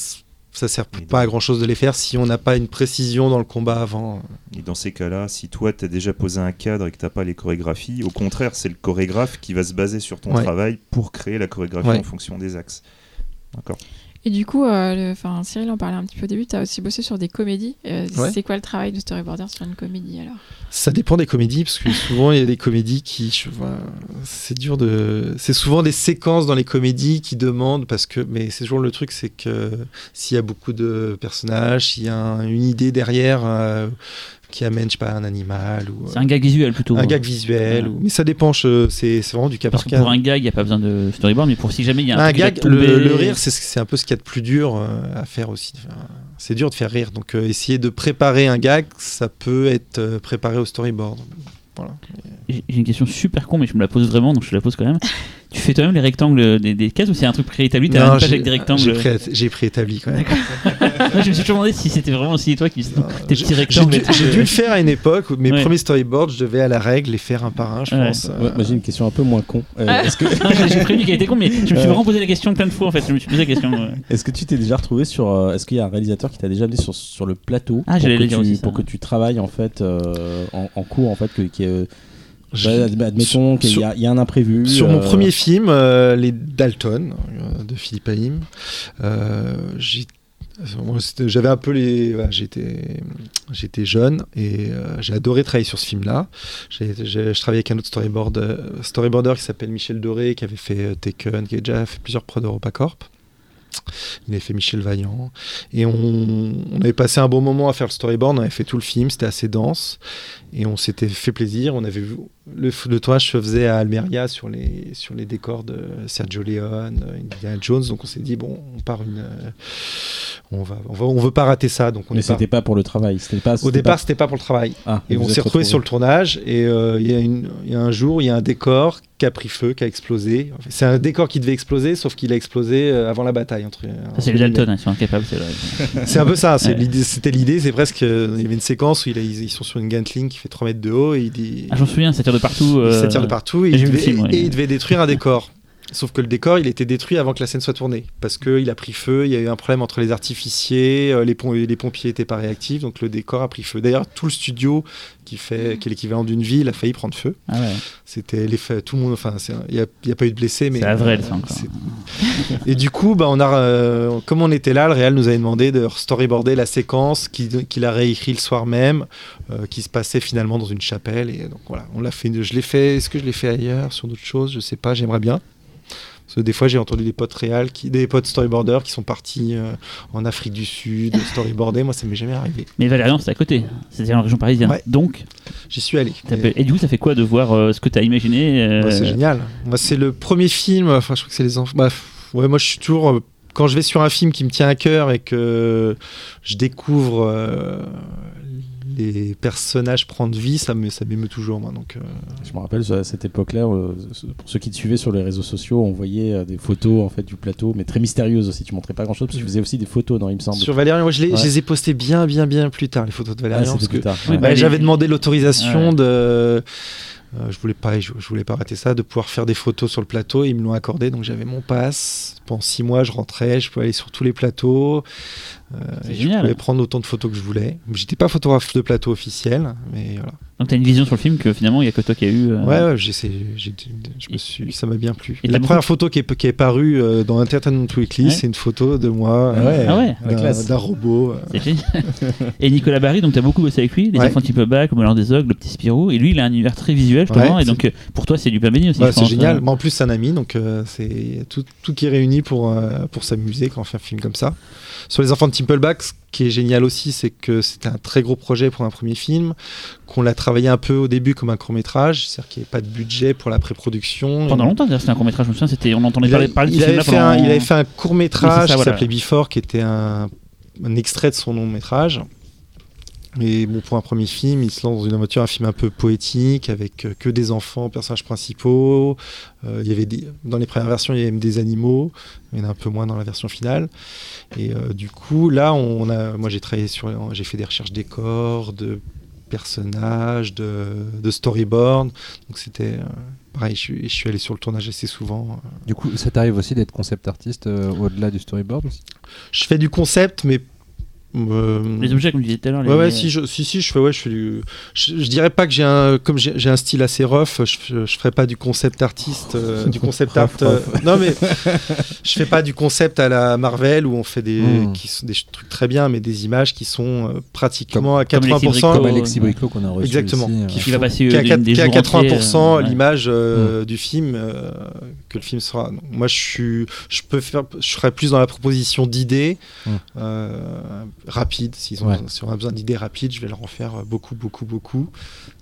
ça sert pas à grand chose de les faire si on n'a pas une précision dans le combat avant. Et dans ces cas-là, si toi, tu as déjà posé un cadre et que tu pas les chorégraphies, au contraire, c'est le chorégraphe qui va se baser sur ton Ouais. travail pour créer la chorégraphie Ouais. en fonction des axes. D'accord. Et du coup, euh, le- Cyril en parlait un petit peu au début, tu as aussi bossé sur des comédies. Euh, Ouais. C'est quoi le travail de storyboarder sur une comédie alors? Ça dépend des comédies, parce que souvent il y a des comédies qui, c'est dur de, c'est souvent des séquences dans les comédies qui demandent, parce que, mais c'est toujours le truc, c'est que s'il y a beaucoup de personnages, s'il y a un- une idée derrière euh, qui amène, je sais pas, un animal ou C'est un gag visuel plutôt. un gag visuel, ou- mais ça dépend, c'est vraiment du cas Parce par que cas. pour un gag, il n'y a pas besoin de storyboard, mais pour si jamais il y a un, Un gag, le, tomber- le rire, c'est un peu ce qu'il y a de plus dur euh, à faire aussi. Enfin, c'est dur de faire rire. Donc, euh, essayer de préparer un gag, ça peut être euh, préparé au storyboard. Voilà. J'ai j'ai une question super con, mais je me la pose vraiment, donc je te la pose quand même. Tu fais toi-même les rectangles des, des cases ou c'est un truc préétabli? T'as une page j'ai- avec des rectangles J'ai pré- j'ai préétabli quand même. Moi, Je me suis toujours demandé si c'était vraiment aussi toi qui Non, tes petits J'ai rectangles. dû, j'ai dû le faire à une époque où mes Ouais. premiers storyboards, je devais à la règle les faire un par un, je Ouais. pense. Ouais, Euh, moi, j'ai une question un peu moins con. Euh, Ah. Est-ce que, j'ai prévu qu'elle était con, mais je me suis Euh. vraiment posé la question plein de fois en fait. Je me suis posé la question. ouais. est-ce que tu t'es déjà retrouvé sur. euh, Est-ce qu'il y a un réalisateur qui t'a déjà amené sur, sur le plateau Ah, pour, que tu, aussi, ça. pour que tu travailles en fait euh, en, en cours en fait que, qui est, euh, je- bah, adm- admettons qu'il y, a- il y a un imprévu. Sur mon euh, premier film, euh, Les Dalton, euh, de Philippe Haïm, j'avais un peu les. j'étais, jeune et j'ai adoré travailler sur ce film-là. Je travaillais avec un autre storyboard, storyboarder qui s'appelle Michel Doré, qui avait fait Taken, qui avait déjà fait plusieurs prods d'EuropaCorp. Il avait fait Michel Vaillant. Et on, on avait passé un bon moment à faire le storyboard. On avait fait tout le film, c'était assez dense. Et on s'était fait plaisir. On avait vu le, le tournage se faisait à Almeria sur les, sur les décors de Sergio Leone, euh, Indiana Jones. Donc on s'est dit, bon, on part une. euh, on, va, on, va, on veut pas rater ça. Donc on Mais c'était pas pour le travail. C'était pas. Au départ, pas- c'était pas pour le travail. Ah, Et on s'est retrouvé sur le tournage et euh, il y, a une- il y a un jour, il y a un décor qui a pris feu, qui a explosé. Enfin, C'est un décor qui devait exploser, sauf qu'il a explosé euh, avant la bataille. Entre, c'est les Dalton, hein, ils sont incapables. c'est vrai. C'est un peu ça. c'est Ouais. l'idée- C'était l'idée. C'est presque. euh, Il y avait une séquence où il a- ils, ils sont sur une Gatling qui fait 3 mètres de haut et il dit. Ah, j'en souviens, ça tire de partout. il euh, s'attire de partout et il, devait, film, ouais. et il devait détruire un décor. Sauf que le décor, il était détruit avant que la scène soit tournée. Parce qu'il a pris feu, il y a eu un problème entre les artificiers, euh, les, pom- les pompiers n'étaient pas réactifs, donc le décor a pris feu. D'ailleurs, tout le studio, qui, fait, qui est l'équivalent d'une ville, a failli prendre feu. Ah ouais. C'était tout le monde, enfin, il n'y a, pas eu de blessés, mais. C'est Avril, ça encore. Et du coup, bah, on a, euh, comme on était là, le Real nous avait demandé de storyboarder la séquence qu'il a réécrit le soir même, euh, qui se passait finalement dans une chapelle. Et donc voilà, on l'a fait. Je l'ai fait. Est-ce que je l'ai fait ailleurs sur d'autres choses? Je sais pas. J'aimerais bien. Parce que des fois, j'ai entendu des potes réels, qui, des potes storyboarders qui sont partis euh, en Afrique du Sud storyboarder. Moi, ça m'est jamais arrivé. Mais Valérian, c'est à côté. C'était en région parisienne. Ouais. Donc, J'y suis allé. Et- du coup, ça fait quoi de voir euh, ce que tu as imaginé euh, c'est génial. Moi, c'est le premier film. Enfin, je crois que c'est les enfants. Bah, ouais, moi, je suis toujours. Quand je vais sur un film qui me tient à cœur et que je découvre les personnages prendre vie, ça me ça m'émeut toujours. Moi, donc, euh, Je me rappelle à cette époque-là, euh, pour ceux qui te suivaient sur les réseaux sociaux, on voyait euh, des photos en fait du plateau, mais très mystérieuses aussi. Tu montrais pas grand-chose parce que tu faisais aussi des photos, non Il me semble. sur Valérian, moi, je, les- Ouais. je les ai postés bien, bien, bien plus tard les photos de Ah, Valérian. parce que ouais. bah, les- J'avais demandé l'autorisation Ouais. de. euh, je voulais pas, je, je voulais pas rater ça, de pouvoir faire des photos sur le plateau. Et ils me l'ont accordé, donc j'avais mon pass. Pendant six mois, je rentrais, je pouvais aller sur tous les plateaux. euh, je pouvais prendre autant de photos que je voulais. J'étais pas photographe de plateau officiel, mais voilà. Donc, t'as une vision sur le film que finalement, il y a que toi qui a eu. euh, Ouais, ouais, je me Et- suis, ça m'a bien plu. et la première beaucoup- photo qui est, qui est parue euh, dans Entertainment Weekly, Ouais. c'est une photo de moi, Ah ouais, Ah d'un robot. et Nicolas Barry, donc t'as beaucoup bossé avec lui, les enfants type bac, le malheur des ogres, le petit Spirou, et lui il a un univers très visuel justement, et donc pour toi c'est du pain béni aussi. Ouais, je c'est génial. Mais en plus, c'est un ami, donc c'est tout, tout qui est réuni pour, euh, pour s'amuser quand on fait un film comme ça. Sur les enfants de Timpleback, ce qui est génial aussi, c'est que c'était un très gros projet pour un premier film, qu'on l'a travaillé un peu au début comme un court métrage, c'est-à-dire qu'il n'y avait pas de budget pour la pré-production. Pendant longtemps, c'était un court métrage, je me souviens, c'était, on entendait il, parler, de il avait un, il avait fait un court métrage ça, qui voilà. s'appelait Before, qui était un, un extrait de son long métrage. Mais bon, pour un premier film, il se lance dans une aventure, un film un peu poétique, avec euh, que des enfants, personnages principaux. Euh, il y avait des, dans les premières versions, il y avait même des animaux, mais il y en a un peu moins dans la version finale. Et euh, du coup, là, on a, moi j'ai travaillé sur, j'ai fait des recherches décors, de personnages, de, de storyboard. Donc c'était euh, pareil, je suis, je suis allé sur le tournage assez souvent. Du coup, ça t'arrive aussi d'être concept artiste euh, au-delà du storyboard aussi? Je fais du concept, mais Euh, Les objets, comme tu disais tout à l'heure. Ouais, ouais, si, je, si, si, je fais, ouais, je fais du. Je, je dirais pas que j'ai un, comme j'ai un style assez rough, je, je ferai pas du concept artiste, euh, du concept art. Euh, non, mais je fais pas du concept à la Marvel où on fait des, Mm. qui sont des trucs très bien, mais des images qui sont euh, pratiquement à comme les 80%. Cibrico, Comme Alexis Briclot qu'on a reçu. Exactement. aussi. Qui Qui va passer qui a, quatre- des qui a jours 80% entiers, euh, ouais. l'image euh, du film euh, que le film sera. Donc, moi, je suis, je peux faire, je serais plus dans la proposition d'idées Mm. Euh, rapides. S'ils ont, Ouais. si on a besoin d'idées rapides, je vais leur en faire beaucoup, beaucoup, beaucoup.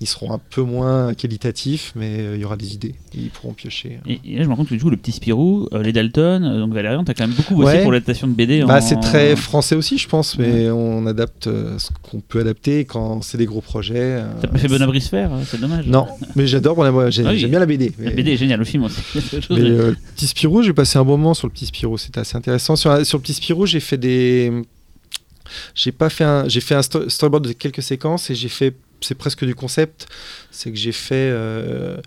Ils seront un peu moins qualitatifs, mais euh, il y aura des idées. Ils pourront piocher. Et, et là, je me rends compte que du coup, le petit Spirou, euh, les Dalton, euh, donc Valérian, t'as quand même beaucoup bossé Ouais. pour l'adaptation de BD. Bah, en- c'est très français aussi, je pense, mais on adapte euh, ce qu'on peut adapter quand c'est des gros projets. euh, T'as pas fait Bon Abri Sphère, euh, c'est dommage. Non, mais j'adore. Bon, Ah oui. J'aime bien la BD. La BD est géniale, le film aussi. Mais euh, le petit Spirou, j'ai passé un bon moment sur le petit Spirou, c'était assez intéressant. Sur, sur le petit Spirou, j'ai fait des. J'ai pas fait un. J'ai fait un sto- storyboard de quelques séquences et j'ai fait. C'est presque du concept. C'est que j'ai fait euh,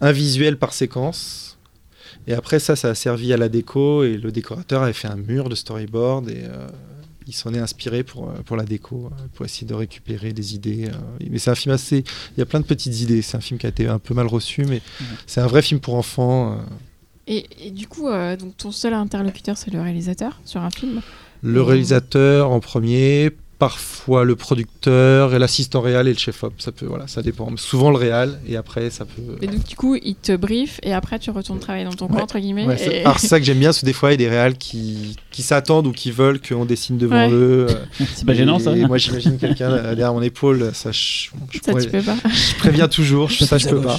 un visuel par séquence. Et après ça, ça a servi à la déco et le décorateur avait fait un mur de storyboard et euh, il s'en est inspiré pour, euh, pour la déco, euh, pour essayer de récupérer des idées. Mais c'est un film assez. Il y a plein de petites idées. C'est un film qui a été un peu mal reçu, mais c'est un vrai film pour enfants. Et, et du coup, euh, donc ton seul interlocuteur, c'est le réalisateur sur un film. Le réalisateur en premier, parfois le producteur et l'assistant réal et le chef-op. Ça peut, voilà, ça dépend. Souvent le réal et après ça peut. Et donc, du coup, il te brief et après, tu retournes travailler dans ton coin, Ouais. entre guillemets. Ouais, c'est et- alors, c'est ça que j'aime bien, c'est que des fois il y a des réals qui, qui s'attendent ou qui veulent qu'on dessine devant Ouais. eux. euh, C'est pas gênant, ça moi j'imagine quelqu'un derrière mon épaule, ça je, je Ça, pourrais- tu peux pas. je préviens toujours, je, ça je c'est peux pas.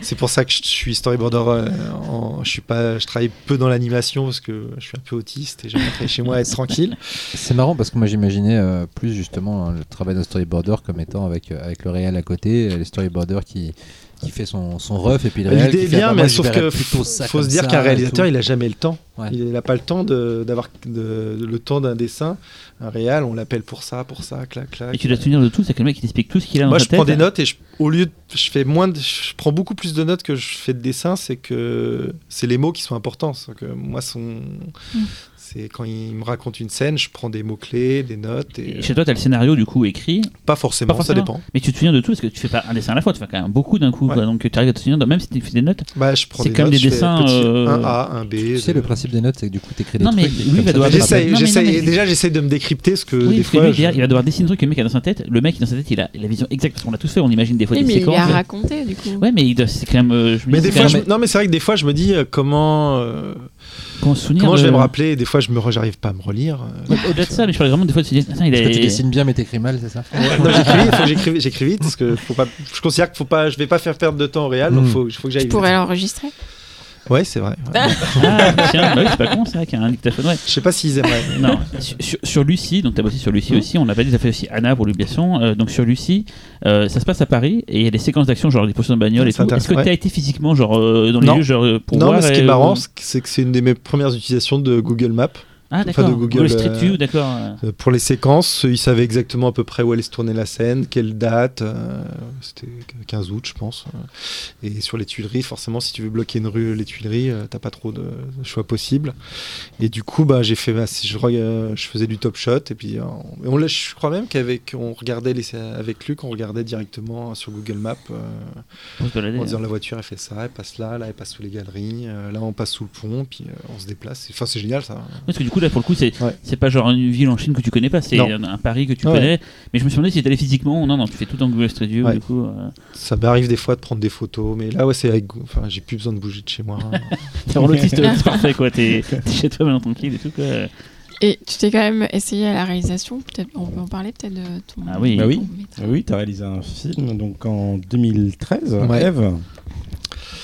C'est pour ça que je suis storyboarder. euh, en- je suis pas, je travaille peu dans l'animation parce que je suis un peu autiste et j'aime rentrer chez moi et être tranquille. C'est marrant parce que moi j'imaginais euh, plus justement hein, le travail d'un storyboarder comme étant avec, euh, avec le réel à côté, euh, les storyboarders qui, qui fait son, son ref et puis le réel L'idée qui est fait, bien, bah, mais sauf que faut se dire qu'un réalisateur, il a jamais le temps. Ouais. Il n'a pas le temps de- d'avoir de, le temps d'un dessin. Un réal, on l'appelle pour ça, pour ça, clac, clac. Et tu dois te tenir de tout, c'est que le mec qui t'explique tout ce qu'il a dans Moi, sa je prends des notes et je- au lieu de, je fais moins, de- je prends beaucoup plus de notes que je fais de dessin. C'est que c'est les mots qui sont importants. Que moi, son, c'est quand il me raconte une scène, je prends des mots clés, des notes et, Et chez toi, t'as le scénario du coup écrit, pas forcément, Pas forcément. ça dépend. mais tu te souviens de tout parce que tu fais pas un dessin à la fois, tu fais quand même beaucoup d'un coup. Ouais. quoi. donc tu arrives à te souvenir, de, même si tu fais des notes. Bah, je prends C'est des comme notes, des je fais dessins, petit, euh, un A, un B. Tu sais, de- le principe des notes, c'est que du coup, t'écris des Non, mais trucs. lui, va tu Non, mais non, mais- déjà j'essaye de me décrypter parce que Oui, des parce que fois. lui, je- il va devoir dessiner un truc que le mec a dans sa tête. Le mec, dans sa tête, il a la vision exacte parce qu'on l'a tous fait, on imagine des fois des mais il séquences. à raconter, du coup. Ouais, mais il doit- c'est quand même. euh, Mais des fois, non, mais c'est vrai que des fois je me dis euh, comment, euh, comment se souvenir comment je vais me rappeler? Des fois, je me, re- j'arrive pas à me relire. Ouais, Au-delà de ça, mais je parle vraiment des fois de se dire, attends, il Parce que tu dessines bien mais t'écris mal, c'est ça? Non, j'écris, il faut que j'écris vite parce que faut pas, je considère qu'il faut pas, je vais pas faire perdre de temps au réel, donc Mm. faut, faut que j'aille. Tu vite. pourrais l'enregistrer? Ouais, c'est vrai. ouais. Ah, tiens, bah oui, c'est pas con, c'est vrai qu'il y a un dictaphone. Ouais. Je sais pas s'ils aimeraient. Non, sur, sur- Lucie, donc tu as bossé sur Lucie aussi, on l'a pas dit, tu as fait aussi Anna pour l'obligation. Euh, donc sur Lucie, euh, ça se passe à Paris et il y a des séquences d'action, genre des potions de bagnole et tout. Est-ce que tu as ouais. été physiquement genre, euh, dans les Non. lieux genre, euh, pour non, voir mais ce qui est marrant, c'est que c'est une de mes premières utilisations de Google Maps. Ah, enfin, de Google, Google Street euh, View, d'accord. Euh, Pour les séquences, ils savaient exactement à peu près où allait se tourner la scène, quelle date. euh, C'était 15 août, je pense. euh. Et sur les Tuileries, forcément, si tu veux bloquer une rue, les Tuileries, euh, t'as pas trop de choix possible. Et du coup, bah, j'ai fait, ma- je, euh, faisais du top shot. Et puis, euh, on, on je crois même qu'avec, on regardait les, avec Luc, on regardait directement sur Google Maps. euh, en disant hein. la voiture elle fait ça, elle passe là, là elle passe sous les galeries, euh, là on passe sous le pont, puis euh, on se déplace. Enfin c'est génial ça. Parce que du coup, là, pour le coup, c'est Ouais. c'est pas genre une ville en Chine que tu connais pas, c'est un, un Paris que tu Ouais. connais. Mais je me suis demandé si t'allais physiquement. Non, non, tu fais tout en Google Street View, Ouais. du coup. euh, Ça m'arrive des fois de prendre des photos, mais là ouais c'est avec, enfin j'ai plus besoin de bouger de chez moi. hein. T'es vraiment l'autiste c'est parfait, quoi. T'es chez toi, maintenant tranquille et tout, quoi. Et tu t'es quand même essayé à la réalisation. Peut-être, on peut en parler peut-être de ton. Ah oui. Bah oui. ton métier. Oui, tu as réalisé un film donc en 2013, Ouais. Eve.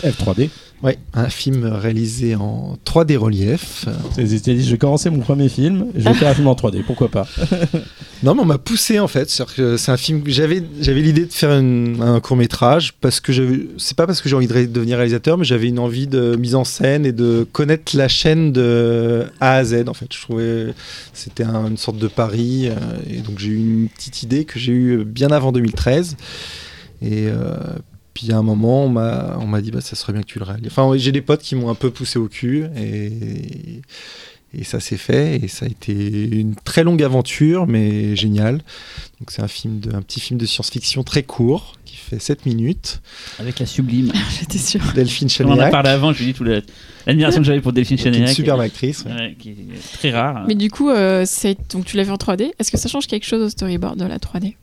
Eve 3D. Ouais, un film réalisé en 3D relief. C'est dit, je vais commencer mon premier film, je vais faire un film en 3D, pourquoi pas Non mais on m'a poussé en fait, c'est un film j'avais j'avais l'idée de faire une- un court métrage parce que c'est pas parce que j'ai envie de devenir réalisateur mais j'avais une envie de mise en scène et de connaître la chaîne de A à Z en fait. Je trouvais c'était un- une sorte de pari euh, et donc j'ai eu une petite idée que j'ai eue bien avant 2013 et euh, puis à un moment on m'a on m'a dit bah ça serait bien que tu le réalises. Enfin j'ai des potes qui m'ont un peu poussé au cul et Et ça s'est fait, et ça a été une très longue aventure, mais géniale. Donc c'est un, film de, un petit film de science-fiction très court, qui fait 7 minutes. Avec la sublime. J'étais sûre. Delphine On en a Chaniac, parlé avant, je lui ai dit toute l'admiration que j'avais pour Delphine est une Chaniac. superbe actrice. ouais. Ouais, qui est très rare. Mais du coup, euh, c'est donc tu l'as vu en 3D. Est-ce que ça change quelque chose au storyboard de la 3D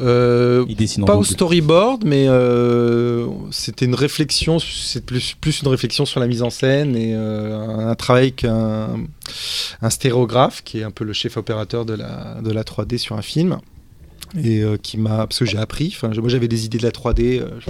Euh, pas au storyboard, mais euh, c'était une réflexion, c'est plus, plus une réflexion sur la mise en scène et euh, un, un travail avec un, stéréographe qui est un peu le chef opérateur de la, de la 3D sur un film. Et qui m'a. Parce que j'ai appris, moi j'avais des idées de la 3D. euh, je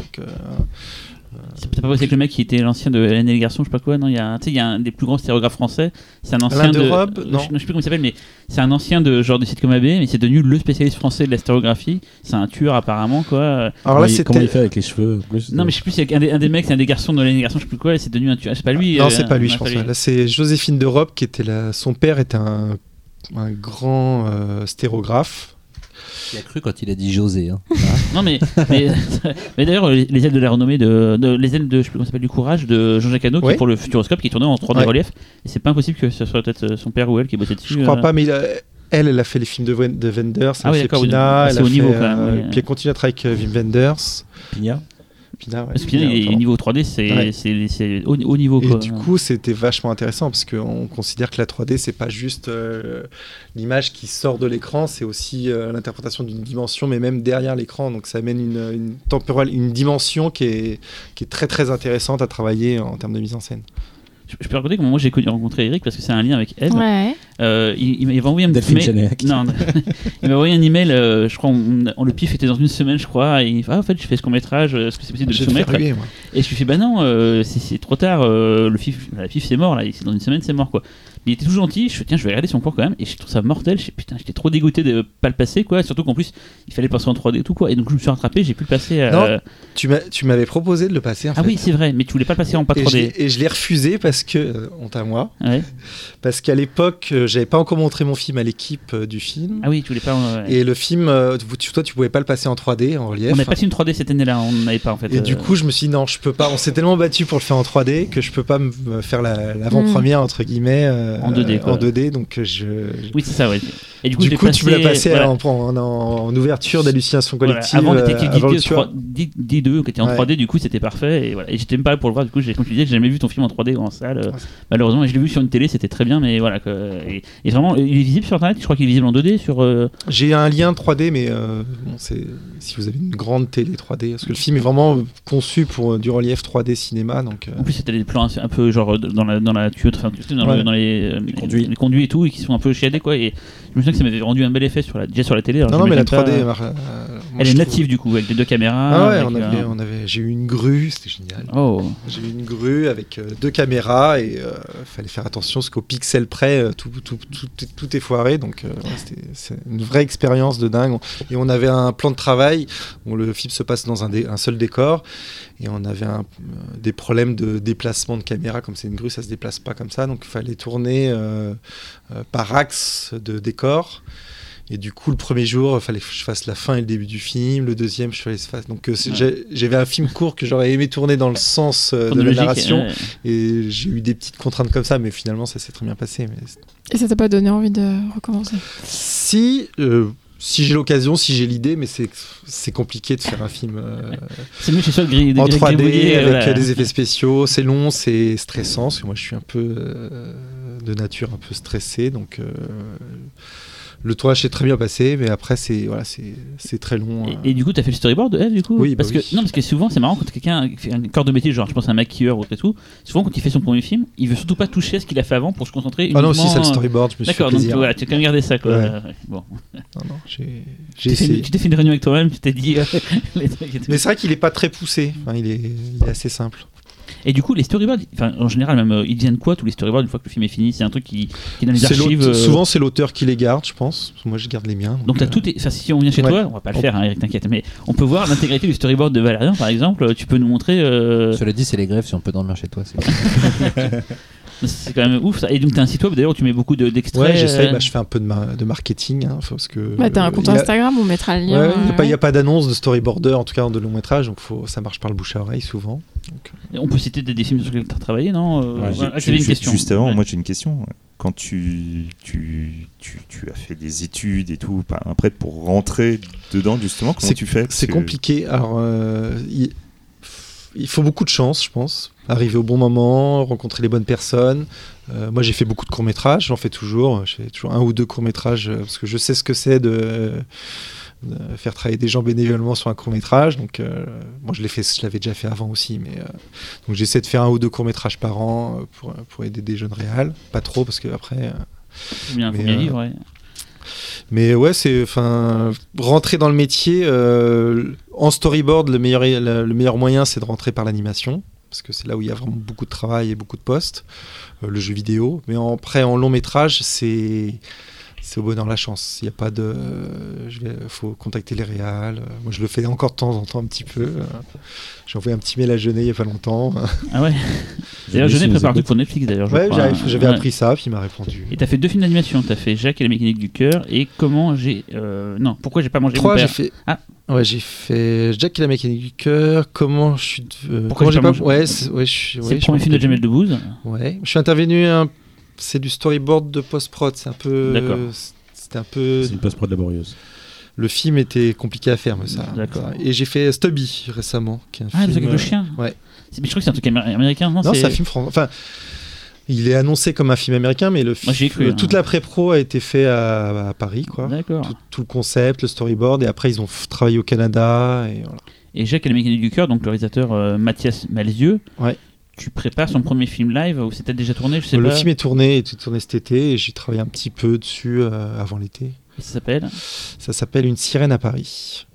C'est pas possible que le mec qui était l'ancien de Hélène et les garçons, je sais pas quoi, non, il y a, un- tu sais, il y a un des plus grands stéréographes français, c'est un ancien Alain de de. Robe je, Non. je sais plus comment il s'appelle, mais c'est un ancien de genre de sitcom AB, mais c'est devenu le spécialiste français de la stéréographie. C'est un tueur apparemment, quoi. Alors là, il- comment il fait avec les cheveux plus, Non, mais je sais plus, c'est un un des mecs, c'est un des garçons de Hélène et les garçons, je sais plus quoi, et c'est devenu un tueur. C'est pas lui. Non, euh, c'est pas lui, je pense. lui. Là, c'est Joséphine de Robe qui était là. Son père était un, un grand euh, stérographe. Il a cru quand il a dit José. hein. Non, mais, mais, mais d'ailleurs, les, les ailes de la renommée, de, de- les ailes de, je sais plus comment ça s'appelle, du courage de Jean-Jacques Hano, qui est pour le Futuroscope, qui est tourné en 3D Ouais. relief. Et c'est pas impossible que ce soit peut-être son père ou elle qui ait bossé dessus. Je crois euh. pas, mais il a- elle, elle a fait les films de, de Wenders, Ah oui, a fait Pina, elle c'est a au niveau, fait, quand même, euh, puis elle continue à travailler avec euh, Wim Wenders. Pina. Pina, ouais, Parce que Pina, Pina, pardon. au niveau 3D, c'est au, au niveau. Et Quoi. du coup, c'était vachement intéressant parce qu'on considère que la 3D, c'est pas juste euh, l'image qui sort de l'écran, c'est aussi euh, l'interprétation d'une dimension, mais même derrière l'écran. Donc ça amène une, une temporelle, une dimension qui est, qui est très très intéressante à travailler en termes de mise en scène. Je, peux raconter comment moi j'ai connu- rencontré Eric parce que c'est un lien avec elle. Ouais. Euh, il il m'avait envoyé un petit Delphine mail. Chaniac. Non, non. il m'a envoyé un email, euh, je crois, on, on- le pif était dans une semaine, je crois, et il fait, ah, en fait, je fais ce court métrage, est-ce que c'est possible de le soumettre ruer, moi. Et je lui fais, bah non, euh, c'est- trop tard, euh, le fif, la fif c'est mort, là, c'est dans une semaine c'est mort, quoi. Il était tout gentil, je tiens, je vais regarder son cours quand même, et je trouve ça mortel, je putain, j'étais trop dégoûté de pas le passer, quoi, surtout qu'en plus, il fallait passer en 3D et tout, quoi, et donc je me suis rattrapé, j'ai pu le passer à. Non, Tu m'as- tu m'avais proposé de le passer en ah fait. oui, c'est vrai, mais tu voulais pas le passer en pas et, je 3D. l'ai- et je l'ai refusé parce que, euh, honte à moi, Ouais. parce qu'à l'époque, euh, j'avais pas encore montré mon film à l'équipe euh, du film. Ah oui, tu voulais pas. ouais. Et le film, euh, tu- toi, tu pouvais pas le passer en 3D, en relief. On n'avait pas fait une 3D cette année-là, on n'avait pas en fait. Et du euh, coup, je me suis dit non, je peux pas. On s'est tellement battu pour le faire en 3D que je peux pas me faire la- l'avant-première entre guillemets euh, En 2D, quoi. En 2D, donc euh, je. Oui, c'est ça, ouais. Et du coup, du coup, tu me l'as passé voilà. en, en- en ouverture d'hallucination Voilà, collective. Avant euh, Détective avant le D2, tueur. 3D, qui était en Ouais. 3D, du coup c'était parfait. Et, voilà. et j'étais même pas là pour le voir, du coup, j'ai- comme tu disais, j'ai jamais vu ton film en 3D ou en salle. euh, Ouais. malheureusement, je l'ai vu sur une télé, c'était très bien, mais voilà. quoi. Et, et vraiment, il est visible sur internet, je crois qu'il est visible en 2D sur. euh, J'ai un lien 3D, mais euh, bon, c'est si vous avez une grande télé 3D, parce que le film est vraiment conçu pour euh, du relief 3D cinéma, donc. euh, En plus, c'était des plans un peu genre dans la, dans la tuyauterie, dans, le- Ouais. dans les, euh, conduits. les conduits et tout, et qui sont un peu chiadés, quoi. Et je me souviens que ça m'avait rendu un bel effet sur la, déjà sur la télé. alors Non, non, mais la j'imagine 3D. pas- euh, Elle est trouve- native du coup, avec les deux caméras. Ah ouais, avec, on avait, euh, on avait, j'ai eu une grue, c'était génial. Oh, J'ai eu une grue avec euh, deux caméras et euh, fallait faire attention parce qu'au pixel près, euh, tout, tout, tout, tout- tout est foiré. Donc euh, ouais, c'était c'est une vraie expérience de dingue. Et on avait un plan de travail où le film se passe dans un, dé- un seul décor et on avait un- euh, des problèmes de déplacement de caméra. Comme c'est une grue, ça se déplace pas comme ça. Donc il fallait tourner euh, euh, par axe de décor. Et du coup, le premier jour, il fallait que je fasse la fin et le début du film. Le deuxième, je fallait fasse. Donc, euh, Ouais. j'avais un film court que j'aurais aimé tourner dans le sens euh, de la narration. euh, Et j'ai eu des petites contraintes comme ça, mais finalement, ça s'est très bien passé. Mais Et ça t'a pas donné envie de recommencer? Si, euh, si j'ai l'occasion, si j'ai l'idée, mais c'est c'est compliqué de faire un film euh, C'est mieux chez griller en 3D gribouiller, avec voilà. euh, des effets spéciaux. C'est long, c'est stressant, parce que moi, je suis un peu euh, de nature un peu stressé, donc. Euh, le tournage s'est très bien passé, mais après c'est voilà, c'est très long. euh. Et, et du coup, t'as fait le storyboard de elle, du coup? Oui, bah parce que oui. non, parce que souvent, c'est marrant quand quelqu'un fait un corps de métier, genre je pense à un maquilleur ou autre et tout. Souvent, quand il fait son premier film, il veut surtout pas toucher à ce qu'il a fait avant pour se concentrer. Ah non, si c'est le euh, storyboard, je me suis D'accord, donc voilà, tu as quand même gardé ça, quoi. Ouais. Bon, Non, non, j'ai tu fait, essayé. tu t'es fait une réunion avec toi-même, tu t'es dit euh, les trucs et tout. Mais c'est vrai qu'il est pas très poussé. Enfin, il, est, il est assez simple. Et du coup, les storyboards, en général, même, euh, ils viennent quoi tous les storyboards une fois que le film est fini? C'est un truc qui, qui est dans les archives. euh, Souvent, c'est l'auteur qui les garde, je pense. Moi, je garde les miens. Donc t'as euh, tout, est- enfin si on vient chez Ouais. toi, on va pas le On- faire, hein, Eric, t'inquiète, mais on peut voir l'intégralité du storyboard de Valérian, par exemple. Tu peux nous montrer. euh, Cela dit, c'est les grèves si on peut dormir chez toi. c'est- quand même ouf ça. Et donc t'as un site web d'ailleurs où tu mets beaucoup de- d'extraits. Ouais, j'essaye. euh, bah, je fais un peu de, ma- de marketing. hein, parce que, Bah, t'as un compte a- Instagram, on mettra le lien. Ouais, il n'y a euh, pas, il y a pas d'annonce de storyboarder, en tout cas de long métrage, donc faut, ça marche par le bouche à oreille souvent. Donc, On peut citer des, des films sur lesquels t'as travaillé, non Euh, Ouais, voilà, J'avais une question. Juste avant, Ouais. moi j'ai une question. Quand tu, tu, tu, tu as fait des études et tout, après pour rentrer dedans justement, comment tu fais? C'est que- compliqué. Alors, euh, il faut beaucoup de chance, je pense. Arriver au bon moment, rencontrer les bonnes personnes. Euh, moi, j'ai fait beaucoup de courts-métrages, j'en fais toujours. Je fais toujours un ou deux courts-métrages euh, parce que je sais ce que c'est de, de faire travailler des gens bénévolement sur un court-métrage. Donc, euh, moi, je l'ai fait, je l'avais déjà fait avant aussi. Mais, euh, donc, j'essaie de faire un ou deux courts-métrages par an pour, pour aider des jeunes réals. Pas trop parce que après. Faut bien, mais, bien vivre, ouais? Mais ouais, c'est enfin rentrer dans le métier euh, en storyboard. Le meilleur le, le meilleur moyen, c'est de rentrer par l'animation parce que c'est là où il y a vraiment beaucoup de travail et beaucoup de postes. Euh, le jeu vidéo, mais après en long métrage, c'est c'est au bonheur la chance. Il y a pas de, vais, faut contacter les réals. Moi, je le fais encore de temps en temps un petit peu. J'ai envoyé un petit mail à Jeunet il y a pas longtemps. Ah ouais. D'ailleurs, nous prépare écoute. pour Netflix d'ailleurs. Ouais, j'avais appris ça, puis il m'a répondu. Et t'as fait deux films d'animation. T'as fait Jacques et la mécanique du cœur et comment j'ai. euh, Non, pourquoi j'ai pas mangé Trois, mon j'ai père fait. Ah. Ouais, j'ai fait Jack et la mécanique du cœur. Comment je suis. euh, Pourquoi j'ai pas pas. Ouais, c'est ouais, je suis. Ouais, le premier film de. Jamel Debbouze. Ouais, je suis intervenu. Un... C'est du storyboard de post-prod. C'est un peu. D'accord. C'était un peu. C'est une post-prod laborieuse. Le film était compliqué à faire, mais ça. D'accord. Et j'ai fait Stubby récemment. Qui est un Ah, le film, truc avec le euh, chien ouais. Mais je crois que c'est un truc améri- américain, non Non, c'est un film français. Enfin. Il est annoncé comme un film américain, mais le film, cru, hein. toute la pré-pro a été fait à, à Paris, quoi. D'accord. Tout, tout le concept, le storyboard, et après ils ont travaillé au Canada. Et voilà. Et Jacques et la mécanique du cœur, donc le réalisateur euh, Mathias Malzieux. Ouais. Tu prépares son premier film live ou c'était déjà tourné Je sais Le pas. film est tourné, était tourné cet été, et j'ai travaillé un petit peu dessus euh, avant l'été. Et Ça s'appelle? Ça s'appelle Une sirène à Paris.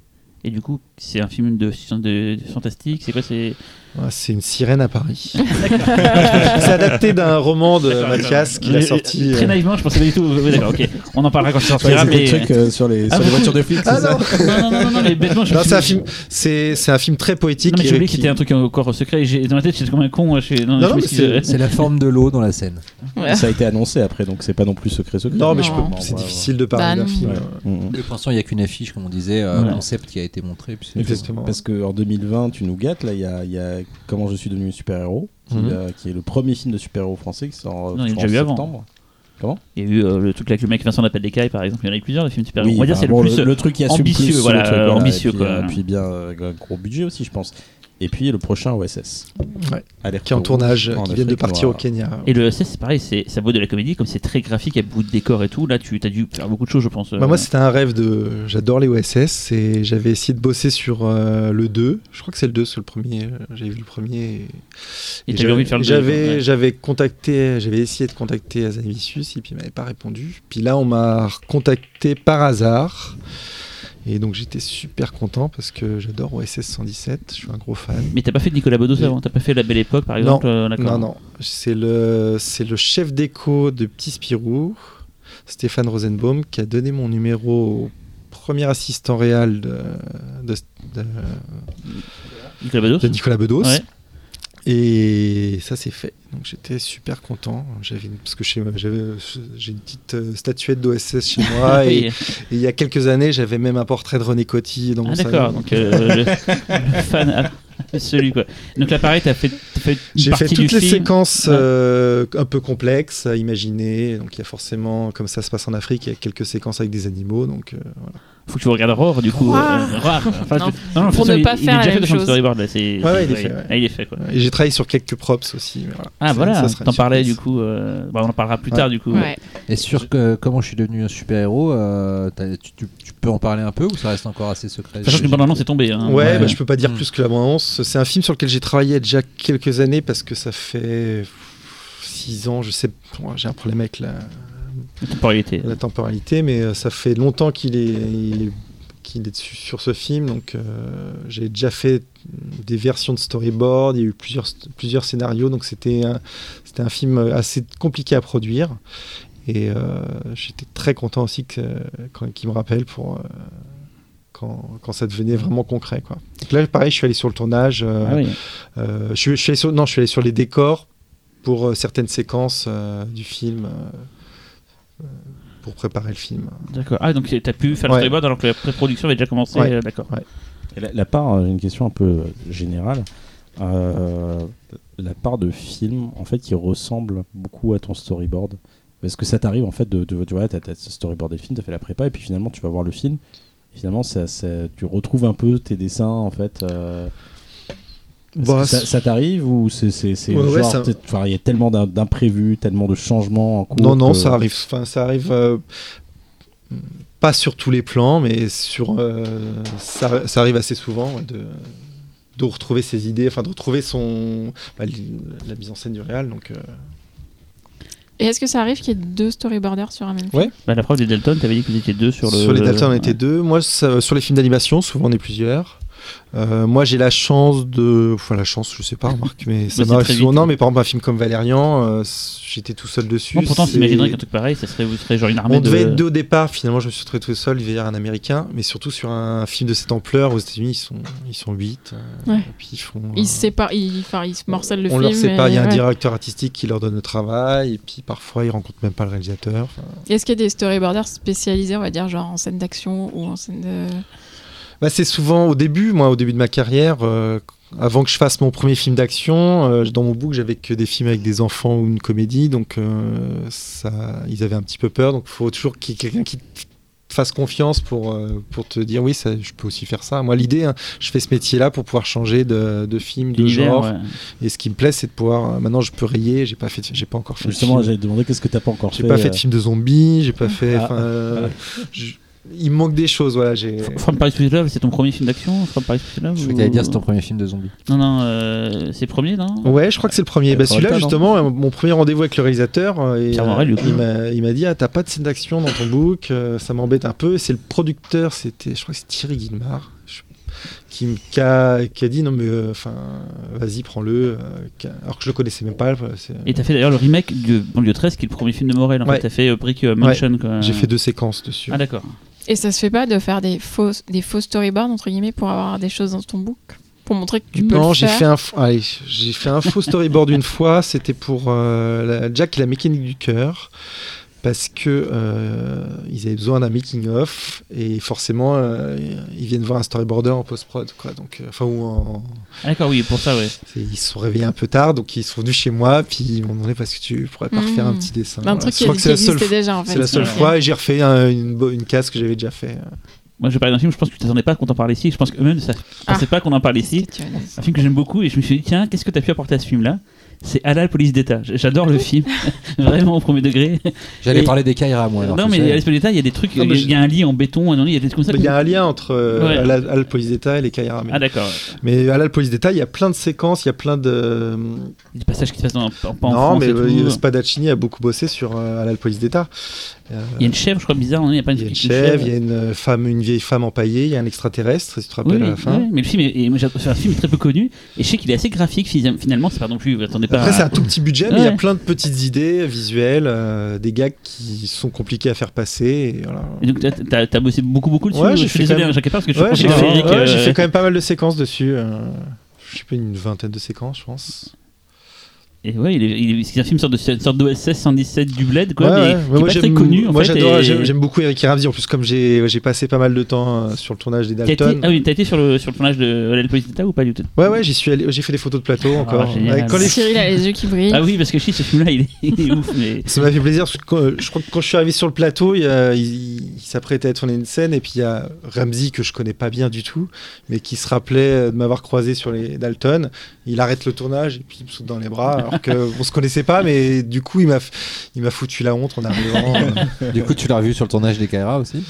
Et du coup, c'est un film de, de, de fantastique. C'est quoi C'est? Ouais, c'est une sirène à Paris. c'est adapté d'un roman de Mathias qu'il a Euh, sorti. Très euh, naïvement, je pensais pas du tout. Oui, d'accord, ok. On en parlera quand ça sortira. mais... le truc euh, sur les, Ah, sur les voitures de flics, Ah non, non, non, non, mais bêtement, je non c'est un film, c'est c'est un film très poétique. Non, mais j'ai oublié que qui- c'était un truc encore secret. j'ai- Dans ma tête, j'étais comme un con. Je suis... non, Non, je mais c'est- C'est la forme de l'eau dans la scène. Ouais. Ça a été annoncé après, donc c'est pas non plus secret secret. Non, mais je peux. C'est difficile de parler Bah, d'un film. Euh, Mm, mm. Pour l'instant, il n'y a qu'une affiche, comme on disait, euh, un concept qui a été montré. Exactement. Parce qu'en 2020, tu nous gâtes, là, il y a, il y a Comment je suis devenu super-héros, qui, Mhm. euh, qui est le premier film de super-héros français qui sort euh, il y en avant. Septembre. Il y a eu euh, le truc avec le mec Vincent Appel des Cailles, par exemple. Il y en a eu plusieurs, des films super Oui, On va dire bah, c'est bon, le plus. le, truc qui ambitieux, plus, voilà, le truc, euh, ambitieux, et puis, quoi. euh, puis bien euh, un gros budget aussi, je pense. Et puis le prochain OSS. Ouais. Alerte Qui est en tournage, en qui vient de partir au. Kenya. Et le SS, c'est pareil, c'est, ça vaut de la comédie, comme c'est très graphique, il y a beaucoup de décors et tout. Là, tu as dû faire beaucoup de choses, je pense. Bah, moi, c'était un rêve de. J'adore les OSS et j'avais essayé de bosser sur euh, le 2. Je crois que c'est le 2, c'est le premier. euh, J'avais vu le premier. Et, Et et t'avais envie de faire le J'avais, ouais. j'avais contacté, j'avais essayé de contacter Azanavicius et puis il m'avait pas répondu. Puis là, on m'a contacté par hasard. Et donc j'étais super content parce que j'adore OSS 117, je suis un gros fan. Mais t'as pas fait de Nicolas Bedos avant T'as pas fait La Belle Époque, par exemple euh, d'accord. Non, non, c'est le, c'est le chef d'écho de Petit Spirou, Stéphane Rosenbaum, qui a donné mon numéro au premier assistant réel de, de, de- Nicolas Bedos de Nicolas Bedos. Ouais. Et ça c'est fait. Donc j'étais super content. J'avais parce que chez- j'ai une petite euh, statuette d'OSS chez moi et, il y a quelques années j'avais même un portrait de René Coty dans mon Ah, d'accord, donc euh, le, fan a- celui quoi. Donc là, pareil, t'as fait, t'as fait J'ai fait toutes les film. séquences euh, un peu complexes à imaginer. Donc il y a forcément, comme ça se passe en Afrique, il y a quelques séquences avec des animaux. Donc euh, voilà. Faut que tu regardes Roar, du coup. Rare. euh, Rare. Enfin, Non. je- non, non, Pour ne pas il, faire il est la déjà fait son chose. storyboard là. C'est, Ouais, ouais, il est fait, ouais. Ah, il est fait quoi. Et j'ai travaillé sur quelques props aussi. mais voilà. Ah voilà, t'en parlais du coup. euh, bah, on en parlera plus tard du coup. Et sur que, comment je suis devenu un super-héros, euh, t'as- tu, tu- tu peux en parler un peu ou ça reste encore assez secret? Sachant qu'une bande-annonce est tombée. Hein. Ouais, bah, je peux pas dire Mm. plus que la bande-annonce. C'est un film sur lequel j'ai travaillé il y a déjà quelques années parce que ça fait 6 ans, je sais, j'ai un problème avec la, La temporalité. la temporalité, mais euh, ça fait longtemps qu'il est, il est- qu'il est dessus, sur ce film. Donc euh, j'ai déjà fait des versions de storyboard, il y a eu plusieurs, plusieurs scénarios, donc c'était un, c'était un film assez compliqué à produire. Et euh, j'étais très content aussi que, quand, qu'il me rappelle pour. euh, quand, quand ça devenait vraiment concret. Quoi. Donc là, pareil, je suis allé sur le tournage. Ah oui. je, suis, je suis allé sur, non, je suis allé sur les décors pour certaines séquences du film, pour préparer le film. D'accord. Ah, donc t'as pu faire le Ouais. storyboard alors que la pré-production avait déjà commencé. Ouais. euh, D'accord. Et la, la part, euh, j'ai une question un peu euh, générale. Euh, la part de film, en fait, qui ressemble beaucoup à ton storyboard? Est-ce que ça t'arrive, en fait, de, de tu vois, t'as, storyboardé le film, t'as fait la prépa, et puis finalement, tu vas voir le film. Et finalement, ça, ça- tu retrouves un peu tes dessins, en fait. euh, Bah, ça, t'arrive ou c'est, c'est, c'est Ouais, ouais, ça- il y a tellement d'im- d'imprévus, tellement de changements en cours Non, non, que- ça arrive. Enfin, ça arrive. euh, pas sur tous les plans, mais sur. euh, ça, ça arrive assez souvent ouais, de, de retrouver ses idées, enfin de retrouver son bah, la mise en scène du réal. Donc, euh, Et est-ce que ça arrive qu'il y ait deux storyboarders sur un même film Ouais. Bah, la preuve des Dalton, t'avais dit que vous étiez deux sur sur, le. les Dalton, on Ouais. était deux. Moi, ça- sur les films d'animation, souvent on est plusieurs. Euh, moi, j'ai la chance de. Enfin, la chance, je sais pas, remarque, mais ça c'est m'arrive souvent. vite. Non, mais par exemple, un film comme Valérian, euh, j'étais tout seul dessus. Bon, pourtant, c'est- t'imaginerais qu'un truc pareil, ça serait, vous serez genre une armée On de. devait être deux au départ, finalement je me suis retrouvé tout seul vers un américain, mais surtout sur un film de cette ampleur, aux États-Unis ils sont, ils sont 8. Ouais. Et puis ils font. Ils euh, se séparent, ils, enfin, ils se morcellent le on film. leur sépare, il y a un ouais. directeur artistique qui leur donne le travail, et puis parfois ils rencontrent même pas le réalisateur. Est-ce qu'il y a des storyboarders spécialisés, on va dire, genre en scène d'action ou en scène de. Bah, c'est souvent au début, moi au début de ma carrière, euh, avant que je fasse mon premier film d'action, euh, dans mon book j'avais que des films avec des enfants ou une comédie, donc euh, ça, ils avaient un petit peu peur, donc il faut toujours qu'il y ait quelqu'un qui te fasse confiance pour, euh, pour te dire oui, ça, je peux aussi faire ça. Moi l'idée, hein, je fais ce métier-là pour pouvoir changer de, de film, de genre, ouais. et ce qui me plaît c'est de pouvoir, maintenant je peux rayer, j'ai pas, fait, j'ai pas encore fait de Justement, te demander qu'est-ce que t'as pas encore J'ai fait. pas fait de film de zombies, j'ai pas fait. Ah. euh, je- il me manque des choses, voilà. J'ai. From Paris to Love, c'est ton premier film d'action From Paris to Love Je ou- croyais que t'allais dire c'est ton premier film de zombie. Non, non, euh, c'est le premier, non? Ouais, je crois que c'est le premier. Bah, Faudrait celui-là, justement, euh, mon premier rendez-vous avec le réalisateur, euh, et, Pierre euh, Morel, du coup. il m'a- dit Ah, t'as pas de scène d'action dans ton book, euh, ça m'embête un peu. Et c'est le producteur, c'était, je crois que c'est Thierry Guillemard, je- qui, qui a, qui a dit Non, mais euh, enfin, vas-y, prends-le. euh, alors que je le connaissais même pas. Et t'as fait d'ailleurs le remake de Banlieue 13, qui est le premier film de Morel. En Ouais. fait, t'as fait euh, Brick euh, Mansion. J'ai fait deux séquences dessus. Ah, d'accord. Et ça se fait pas de faire des faux, des faux storyboards, entre guillemets, pour avoir des choses dans ton book Pour montrer que tu peux non, le j'ai faire fait un, allez, j'ai fait un faux storyboard une fois. C'était pour euh, la Jack et la mécanique du cœur, parce que euh, ils avaient besoin d'un making of et forcément euh, ils viennent voir un storyboarder en post prod, quoi. Donc, euh, enfin ou en, Ah, d'accord, oui, pour ça, ouais. ils se sont réveillés un peu tard, donc ils sont venus chez moi, puis ils m'ont demandé parce que tu pourrais pas refaire un Mhm. petit dessin. un Voilà. truc Je qui, que c'est la seule, existait déjà, en fait. c'est la seule fois et j'ai refait un- une, une case que j'avais déjà fait. Moi, je vais parler d'un film, je pense que tu t'attendais pas qu'on en parle ici. Je pense qu'eux-mêmes ne Ah. pensaient pas qu'on en parle ici. Que Un film que j'aime beaucoup et je me suis dit, tiens, qu'est-ce que tu as pu apporter à ce film-là? C'est Halal Police d'État. J'adore le film, vraiment au premier degré. J'allais Et- parler des Kaira, moi. alors, non, mais à Police d'État, il y a des trucs, il y, a- il y a un lit en béton, il y a des trucs comme ça. Il y a un lien entre euh, Ouais. Al- Al Police d'État et les Kaira. Mais, Ah, d'accord. mais à la Police d'État, il y a plein de séquences, il y a plein de. Il y a des passages qui se passent dans, en, non, France mais et euh, tout. Spadaccini a beaucoup bossé sur euh, la Police d'État. Il y a une chèvre, je crois, bizarre, non il y a pas il y a une une chèvre, il y a une euh, femme, une vieille femme empaillée, il y a un extraterrestre, si tu te rappelles Oui, à oui, la fin. ouais, mais le film est, et moi, j'ai- c'est un film très peu connu et je sais qu'il est assez graphique finalement c'est pas non plus vous attendez pas Après, c'est un tout petit budget, mais il y a plein de petites idées visuelles, euh, des gags qui sont compliqués à faire passer. Et voilà. Et donc t'as- t'as bossé beaucoup beaucoup dessus Ouais, je j'ai suis fait désolé quand même- hein, Epard, parce que je Ouais, j'ai fait, euh, fait quand même pas mal de séquences dessus. euh, je sais pas, une vingtaine de séquences, je pense. Et ouais il est, il est- c'est un film sorte de une sorte d'OSS 117 du Bled quoi Ouais, mais ouais. qui est moi, pas très connu en moi, fait, j'adore, et- j'aime, j'aime beaucoup Eric Ramsey. En plus, comme j'ai, j'ai passé pas mal de temps euh, sur le tournage des T'as été, Dalton. ah oui, t'as été sur le, sur le tournage de Police d'État ou pas du tout? Ouais, ouais, j'y suis allé, j'ai fait des photos de plateau encore. génial. Ouais, quand les- Cyril a les yeux qui brillent. Ah oui, parce que je sais, ce film-là, il est, il est ouf. Mais... Ça m'a fait plaisir parce que quand- je crois que quand je suis arrivé sur le plateau, il, il- il s'apprêtait à tourner une scène et puis il y a Ramsey que je connais pas bien du tout, mais qui se rappelait de m'avoir croisé sur les Dalton. Il arrête le tournage et puis il me saute dans les bras alors qu'on se connaissait pas, mais du coup il m'a f- il m'a foutu la honte en arrivant. euh. Du coup, tu l'as revu sur le tournage des Kaira aussi?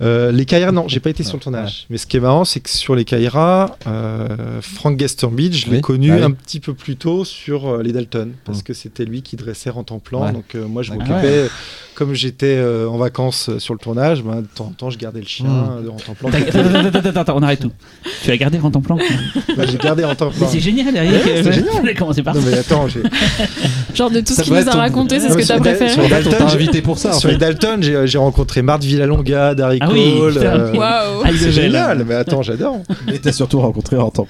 Euh, les Kaira, non, j'ai pas été sur le tournage. Mais ce qui est marrant, c'est que sur les Kaira, euh, Frank Gasterbridge, je l'ai Oui, connu bah oui. un petit peu plus tôt sur euh, les Dalton, parce Mm. que c'était lui qui dressait en temps plan. Ouais. Donc euh, moi, je m'occupais, comme j'étais euh, en vacances sur le tournage, ben, de temps en temps, je gardais le chien Mm. de en temps plan. Attends, attends, attends, attends, attends, on arrête tout. Tu as gardé en temps plan Bah, j'ai gardé en temps Mais c'est génial, Eric. Ouais, c'est Euh, génial. On a commencé par Non mais attends, Genre de tout Ça ce qu'il nous a ton- raconté, c'est ce que t'as préféré sur On Dalton, invité pour ça. en Sur fait. les Dalton, j'ai rencontré Marthe Villalonga, Darry Ah oui, Cole. euh, Ah, c'est est génial, mais attends, j'adore. Et t'as surtout rencontré en temps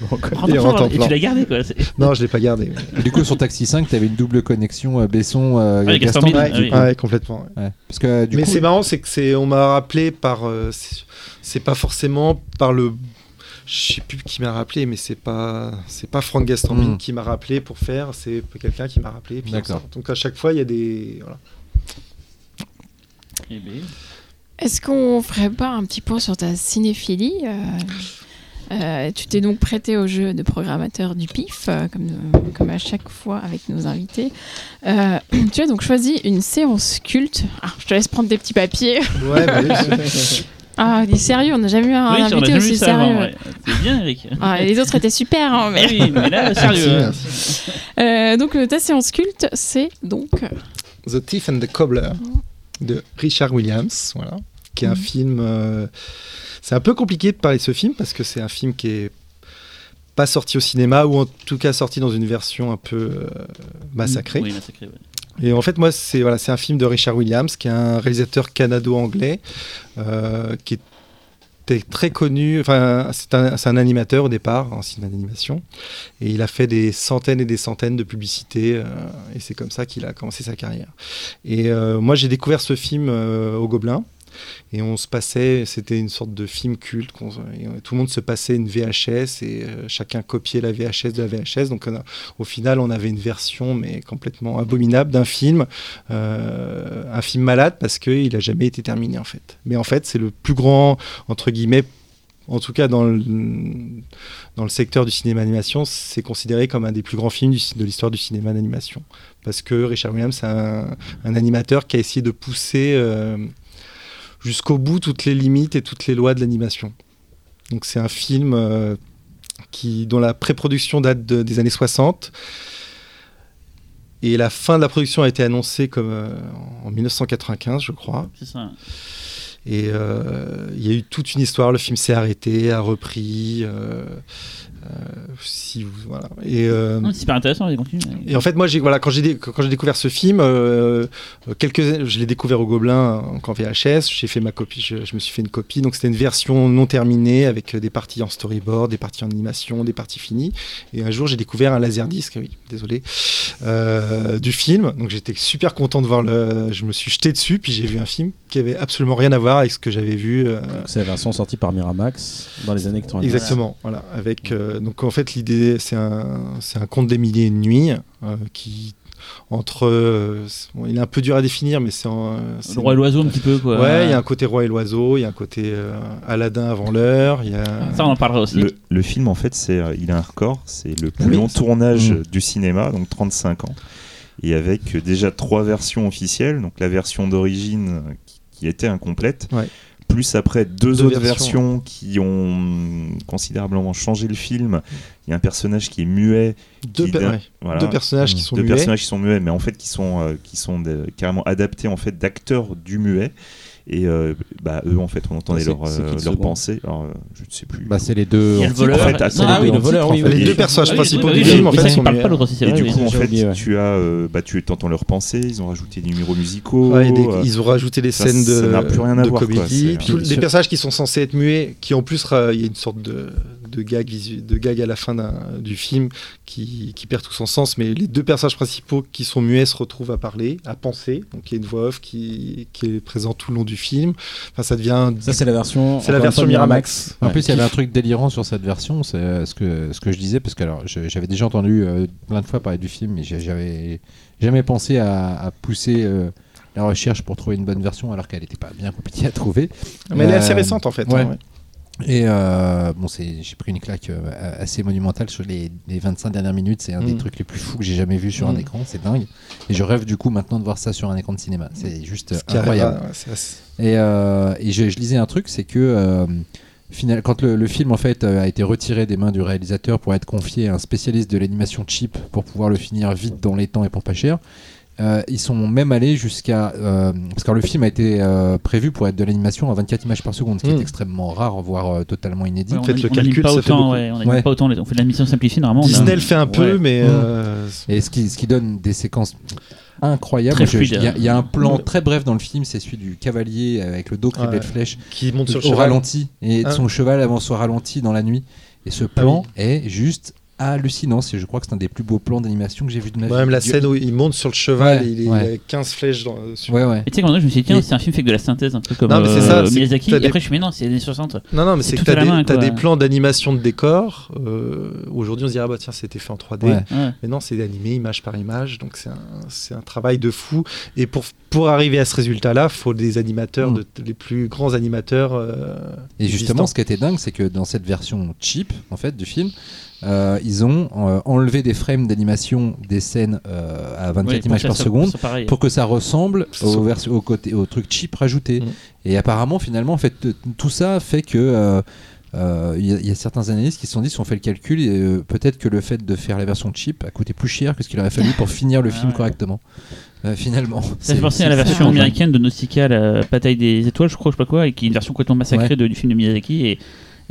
Et tu l'as gardé quoi. c'est- Non, je l'ai pas gardé. Du coup, sur Taxi 5, t'avais une double connexion euh, Besson euh, Ah, Gaston. Ouais, complètement. ouais. Ouais. Parce que du mais coup, c'est marrant, c'est que c'est, on m'a rappelé par, euh, c'est pas forcément par le, je sais plus qui m'a rappelé, mais c'est pas, c'est pas Franck Gastambide Mm. qui m'a rappelé pour faire, c'est quelqu'un qui m'a rappelé. puis Donc à chaque fois, il y a des, voilà. Eh ben, Est-ce qu'on ferait pas un petit point sur ta cinéphilie euh, euh, Tu t'es donc prêté au jeu de programmateur du PIF, euh, comme, comme à chaque fois avec nos invités. Euh, tu as donc choisi une séance culte. Ah, je te laisse prendre des petits papiers. Ouais, bah oui, Ah, il est sérieux, on n'a jamais eu un Oui, invité aussi sérieux. ouais. C'est bien, Eric. Ah, les autres étaient super, hein, mais... Oui, mais là, sérieux. Merci, hein. merci. Euh, donc euh, ta séance culte, c'est donc... The Thief and the Cobbler de Richard Williams, voilà, qui est un Mhm. film. euh, c'est un peu compliqué de parler de ce film parce que c'est un film qui est pas sorti au cinéma ou en tout cas sorti dans une version un peu euh, massacrée. Oui, massacré, ouais. Et en fait, moi, c'est voilà, un film de Richard Williams, qui est un réalisateur canado-anglais, euh, qui était très connu. Enfin, c'est un, un animateur au départ, en cinéma d'animation, et il a fait des centaines et des centaines de publicités, euh, et c'est comme ça qu'il a commencé sa carrière. Et euh, moi, j'ai découvert ce film au Gobelin. Et on se passait, c'était une sorte de film culte. tout le monde se passait une VHS et euh, chacun copiait la VHS de la VHS. Donc au final, on avait une version, mais complètement abominable, d'un film. euh, un film malade parce qu'il n'a jamais été terminé en fait. Mais en fait, c'est le plus grand, entre guillemets, en tout cas dans le, dans le secteur du cinéma d'animation, c'est considéré comme un des plus grands films de l'histoire du cinéma d'animation. Parce que Richard Williams, c'est un, un animateur qui a essayé de pousser euh, jusqu'au bout toutes les limites et toutes les lois de l'animation. Donc c'est un film euh, qui, dont la pré-production date de- des années 60. Et la fin de la production a été annoncée comme euh, en 1995, je crois. C'est ça. Et euh, il y a eu toute une histoire. Le film s'est arrêté, a repris. Euh, euh, si vous, voilà. Et, euh, Non, C'est super intéressant, continue. et en fait, moi, j'ai voilà, quand j'ai dé- quand j'ai découvert ce film, euh, quelques, je l'ai découvert au Gobelin en, VHS. J'ai fait ma copie, je, je me suis fait une copie. Donc c'était une version non terminée avec des parties en storyboard, des parties en animation, des parties finies. Et un jour, j'ai découvert un laserdisc, oui, désolé, euh, du film. Donc j'étais super content de voir le. Je me suis jeté dessus, puis j'ai vu un film qui avait absolument rien à voir avec ce que j'avais vu. euh, C'est la version sortie par Miramax dans les années 90. Exactement, voilà. Avec, euh, donc en fait, l'idée, c'est un, c'est un conte des milliers et une nuits euh, qui, entre. euh, bon, il est un peu dur à définir, mais c'est. en- c'est- Le roi et l'oiseau, un petit peu, quoi. Ouais, il y a un côté roi et l'oiseau, il y a un côté euh, Aladdin avant l'heure, il y a. Ça, on en parlera aussi. Le, le film, en fait, c'est, euh, il a un record. C'est le plus Oui, long ça- tournage Mm. du cinéma, donc 35 ans. Et avec euh, déjà trois versions officielles. Donc la version d'origine qui, qui était incomplète. Ouais. Plus après deux, Deux autres versions. versions. qui ont considérablement changé le film. Il y a un personnage qui est muet. deux, qui per- d'un- ouais, voilà. deux personnages qui sont deux muets. personnages qui sont muets, mais en fait qui sont, euh, qui sont carrément adaptés en fait d'acteurs du muet. Et euh, bah, eux, en fait, on entendait Ouais, c'est- leur, euh, le leur second pensée. Alors, euh, je ne sais plus. bah, c'est les deux. Le voleur. En fait, ah, les ah oui, le voleur, oui. Les deux personnages Ah principaux oui, du film, en fait, ils sont pas l'autre aussi, c'est Et vrai, du coup, en fait, oublié, ouais. tu as, euh, bah, tu entends leurs pensées, ils ont rajouté des numéros musicaux. Ouais, et des- ils ont rajouté des ça- scènes de, ça n'a plus rien à de voir, sur- personnages qui sont censés être muets, qui en plus, il y a une sorte de, de, gag, visu- de gag à la fin du film qui, qui perd tout son sens. Mais les deux personnages principaux qui sont muets se retrouvent à parler, à penser. Donc il y a une voix off qui, qui est présente tout le long du film. Enfin, ça devient. Ça, c'est la version. C'est la version Miramax. En Ouais. plus, il y avait un truc délirant sur cette version, c'est euh, ce que, ce que je disais, parce que alors, je- j'avais déjà entendu euh, plein de fois parler du film, mais j'avais jamais pensé à, à pousser euh, la recherche pour trouver une bonne version, alors qu'elle n'était pas bien compliquée à trouver. Mais elle est assez récente en fait. ouais. hein, ouais. Et euh, bon, j'ai pris une claque euh, assez monumentale sur les, les 25 dernières minutes. C'est un des Mm. trucs les plus fous que j'ai jamais vu sur un Mm. écran. C'est dingue. Et je rêve du coup maintenant de voir ça sur un écran de cinéma. C'est juste incroyable. Et, euh, et je, je lisais un truc, c'est que euh, final, quand le, le film en fait euh, a été retiré des mains du réalisateur pour être confié à un spécialiste de l'animation cheap pour pouvoir le finir vite dans les temps et pour pas cher, euh, ils sont même allés jusqu'à euh, parce que le film a été euh, prévu pour être de l'animation à 24 images par seconde, ce qui est extrêmement rare, voire euh, totalement inédit. Ouais, on faites le on anime calcul, pas ça fait autant, beaucoup. ouais, on Ouais. pas autant, on fait de la mission simplifiée normalement. a- Disney le fait un peu, Ouais. mais Mm. euh, Et ce qui, ce qui donne des séquences fluide. Il y, a- il y a un plan très bref dans le film, c'est celui du cavalier avec le dos criblé Ouais. de flèches qui monte sur le au cheval. ralenti et Ah. son cheval avant soit ralenti dans la nuit. Et ce plan est juste hallucinant. C'est- Je crois que c'est un des plus beaux plans d'animation que j'ai vu de ma vie. Ouais, même la scène où il monte sur le cheval, Ouais, et il, ouais. il a 15 flèches dans, ouais. Et tu sais, quand je me suis dit, tiens, c'est un film fait que de la synthèse, un peu comme Non, mais c'est euh, ça, Miyazaki. t'as Et des- après, je me suis dit, non, c'est les années 60. Non, non, mais C'est que t'as des, quoi. des plans d'animation de décor. euh, Aujourd'hui, on se dirait, ah bah tiens, c'était fait en 3D. Ouais. Ouais. Mais non, c'est animé image par image, donc c'est un, c'est un travail de fou. Et pour, pour arriver à ce résultat-là, faut des animateurs, Mm. de, les plus grands animateurs. euh, Et justement, existants. ce qui était dingue, c'est que dans cette version cheap, en fait, du film, euh, ils ont euh, enlevé des frames d'animation des scènes euh, à 24 Ouais, pour images par ça- seconde pour que ça ressemble au, soit- vers- au, côté, au truc cheap rajouté. Mm. Et apparemment, finalement, en fait, tout ça fait que euh, il y, a- il y a certains analystes qui se sont dit, si on fait le calcul, et, euh, peut-être que le fait de faire la version cheap a coûté plus cher que ce qu'il aurait fallu pour finir le Ah film ouais. correctement. Euh, finalement, Ça fait penser à la version dingue. américaine de Nausicaa, la bataille des étoiles, je crois, je sais pas quoi, et qui est une version complètement massacrée Ouais. de- du film de Miyazaki. Et,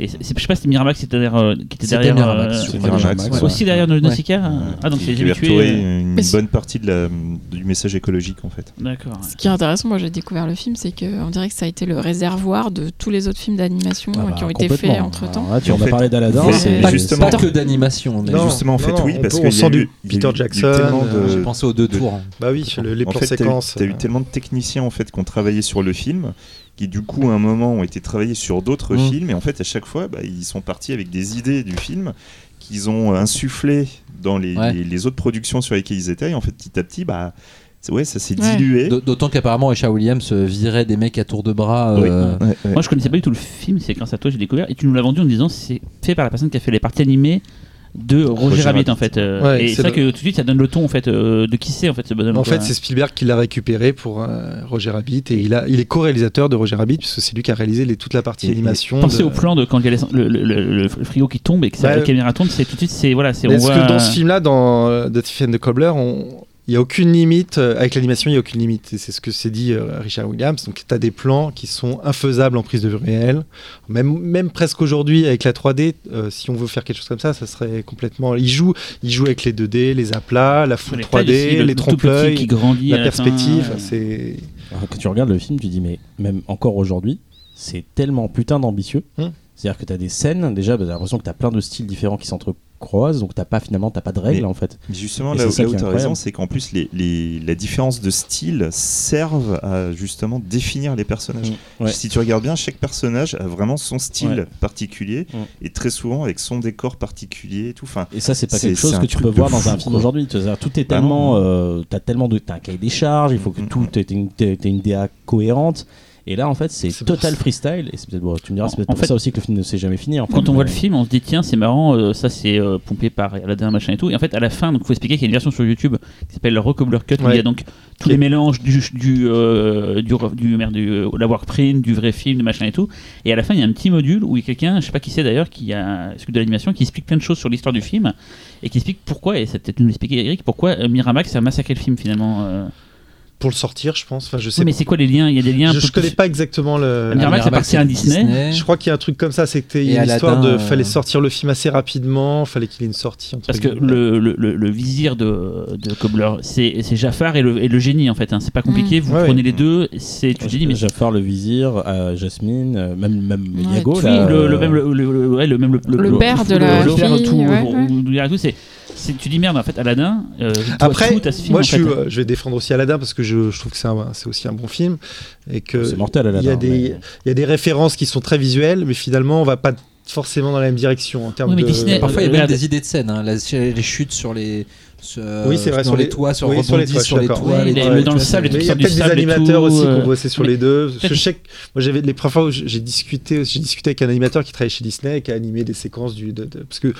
et je sais pas si c'était Miramax qui était derrière. euh, qui était derrière Miramax, euh, Miramax, ouais. aussi derrière Ouais. Nausicaa. Ah, donc c'est qui tué. euh, une Mais bonne partie de la, du message écologique en fait. D'accord. Ce qui est intéressant, moi j'ai découvert le film, c'est qu'on dirait que ça a été le réservoir de tous les autres films d'animation Ah bah, qui ont été faits entre temps. Là, tu en as parlé d'Aladin, Ouais, c'est Pas, justement- que d'animation. Non, justement, en fait, non, oui, on parce peut- qu'il on y a sent du il y a eu- Peter il y a eu Jackson, tellement de- J'ai pensé aux deux tours. hein. Bah oui, le- les plans séquences. T'as eu tellement de techniciens en fait qui ont travaillé sur le film, qui du coup à un moment ont été travaillés sur d'autres Mm. films, et en fait à chaque fois bah, ils sont partis avec des idées du film qu'ils ont insufflé dans les, Ouais. les- les autres productions sur lesquelles ils étaient, et en fait petit à petit bah ouais ça s'est Ouais. dilué. D'autant qu'apparemment, Richard Williams euh, virait des mecs à tour de bras. Oui. euh, Ouais, ouais. Moi, je connaissais pas du tout le film, c'est grâce à toi que j'ai découvert. Et tu nous l'as vendu en disant c'est fait par la personne qui a fait les parties animées de Roger, Roger Rabbit, Rabbit. en fait. euh, Ouais, et c'est le- que tout de suite ça donne le ton en fait euh, de qui c'est en fait ce bonhomme. En quoi. fait, c'est Spielberg qui l'a récupéré pour euh, Roger Rabbit et il, a, il est co-réalisateur de Roger Rabbit puisque c'est lui qui a réalisé les- toute la partie Et- animation. Pensez de- au plan de quand il y a les- le, le- le- le frigo qui tombe et que ça- Ouais. la caméra tourne, c'est tout de suite c'est voilà, c'est Est-ce voit. que dans ce film-là, dans euh, The Thief and the Cobbler, on- il n'y a aucune limite, euh, avec l'animation, il n'y a aucune limite. Et c'est ce que s'est dit euh, Richard Williams. Donc, tu as des plans qui sont infaisables en prise de vue réelle. Même, même presque aujourd'hui, avec la 3D, euh, si on veut faire quelque chose comme ça, ça serait complètement. Il joue, il joue avec les 2D, les aplats, la tailles 3D, aussi, le- les trompe-l'œil, la fin, perspective. euh, C'est. Alors, Quand tu regardes le film, tu dis, mais même encore aujourd'hui, c'est tellement putain d'ambitieux. Hmm. C'est-à-dire que tu as des scènes, déjà, bah, t'as l'impression que tu as plein de styles différents qui s'entrecroisent, donc t'as pas finalement t'as pas de règles Mais- en fait. Mais Justement, Et là, là qui où est tu as incroyable. raison, c'est qu'en plus, les, les- la différence de style servent à justement définir les personnages. Mm. Ouais. Si tu regardes bien, chaque personnage a vraiment son style Ouais. particulier Mm. et très souvent avec son décor particulier et tout. Enfin, Et ça, c'est pas quelque chose que tu peux voir dans un film aujourd'hui. Tout est Bah tellement. euh, t'as tellement de. T'as un cahier des charges, il faut que Mm, tout. mm. T'aies une, une DA cohérente. Et là, en fait, c'est total freestyle. Et c'est peut-être, bon, tu me diras, c'est peut-être En pour fait- ça aussi que le film ne s'est jamais fini. en fait. Quand on voit le Mais- film, on se dit tiens c'est marrant, euh, ça c'est euh, pompé par Aladdin machin et tout. Et en fait à la fin, donc faut expliquer qu'il y a une version sur YouTube qui s'appelle le Recobbler Cut où Ouais. il y a donc tous les mélanges du du euh, du, du, merde, du euh, la workprint, du vrai film, du machin et tout. Et à la fin il y a un petit module où il y a quelqu'un, je sais pas qui c'est d'ailleurs, qui a celui de l'animation, qui explique plein de choses sur l'histoire du film et qui explique pourquoi et ça peut-être nous l'expliquer Eric pourquoi euh, Miramax a massacré le film finalement. Euh. Pour le sortir, je pense. Enfin, je sais Oui, mais c'est quoi les liens Il y a des liens. un Je, je connais plus- pas exactement le. Miramax appartient à Disney. Je crois qu'il y a un truc comme ça, c'était une histoire de euh, fallait sortir le film assez rapidement, fallait qu'il ait une sortie. entre Parce que le, le, le, le vizir de, de Cobbler, c'est c'est Jafar et le, et le génie en fait. hein. C'est pas compliqué, vous Ouais, prenez ouais. les deux, c'est tu te dis mais Jafar, le vizir, euh, Jasmine, euh, même, même Ouais, Yago. là, le, le euh, même le, le- le- ouais, le même le, Le père de la le père fille, tout, tu dis merde en fait Aladdin euh, Après, tout à ce film, moi en je, fait. suis, je vais défendre aussi Aladdin parce que je, je trouve que c'est un- c'est aussi un bon film et que C'est mortel, il y Aladdin. a des mais- il y a des références qui sont très visuelles, mais finalement on va pas forcément dans la même direction en termes Oui, mais de. Disney- Parfois, il y a Euh, même des idées de scène. hein. La- les chutes sur les. Sur- Oui, c'est vrai, sur les les- toits, sur oui, sur les toits, sur les toits. Oui, les le- dans le sable, il y a peut-être des animateurs tout, aussi qui euh, ont bossé sur mais- les deux. Je sais que- moi j'avais les premières fois où j'ai discuté, j'ai discuté avec un animateur qui travaillait chez Disney et qui a animé des séquences du, de- de- parce que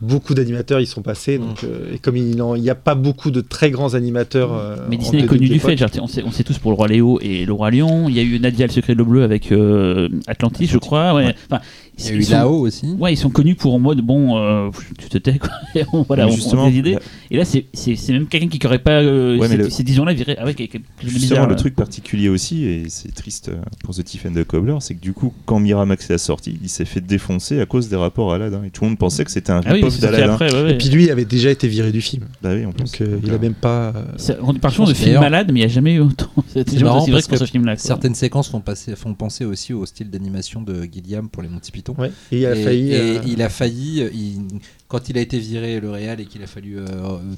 beaucoup d'animateurs y sont passés. Donc, Mm. euh, et comme il n'y a pas beaucoup de très grands animateurs. euh, Mais Disney est connu du fait, on, sait, on sait tous pour le roi Léo et le roi Lion. Il y a eu Nadia le secret de l'eau bleue avec euh, Atlantis, je crois. Ouais. Ouais. Enfin, Il y a ils eu sont- là-haut aussi. Ouais, ils sont connus pour en mode bon, euh, tu te tais quoi. Voilà, Mais on, on a des idées. Et là, là, c'est c'est- c'est même quelqu'un qui n'aurait pas. euh, Ouais, le- ces 10 ans-là, virait. Ah ouais, bizarre. le là. truc particulier aussi, et c'est triste euh, pour The Thief and the Cobbler, c'est que du coup, quand Miramax est sorti, il s'est fait défoncer à cause des rapports Aladdin. Et tout le monde pensait que c'était un Ah oui, d'Aladdin. après, ouais, ouais. Et puis lui avait déjà été viré du film. Bah oui, en plus. Donc euh, il a même pas. euh, On parle souvent de film malade, mais il n'y a jamais eu autant. C'était vrai que pour ce film-là. Certaines séquences font penser aussi au style d'animation de Gilliam pour les Monty Python. ouais. Et il a et, failli. et euh, il a failli, euh, il- quand il a été viré le Real et qu'il a fallu euh,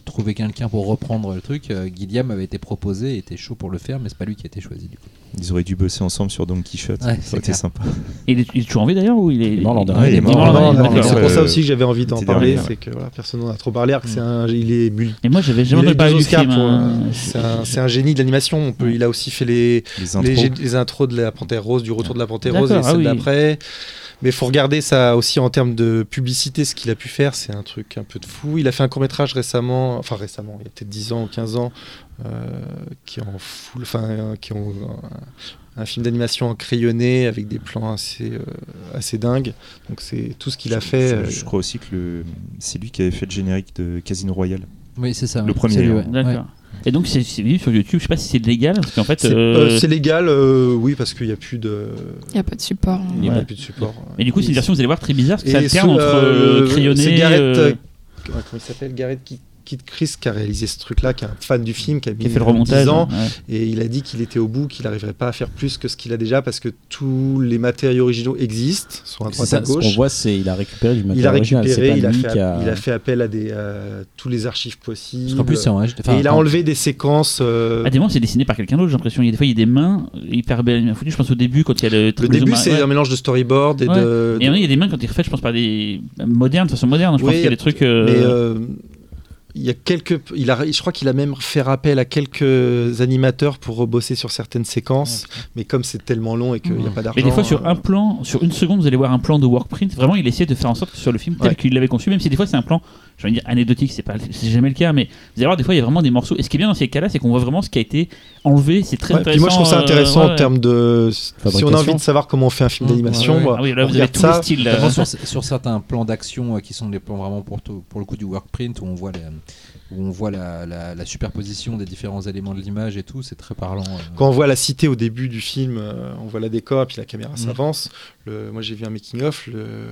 trouver quelqu'un pour reprendre le truc, euh, Gilliam avait été proposé, et était chaud pour le faire, mais c'est pas lui qui a été choisi du coup. Ils auraient dû bosser ensemble sur Don Quichotte. Ouais, ça c'est aurait été clair. sympa. Et il est, il est toujours en vie d'ailleurs ou il est, mort l'an il-. Ah, est mort c'est pour ça aussi que j'avais envie d'en parler, dernier, c'est que voilà, personne n'en a trop parlé, Mm. c'est un, il est mul- Et moi, j'avais jamais deux du film. pour, hein. c'est un, c'est un génie de l'animation. On peut, Ouais. il a aussi fait les, Les intros. gé- les intros de la Panthère Rose, du retour de la Panthère Rose et ah celle oui. d'après. Mais faut regarder ça aussi en termes de publicité, ce qu'il a pu faire, c'est un truc un peu de fou. Il a fait un court métrage récemment, enfin récemment, il y a peut-être 10 ans ou 15 ans, euh, qui est en full, enfin, euh, qui ont un, un film d'animation en crayonné avec des plans assez, euh, assez dingues. Donc c'est tout ce qu'il a fait. Je, euh, je crois aussi que le... c'est lui qui avait fait le générique de Casino Royale. Oui, c'est ça. Le premier, lui, hein. ouais. D'accord. Ouais. Et donc, c'est vu sur YouTube. Je sais pas si c'est légal, parce qu'en fait. C'est euh, euh, c'est légal, euh, oui, parce qu'il n'y a plus de, Il n'y a pas de support. il y a Ouais. plus de support. Mais du coup, c'est une Et- version, vous allez voir, très bizarre, parce que ça Et alterne entre crayonné. c'est Gareth, comment il s'appelle? Gareth Kit Chris qui a réalisé ce truc-là, qui est un fan du film, qui a, mis qui a fait le euh, 10 remontage. ans, ouais. et il a dit qu'il était au bout, qu'il n'arriverait pas à faire plus que ce qu'il a déjà parce que tous les matériaux originaux existent, sont à droite ça, à ce qu'on voit, c'est il a récupéré du Il matériel a récupéré, il a, fait, a- il a fait appel à des, euh, tous les archives possibles. Parce plus, en HD. enfin, et il a en- enlevé des séquences. euh, Ah, des moments, c'est dessiné par quelqu'un d'autre, j'ai l'impression. Il y a des fois, il y a des mains hyper bien foutues. Je pense au début, quand il y a le. le début, c'est ouais. un mélange de storyboard et Ouais. de. Et il y a des mains quand il refait, je pense, par des modernes, de façon moderne. Je pense qu'il y a des trucs. euh, Mais euh, il y a quelques, il a, je crois qu'il a même fait appel à quelques animateurs pour rebosser sur certaines séquences, mais comme c'est tellement long et qu'il n'y a pas d'argent. Mais des fois, sur euh, un plan, sur une seconde, vous allez voir un plan de workprint. Vraiment, il essayait de faire en sorte que sur le film tel Ouais. qu'il l'avait conçu, même si des fois c'est un plan, je vais dire anecdotique, c'est pas, c'est jamais le cas, mais vous allez voir des fois il y a vraiment des morceaux. Et ce qui est bien dans ces cas-là, c'est qu'on voit vraiment ce qui a été enlevé. C'est très ouais, puis intéressant. moi je trouve ça euh, intéressant ouais. en termes de si on a envie de savoir comment on fait un film d'animation Ah oui, là on vous avez regarde tout ça le style. là. Notamment sur, sur certains plans d'action euh, qui sont des plans vraiment pour, tout- pour le coup du workprint où on voit, les- où on voit la, la- la superposition des différents éléments de l'image et tout, c'est très parlant. euh. quand on voit la cité au début du film, euh, on voit la décor, et puis la caméra Mm. s'avance. Le- Moi j'ai vu un making of, le,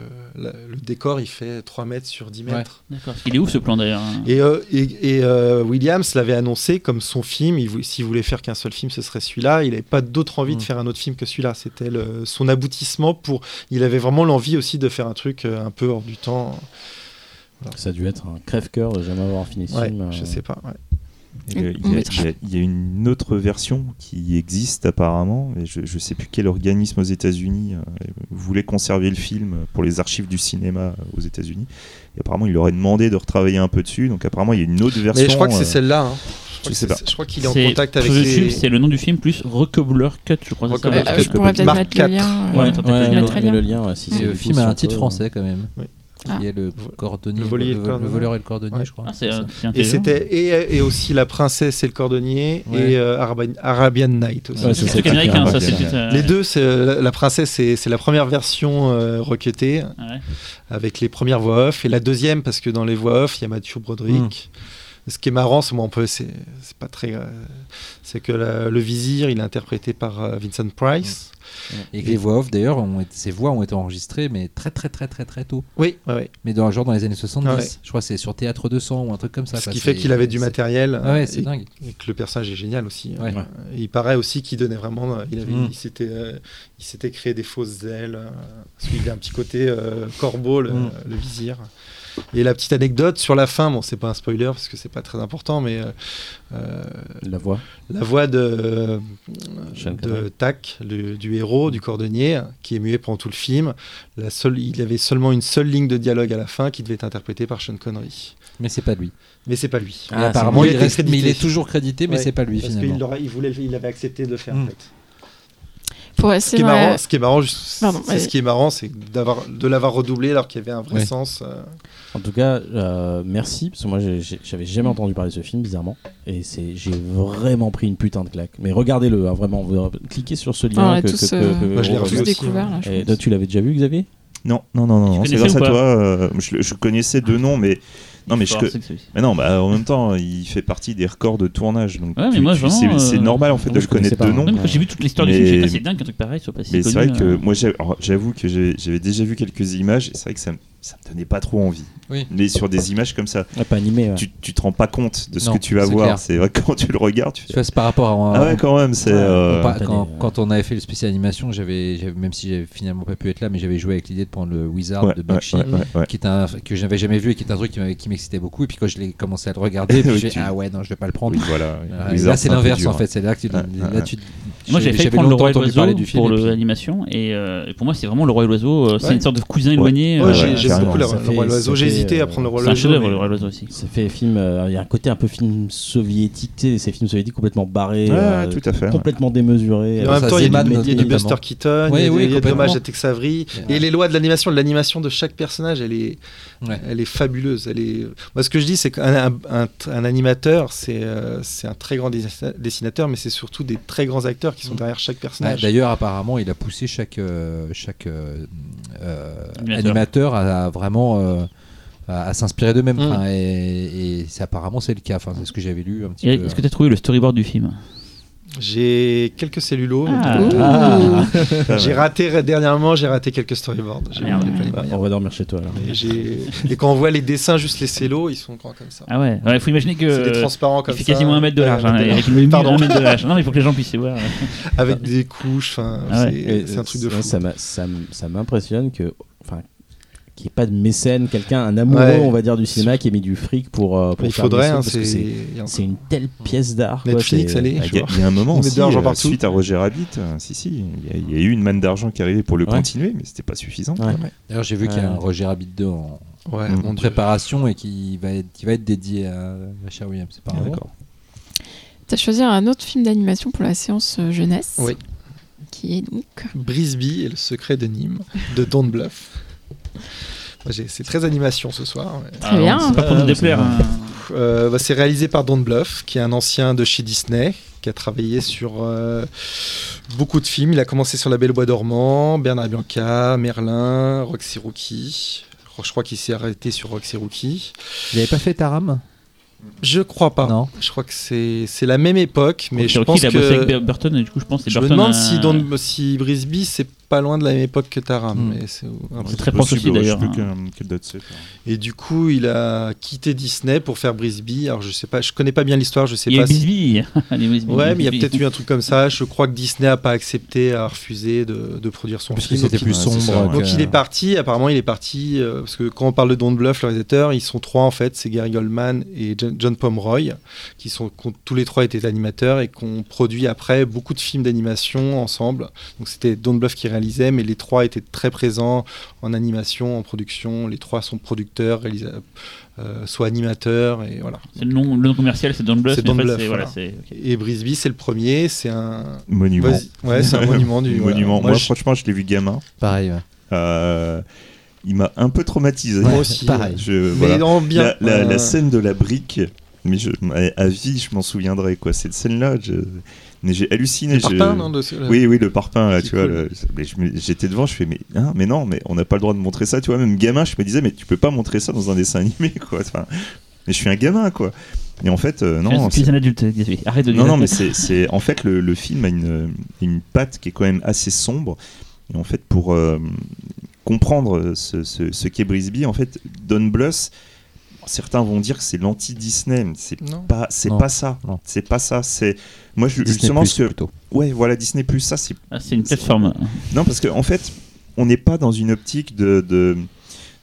décor il fait 3 mètres sur 10 Ouais. mètres. Il est où ce plan d'ailleurs hein? Et, euh, et, et, euh, Williams l'avait annoncé comme son film. S'il voulait faire qu'un seul film, ce serait celui-là. Il n'avait pas d'autre envie de Mm. faire un autre film que celui-là. C'était son aboutissement pour. Il avait vraiment l'envie aussi de faire un truc un peu hors du temps. Ça a dû être un crève-cœur de jamais avoir fini ce Ouais, film. euh. je sais pas. ouais. Il y, a, une autre version qui existe apparemment, mais je ne sais plus quel organisme aux États-Unis euh, voulait conserver le film pour les archives du cinéma euh, aux États-Unis. Et apparemment, il leur a demandé de retravailler un peu dessus. Donc apparemment, il y a une autre version. Mais je crois que c'est euh, celle-là. hein. je Je sais crois pas. Je crois qu'il est en contact avec les. C'est le nom du film plus Recobbler Cut, je crois. Recobbler Euh, Cut. je pourrais peut-être mettre le 4. lien. euh, Ouais, Ouais, ouais, le le lien. si Et c'est le film a un titre français quand même. Qui Ah. est le cordonnier, Le le le, cordonnier. voleur et le cordonnier, Ouais. je crois. Ah, c'est Et c'était et, et aussi la princesse et le cordonnier Ouais. et euh, Arabian, Arabian Night aussi. Ouais, C'est ça, un truc c'est américain, ça. clair. c'est peut-être, Les deux, c'est euh, la, la princesse, c'est c'est la première version euh, requêtée ouais. avec les premières voix off et la deuxième parce que dans les voix off, il y a Mathieu Broderick. Ce qui est marrant, c'est moi, on peut, c'est pas très, euh, c'est que la- le vizir, il est interprété par euh, Vincent Price. Et que les voix off d'ailleurs, ces voix ont été enregistrées mais très très très très très tôt. Oui, ouais, ouais. Mais dans genre dans les années 70, Ah ouais. je crois que c'est sur Théâtre 200 ou un truc comme ça. Ce quoi. qui fait qu'il avait du matériel. Ah ouais, euh, c'est et, dingue. et que le personnage est génial aussi. Et il paraît aussi qu'il donnait vraiment, il avait, Mm. il s'était, euh, il s'était créé des fausses ailes. euh, parce qu'il a un petit côté euh, corbeau, le, Mm. le vizir. Et la petite anecdote sur la fin, bon, c'est pas un spoiler parce que c'est pas très important, mais euh, euh, La voix. la voix de, de. Tac, le- du héros, du cordonnier, qui est muet pendant tout le film. La seule, il avait seulement une seule ligne de dialogue à la fin qui devait être interprétée par Sean Connery. Mais c'est pas lui. Mais c'est pas lui. Ah, apparemment, il, il était reste, mais il crédité. est toujours crédité, mais Ouais, c'est pas lui Parce finalement. qu'il l'aurait- il voulait, il avait accepté de le faire. en Mm. fait. Pour Ce qui est marrant, ce qui est marrant, juste- Pardon, c'est vas-y. ce qui est marrant, c'est d'avoir, de l'avoir redoublé alors qu'il y avait un vrai Ouais. sens. euh. En tout cas, euh, merci, parce que moi j'ai- j'ai- j'avais jamais entendu parler de ce film, bizarrement. Et c'est, j'ai vraiment pris une putain de claque. Mais regardez-le, hein, vraiment, vous- cliquez sur ce Ah, on lien. l'a que, tous, que- euh, que- Moi, je l'ai tous aussi, découvert. hein. là, je Et pense. toi, tu l'avais déjà vu, Xavier? Non, non, non, non, non, c'est grâce à toi. euh, je, je connaissais deux noms, mais non, mais je, que mais non, bah en même temps, il fait partie des records de tournage, donc Ouais, mais tu- moi, tu- vraiment, c'est c'est euh, normal en fait moi, de je le connaître de nom. j'ai vu toute l'histoire du Mais- film, j'ai dit, Ah, c'est dingue qu'un truc pareil soit pas si Mais c'est vrai que euh. moi, j'avoue que j'avais déjà vu quelques images, et c'est vrai que ça, me- ça me donnait pas trop envie. Oui. Mais sur des images comme ça, Ouais, pas animé. ouais. tu, tu te rends pas compte de ce Non, que tu vas voir. C'est quand tu le regardes, tu Tu fais. par rapport à. Ah ouais, quand même, c'est. Ouais, euh, T'as quand, on avait fait le spécial animation, j'avais, même si j'avais finalement pas pu être là, mais j'avais joué avec l'idée de prendre le Wizard ouais, de Bakshi, ouais, ouais, ouais. qui est un que j'avais jamais vu et qui est un truc qui, m'excitait beaucoup. Et puis quand je l'ai commencé à le regarder, puis Oui, tu- ah ouais non, je vais pas le prendre. Oui, voilà. Wizard, là c'est l'inverse en fait, c'est là que tu, là, tu- Moi j'ai j'avais prendre le roi et l'oiseau parler du film. pour l'animation et, euh, et pour moi c'est vraiment le roi et l'oiseau. euh, C'est Ouais. une sorte de cousin éloigné. Ouais, euh, j'aime beaucoup le, fait- roi et l'oiseau. J'ai fait, hésité à prendre le roi et C'est un l'oiseau. chef-d'œuvre mais- le roi et l'oiseau aussi. Ça fait film. Il y a un côté un peu film soviétique, ces films soviétiques complètement barrés, tout à fait. complètement démesurés. En même temps, il y a du. Buster Keaton, il y a, des- hommages à Tex Avery. Et les lois de l'animation, de l'animation de chaque personnage, elle est, elle est fabuleuse. Elle est... Moi, ce que je dis, c'est qu'un un, un- un animateur, c'est c'est un très grand dessina- dessinateur, mais c'est surtout des très grands acteurs qui sont derrière chaque Ah, personnage. D'ailleurs, apparemment, il a poussé chaque, euh, chaque euh, euh, Animateur. animateur à, à vraiment euh, à, à s'inspirer d'eux-mêmes. Mm. Enfin, et et c'est apparemment c'est le cas. Enfin, c'est ce que j'avais lu un petit. Est-ce que tu as trouvé le storyboard du film? J'ai quelques cellulos. Ah. donc, Ah. J'ai raté dernièrement, j'ai raté quelques storyboards. Ah, on va dormir chez toi alors. Et, quand on voit les dessins, juste les cellos, ils sont grands comme ça. Ah ouais, il faut imaginer que. c'est il comme fait ça. quasiment un mètre de large. hein, Pardon. un mètre de large. Non, mais il faut que les gens puissent les voir. Avec des couches, Ah ouais. c'est c'est un truc de euh, fou. Ça, m'impressionne que, enfin, n'y ait pas de mécène, quelqu'un, un amoureux, Ouais. on va dire, du cinéma qui ait mis du fric pour. euh, pour il faudrait, hein, sauts, parce que c'est. a une telle pièce d'art. quoi, Netflix, allez. Ah, Il y, a- y a un moment aussi, de l'argent euh, partout. suite à Roger Rabbit, euh, si si, il y, a- y a eu une manne d'argent qui arrivait pour le Ouais. continuer, mais c'était pas suffisant. Ouais. D'ailleurs, j'ai vu qu'il y a un Ouais. Roger Rabbit 2 en, Mm. en Dieu. préparation et qui va être, qui va être dédié à Rachel Williams. C'est pas Ah, d'accord. Tu as choisi un autre film d'animation pour la séance euh, jeunesse. Oui. Qui est donc. Brisby et le secret de Nîmes, de Don't Bluff. C'est très animation ce soir. Très bien. C'est pas pour nous Ah, déplaire. c'est hein. Euh, bah, c'est réalisé par Don Bluff, qui est un ancien de chez Disney, qui a travaillé sur euh, beaucoup de films. Il a commencé sur La Belle au Bois dormant, Bernard Bianca, Merlin, Roxy Rookie. Je crois qu'il s'est arrêté sur Roxy Rookie. Vous n'avez pas fait Taram? Je crois pas. Non. Je crois que c'est la même époque, mais je pense il a bossé avec que Bur- Burton, et du coup, je pense que je me demande euh, si, Don, si Brisby c'est pas loin de la même époque que Taram. Hmm. mais c'est très proche aussi, d'ailleurs, hein. Et du coup, il a quitté Disney pour faire Brisby. Alors je sais pas, je connais pas bien l'histoire, je sais Il y a pas. si- Bisbee, Ouais, mais il y a peut-être eu un truc comme ça. Je crois que Disney a pas accepté, a refusé de, de produire son Parce film. c'était Donc, plus ça, sombre. ouais. Donc il est parti, apparemment il est parti, euh, parce que quand on parle de Don't Bluff, le réalisateur, ils sont trois en fait, c'est Gary Goldman et John, John Pomeroy, qui sont tous les trois étaient animateurs et qui ont produit après beaucoup de films d'animation ensemble. Donc c'était Don't Bluff qui réalisait, mais les trois étaient très présents en animation, en production. Les trois sont producteurs, réalisa- euh, soit animateurs, et voilà. C'est le nom, le nom commercial, c'est Don Bluff. C'est voilà. Et Brisby, c'est le premier, c'est un... Monument. Vas-y. Ouais, c'est un monument du... voilà. Monument. Moi, Moi, je- franchement, je l'ai vu gamin. Pareil. ouais. Euh, il m'a un peu traumatisé. Moi aussi, pareil. Je, Mais voilà. bien. La, la- la scène de la brique, mais je, à, à vie, je m'en souviendrai. Quoi. Cette scène-là, j'ai halluciné. le parpaing, non, de- Oui, oui, le parpaing, là, C'est tu vois. le- J'étais devant, je fais, mais, hein, mais non, mais on n'a pas le droit de montrer ça, tu vois. Même gamin, je me disais, mais tu peux pas montrer ça dans un dessin animé, quoi. Enfin, mais je suis un gamin, quoi. Et en fait, euh, non, es un adulte. Arrête de dire non, non, mais c'est, c'est- en fait le, le film a une, une patte qui est quand même assez sombre. Et en fait, pour euh, comprendre ce, ce, ce qu'est Brisby, en fait, Don Bluth, certains vont dire que c'est l'anti-Disney, mais c'est pas, c'est pas ça. C'est pas ça. C'est moi, je, Disney justement, Plus, ce que, plutôt. ouais, voilà, Disney Plus, ça, c'est Ah, c'est une plateforme. non, parce qu'en en fait, on n'est pas dans une optique de, de,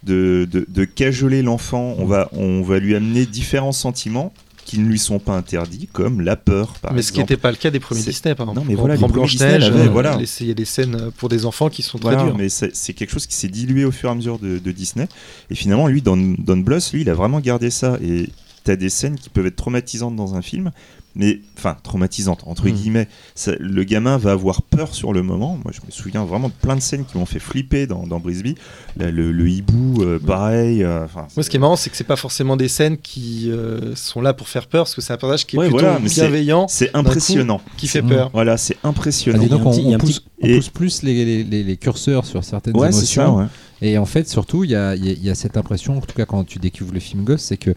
de, de- de cajoler l'enfant. On va, on va lui amener différents sentiments qui ne lui sont pas interdits, comme la peur, par mais ce qui n'était pas le cas des premiers Disney, par exemple. Non, mais voilà, les premiers Disney l'avaient, euh, voilà. les- il y a des scènes pour des enfants qui sont très Voilà, dures. mais c'est quelque chose qui s'est dilué au fur et à mesure de, de Disney. Et finalement, lui, Don, Don Bluth, lui, il a vraiment gardé ça. Et t'as des scènes qui peuvent être traumatisantes dans un film, mais enfin traumatisantes entre Mm. guillemets. Ça- le gamin va avoir peur sur le moment. Moi, je me souviens vraiment de plein de scènes qui m'ont fait flipper dans, dans Brisby. Là, le, le hibou, euh, pareil. euh, Moi, ce qui est marrant, c'est que c'est pas forcément des scènes qui euh, sont là pour faire peur, parce que c'est un personnage qui est Ouais, plutôt voilà, bienveillant, c'est impressionnant. qui fait Mm. peur. Voilà, c'est Ah, impressionnant. dis donc, on, pousse, petit- on et- pousse plus les, les, les- les curseurs sur certaines Ouais, émotions. ça. ouais. Et en fait, surtout, il y a, y a cette impression, en tout cas quand tu découvres le film Ghost, c'est que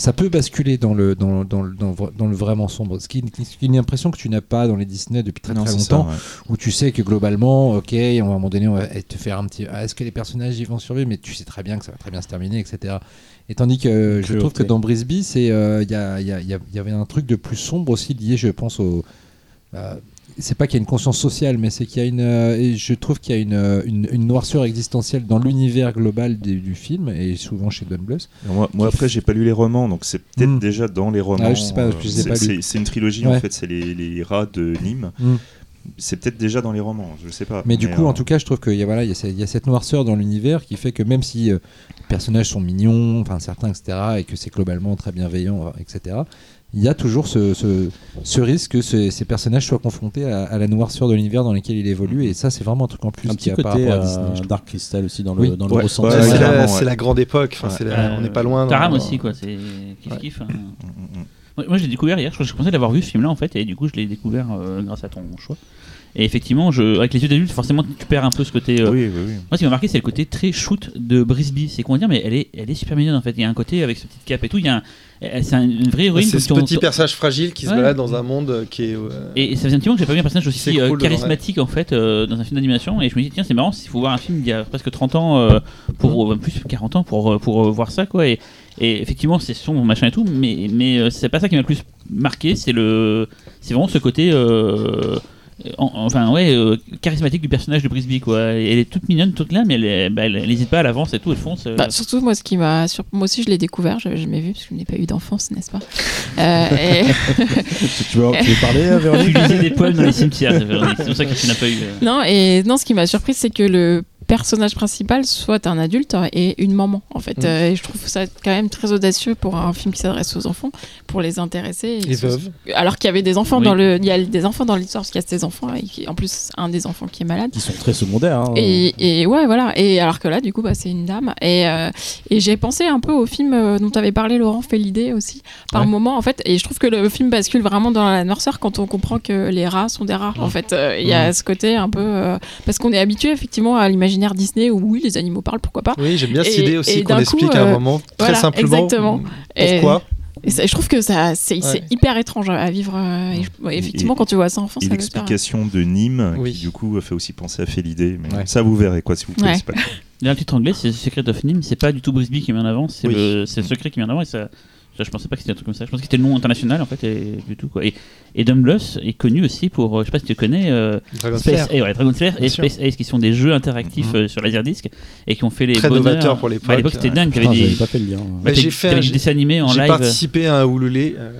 ça peut basculer dans le, dans, dans, le- dans, le- dans le vraiment sombre. Ce qui, est une impression que tu n'as pas dans les Disney depuis très Non, très ça, longtemps, ouais. où tu sais que globalement, ok, à un moment donné, on va te faire un petit. ah, Est-ce que les personnages ils vont survivre? Mais tu sais très bien que ça va très bien se terminer, etc. Et tandis que euh, je trouve que dans Brisby, euh, y, a- y a- y a- il y avait un truc de plus sombre aussi lié, je pense, au. euh, c'est pas qu'il y a une conscience sociale, mais c'est qu'il y a une. euh, et je trouve qu'il y a une, euh, une, une noirceur existentielle dans l'univers global du, du film, et souvent chez Don Bluth. Moi, moi, après, j'ai pas lu les romans, donc c'est peut-être Mm. déjà dans les romans. Ah, je sais pas, je euh, ai pas c'est- une trilogie Ouais. en fait, c'est les, les rats de Nîmes. Mm. C'est peut-être déjà dans les romans, je sais pas. Mais du coup, euh, en tout cas, je trouve qu'il y, a, voilà, il y, a y cette noirceur dans l'univers qui fait que même si euh, les personnages sont mignons, enfin certains, etc., et que c'est globalement très bienveillant, etc., il y a toujours ce, ce, ce risque que ce- ces personnages soient confrontés à, à la noirceur de l'univers dans lequel il évolue, et ça, c'est vraiment un truc en plus Un qui petit a par côté rapport à euh, Disney. trouve. Dark Crystal aussi dans le, Oui. dans le Ouais, ressenti. ouais, c'est la, ouais. c'est la grande époque. Enfin, Ouais. c'est la- on n'est pas loin. dans- Taram aussi, quoi. C'est kiff Ouais. kiff. hein. mm, mm, mm. Moi, moi, je l'ai découvert hier. Je, crois que je pensais l'avoir vu ce film-là en fait, et du coup, je l'ai découvert euh, grâce à ton choix. Et effectivement, je, avec les yeux d'adulte, forcément, tu perds un peu ce côté. euh, Oui, oui, oui. Moi, ce qui m'a marqué, c'est le côté très shoot de Brisby. C'est comment dire, mais elle est, elle est super mignonne en fait. Il y a un côté avec ce petit cap et tout. Il y a un- c'est un- une vraie héroïne. C'est ce quand on- petit personnage fragile qui se Ouais. balade dans un monde qui est. euh, Et ça faisait un petit moment que j'ai pas vu un personnage aussi euh, devant charismatique en fait euh, dans un film d'animation et je me dis tiens c'est marrant il faut voir un film d'il y a presque 30 ans euh, pour euh, plus 40 ans pour, pour euh, voir ça quoi et, et effectivement c'est sombre machin et tout mais, mais euh, c'est pas ça qui m'a le plus marqué c'est le c'est vraiment ce côté euh, en- enfin ouais euh, charismatique du personnage de Brisby quoi elle est toute mignonne toute là mais elle, bah, elle, elle hésite pas elle avance et tout elle fonce euh. Bah, surtout, moi, ce qui m'a. sur- Moi aussi, je l'ai découvert, j'avais jamais vu parce que je n'ai pas eu d'enfance, n'est-ce pas? Euh, et- tu, tu veux, tu veux parler, euh, tu Véronique? lisais des poèmes dans les cimetières c'est pour ça que tu n'as pas eu euh. Non, et non, ce qui m'a surpris, c'est que le personnage principal soit un adulte et une maman, en fait. Mm. Euh, et je trouve ça quand même très audacieux pour un film qui s'adresse aux enfants, pour les intéresser. Les veuves. Alors qu'il y avait des enfants Oui. dans le, il y a des enfants dans l'histoire parce qu'il y a ces enfants et qui, en plus un des enfants qui est malade. Qui sont très secondaires. hein. Et, et ouais, voilà. Et alors que là, du coup, bah, c'est une dame. Et, euh, et j'ai pensé un peu au film euh, dont tu avais parlé, Laurent Félidé aussi, par Ouais. moment, en fait. Et je trouve que le film bascule vraiment dans la noirceur quand on comprend que les rats sont des rats. En fait, Euh, il y a ce côté un peu. euh, parce qu'on est habitué, effectivement, à l'imaginaire Disney où oui, les animaux parlent, pourquoi pas. Oui, j'aime bien cette Et- idée aussi qu'on explique coup, à un euh, moment très voilà, simplement exactement. Et- pourquoi. Et ça- je trouve que ça, c'est Ouais. hyper étrange à vivre. euh, et je- ouais, effectivement, Et- quand tu vois ça veut faire- l'explication de Nîmes, Oui. qui du coup fait aussi penser à Félidé, mais Ouais. ça vous verrez quoi si vous Ouais. connaissez pas. Il y a un titre anglais, c'est Secret of Nîmes, c'est pas du tout Brisby qui met en avant, c'est Oui. le, c'est le secret qui met en avant et ça. Je pensais pas que c'était un truc comme ça. Je pensais que c'était le nom international en fait et du tout quoi. Et, et Dumbluss est connu aussi pour, euh, je sais pas si tu connais, euh, Dragon Space, Slayer. eh ouais, Dragon Slayer et sûr. Space Ace qui sont des jeux interactifs Mhm. euh, sur Laserdisc et qui ont fait les Très bonheurs. novateurs pour l'époque, Bah, à l'époque c'était ouais. dingue, Putain, j'avais des, pas fait le lien. bah, j'ai fait un- des dessins animés en J'ai live participé à un Ululé. euh,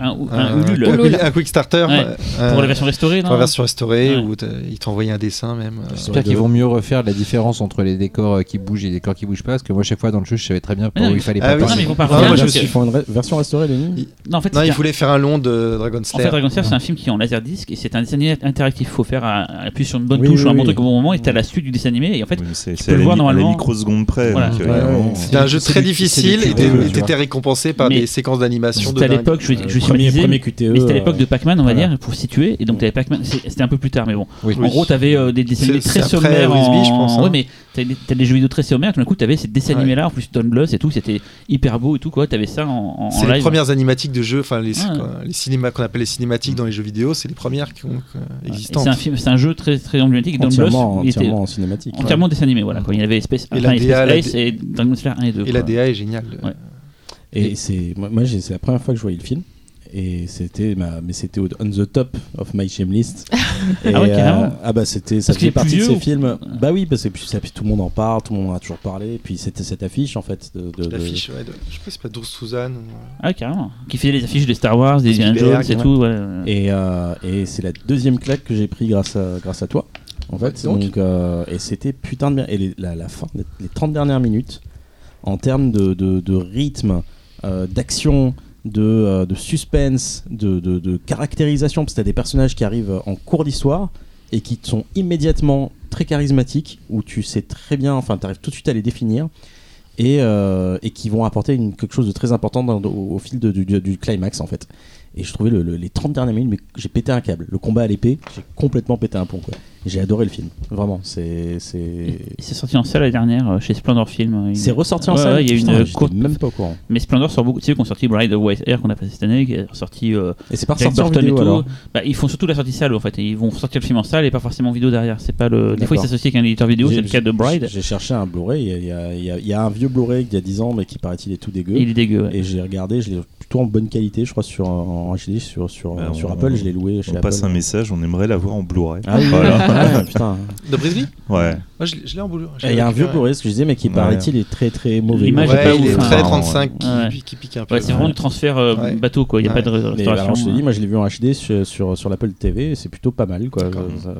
Un- un un, Ulule. un- Ulule. un Quick Starter. Ouais. euh, pour la version restaurée, pour la version restaurée où t'as- il t'envoyait un dessin même. euh, J'espère qu'ils vont mieux refaire la différence entre les décors qui bougent et les décors qui bougent pas, parce que moi, chaque fois dans le jeu, je savais très bien Ah où il fallait Ah pas ils Ah, Ils font une version restaurée, Il- Non, en fait, Non, il un- voulait faire un long de Dragon En fait, Slayer. Dragon Slayer, c'est un film qui est en laserdisc et c'est un dessin animé interactif. Il faut faire un, appuyer sur une bonne Oui, touche ou un oui, bon oui. truc au bon moment et t'as la suite du dessin animé. Et en fait, Oui, c'est tu peux à le voir normalement. microseconde près. Voilà. donc, euh, Ouais, C'était un jeu très difficile et t'étais récompensé par des séquences d'animation de c'était à l'époque, je, suis QTE. mais c'était à l'époque de Pac-Man, on va dire, pour situer. Et donc, t'avais Pac-Man, c'était un peu plus tard, mais bon. Oui. En gros, t'avais euh, des dessins animés très sommaires. Hein. Ouais, mais t'as des, jeux vidéo très sommaires. Tout d'un coup, t'avais ces dessins Ouais. animés-là, en plus Don Bluth et tout. C'était hyper beau et tout, quoi. T'avais ça en, C'est les live. premières animatiques de jeux, enfin les, Ouais. quoi, les cinémas qu'on appelle les cinématiques dans les jeux vidéo, c'est les premières qui ont euh, existantes. C'est un film, c'est un jeu très très emblématique. Don Bluth, Entièrement, était entièrement en cinématique. entièrement dessin animé. Voilà, quoi. Il y avait Space, Et enfin, la Space et Dragon Slayer 1 et 2. Et la. DA est géniale. Ouais. Et c'est moi, c'est la première fois que je voyais le film. Et c'était ma, mais c'était au- on the top of my shame list. Et, Ah ouais, carrément. ah bah c'était ça plus partie de ces vieux films. Bah oui, parce que puis, ça, puis tout le monde en parle, tout le monde en a toujours parlé. Et puis c'était cette affiche en fait de, de- de- L'affiche, ouais, de- je sais pas, c'est pas Suzanne. ou- Ah, carrément. Qui faisait les affiches des Star Wars, des Indiana Jones et tout. Ouais. Et, euh, et c'est la deuxième claque que j'ai pris grâce à, grâce à toi. En fait, donc. donc, euh, et c'était putain de bien. Et les- la, la fin, les, les 30 dernières minutes, en termes de, de- de rythme, euh, d'action, de, euh, de suspense, de, caractérisation, parce que t'as des personnages qui arrivent en cours d'histoire et qui sont immédiatement très charismatiques, où tu sais très bien, enfin, tu arrives tout de suite à les définir. Et, euh, qui vont apporter quelque chose de très important au, fil du climax en fait. Et je trouvais le- le- les 30 dernières minutes, mais j'ai pété un câble. Le combat à l'épée, j'ai complètement pété un pont. Quoi. J'ai adoré le film, vraiment. C'est c'est Il s'est sorti en salle la dernière euh, chez Splendor Film. Il- c'est ressorti en Ouais, salle. ouais, il y a Putain, une courte. même pas au courant. Mais Splendor sort beaucoup. Tu sais qu'on sorti Bride of White Air qu'on a passé cette année, qui est sorti euh, Et c'est pas ressorti en vidéo et tout. alors. Bah, ils font surtout la sortie salle en fait. Ils vont sortir le film en salle et pas forcément en vidéo derrière. C'est pas le. Des fois ils s'associent avec un éditeur vidéo, J'ai- c'est le cas de Bride. J'ai cherché un Blu-ray. Il y, a- il y a- il y a un vieux Blu-ray d'il y a 10 ans, mais qui paraît-il est tout dégueu. Il est dégueu. ouais. Et j'ai regardé, je l'ai plutôt en bonne qualité, je crois, sur, en HD, sur, sur, Bah, sur on- Apple. Je l'ai loué chez On Apple. passe un message, on aimerait l'avoir en Blu-ray. Ah oui, Voilà. ouais, putain. De Brisby Ouais. Moi, je l'ai je l'ai en. Et Il y a un vieux Blu-ray, ce que je disais, mais qui Ouais. paraît-il est très très mauvais. L'image Ouais, est pas il ouf, est hein. très Ouais. 35 qui, Ouais. qui pique un peu. Ouais, c'est vraiment du transfert euh, Ouais. bateau quoi. Il n'y a Ouais. pas de Mais restauration. alors, je te dis, moi je l'ai vu en HD sur, sur, sur l'Apple TV, c'est plutôt pas mal. Quoi. Ça-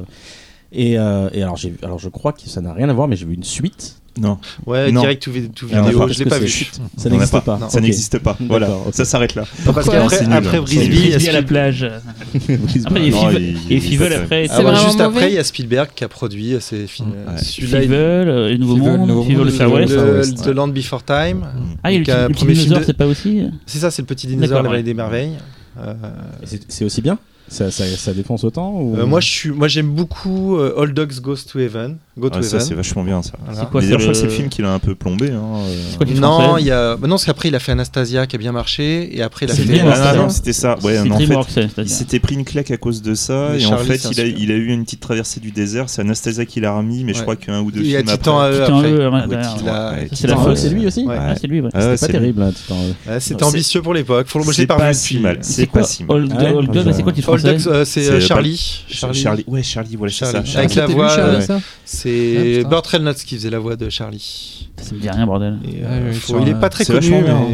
Et, euh, et alors je crois que ça n'a rien à voir, mais j'ai vu une suite. Non, Ouais, Non. direct tout, Et vidéo. qu'est-ce Je l'ai pas vu. Ça n'existe pas. ça n'existe pas. Voilà, ça s'arrête là. Nul. après nul. il y a Frisbee à la plage. Après, il y a Non, et il- après. C'est Ah, ouais, vraiment juste mauvais. après, il y a Spielberg qui a produit euh, ces films. Ouais. Celui-là, il- Fivel, euh, le Nouveau Monde, Monde, le Far le- West. The Land Before Time. Ah, il y a le petit- dinosaure, c'est pas aussi C'est ça, c'est le petit dinosaure, la vallée des merveilles. Euh, Et C'est aussi bien ça, ça, ça défonce autant ou... euh, moi, je suis, moi, j'aime beaucoup euh, All Dogs Goes to Heaven. Go to Ouais, ça, Heaven. c'est vachement bien ça. Voilà. C'est quoi d'ailleurs, je crois le- que c'est le film qui l'a un peu plombé. hein, euh. C'est quoi Non, il y a. Bah non, c'est après il a fait Anastasia qui a bien marché et après il a C'est fait. Ah, Anastasia. non, non, c'était ça. Ouais, non, en fait, il s'était pris une claque à cause de ça Mais et en fait, il a, il a eu une petite traversée du désert. C'est Anastasia qui l'a remis, mais je Ouais. crois qu'un ou deux Il y a films après. E, Ah, c'est la faute. c'est lui aussi. Ah, c'est lui. Ah c'est pas terrible, C'était ambitieux pour l'époque. Je C'est pas, si mal. C'est pas si mal. Old Ah ouais, Old Dog, je- c'est quoi titre Dogs, euh, c'est euh, Charlie. Charlie. Charlie. Ouais, Charlie, voilà, c'est ça. Avec la voix, euh, Ah, C'est putain. Burt Reynolds qui faisait la voix de Charlie. Ça me dit rien, bordel. Et, euh, faut- il est pas très c'est connu,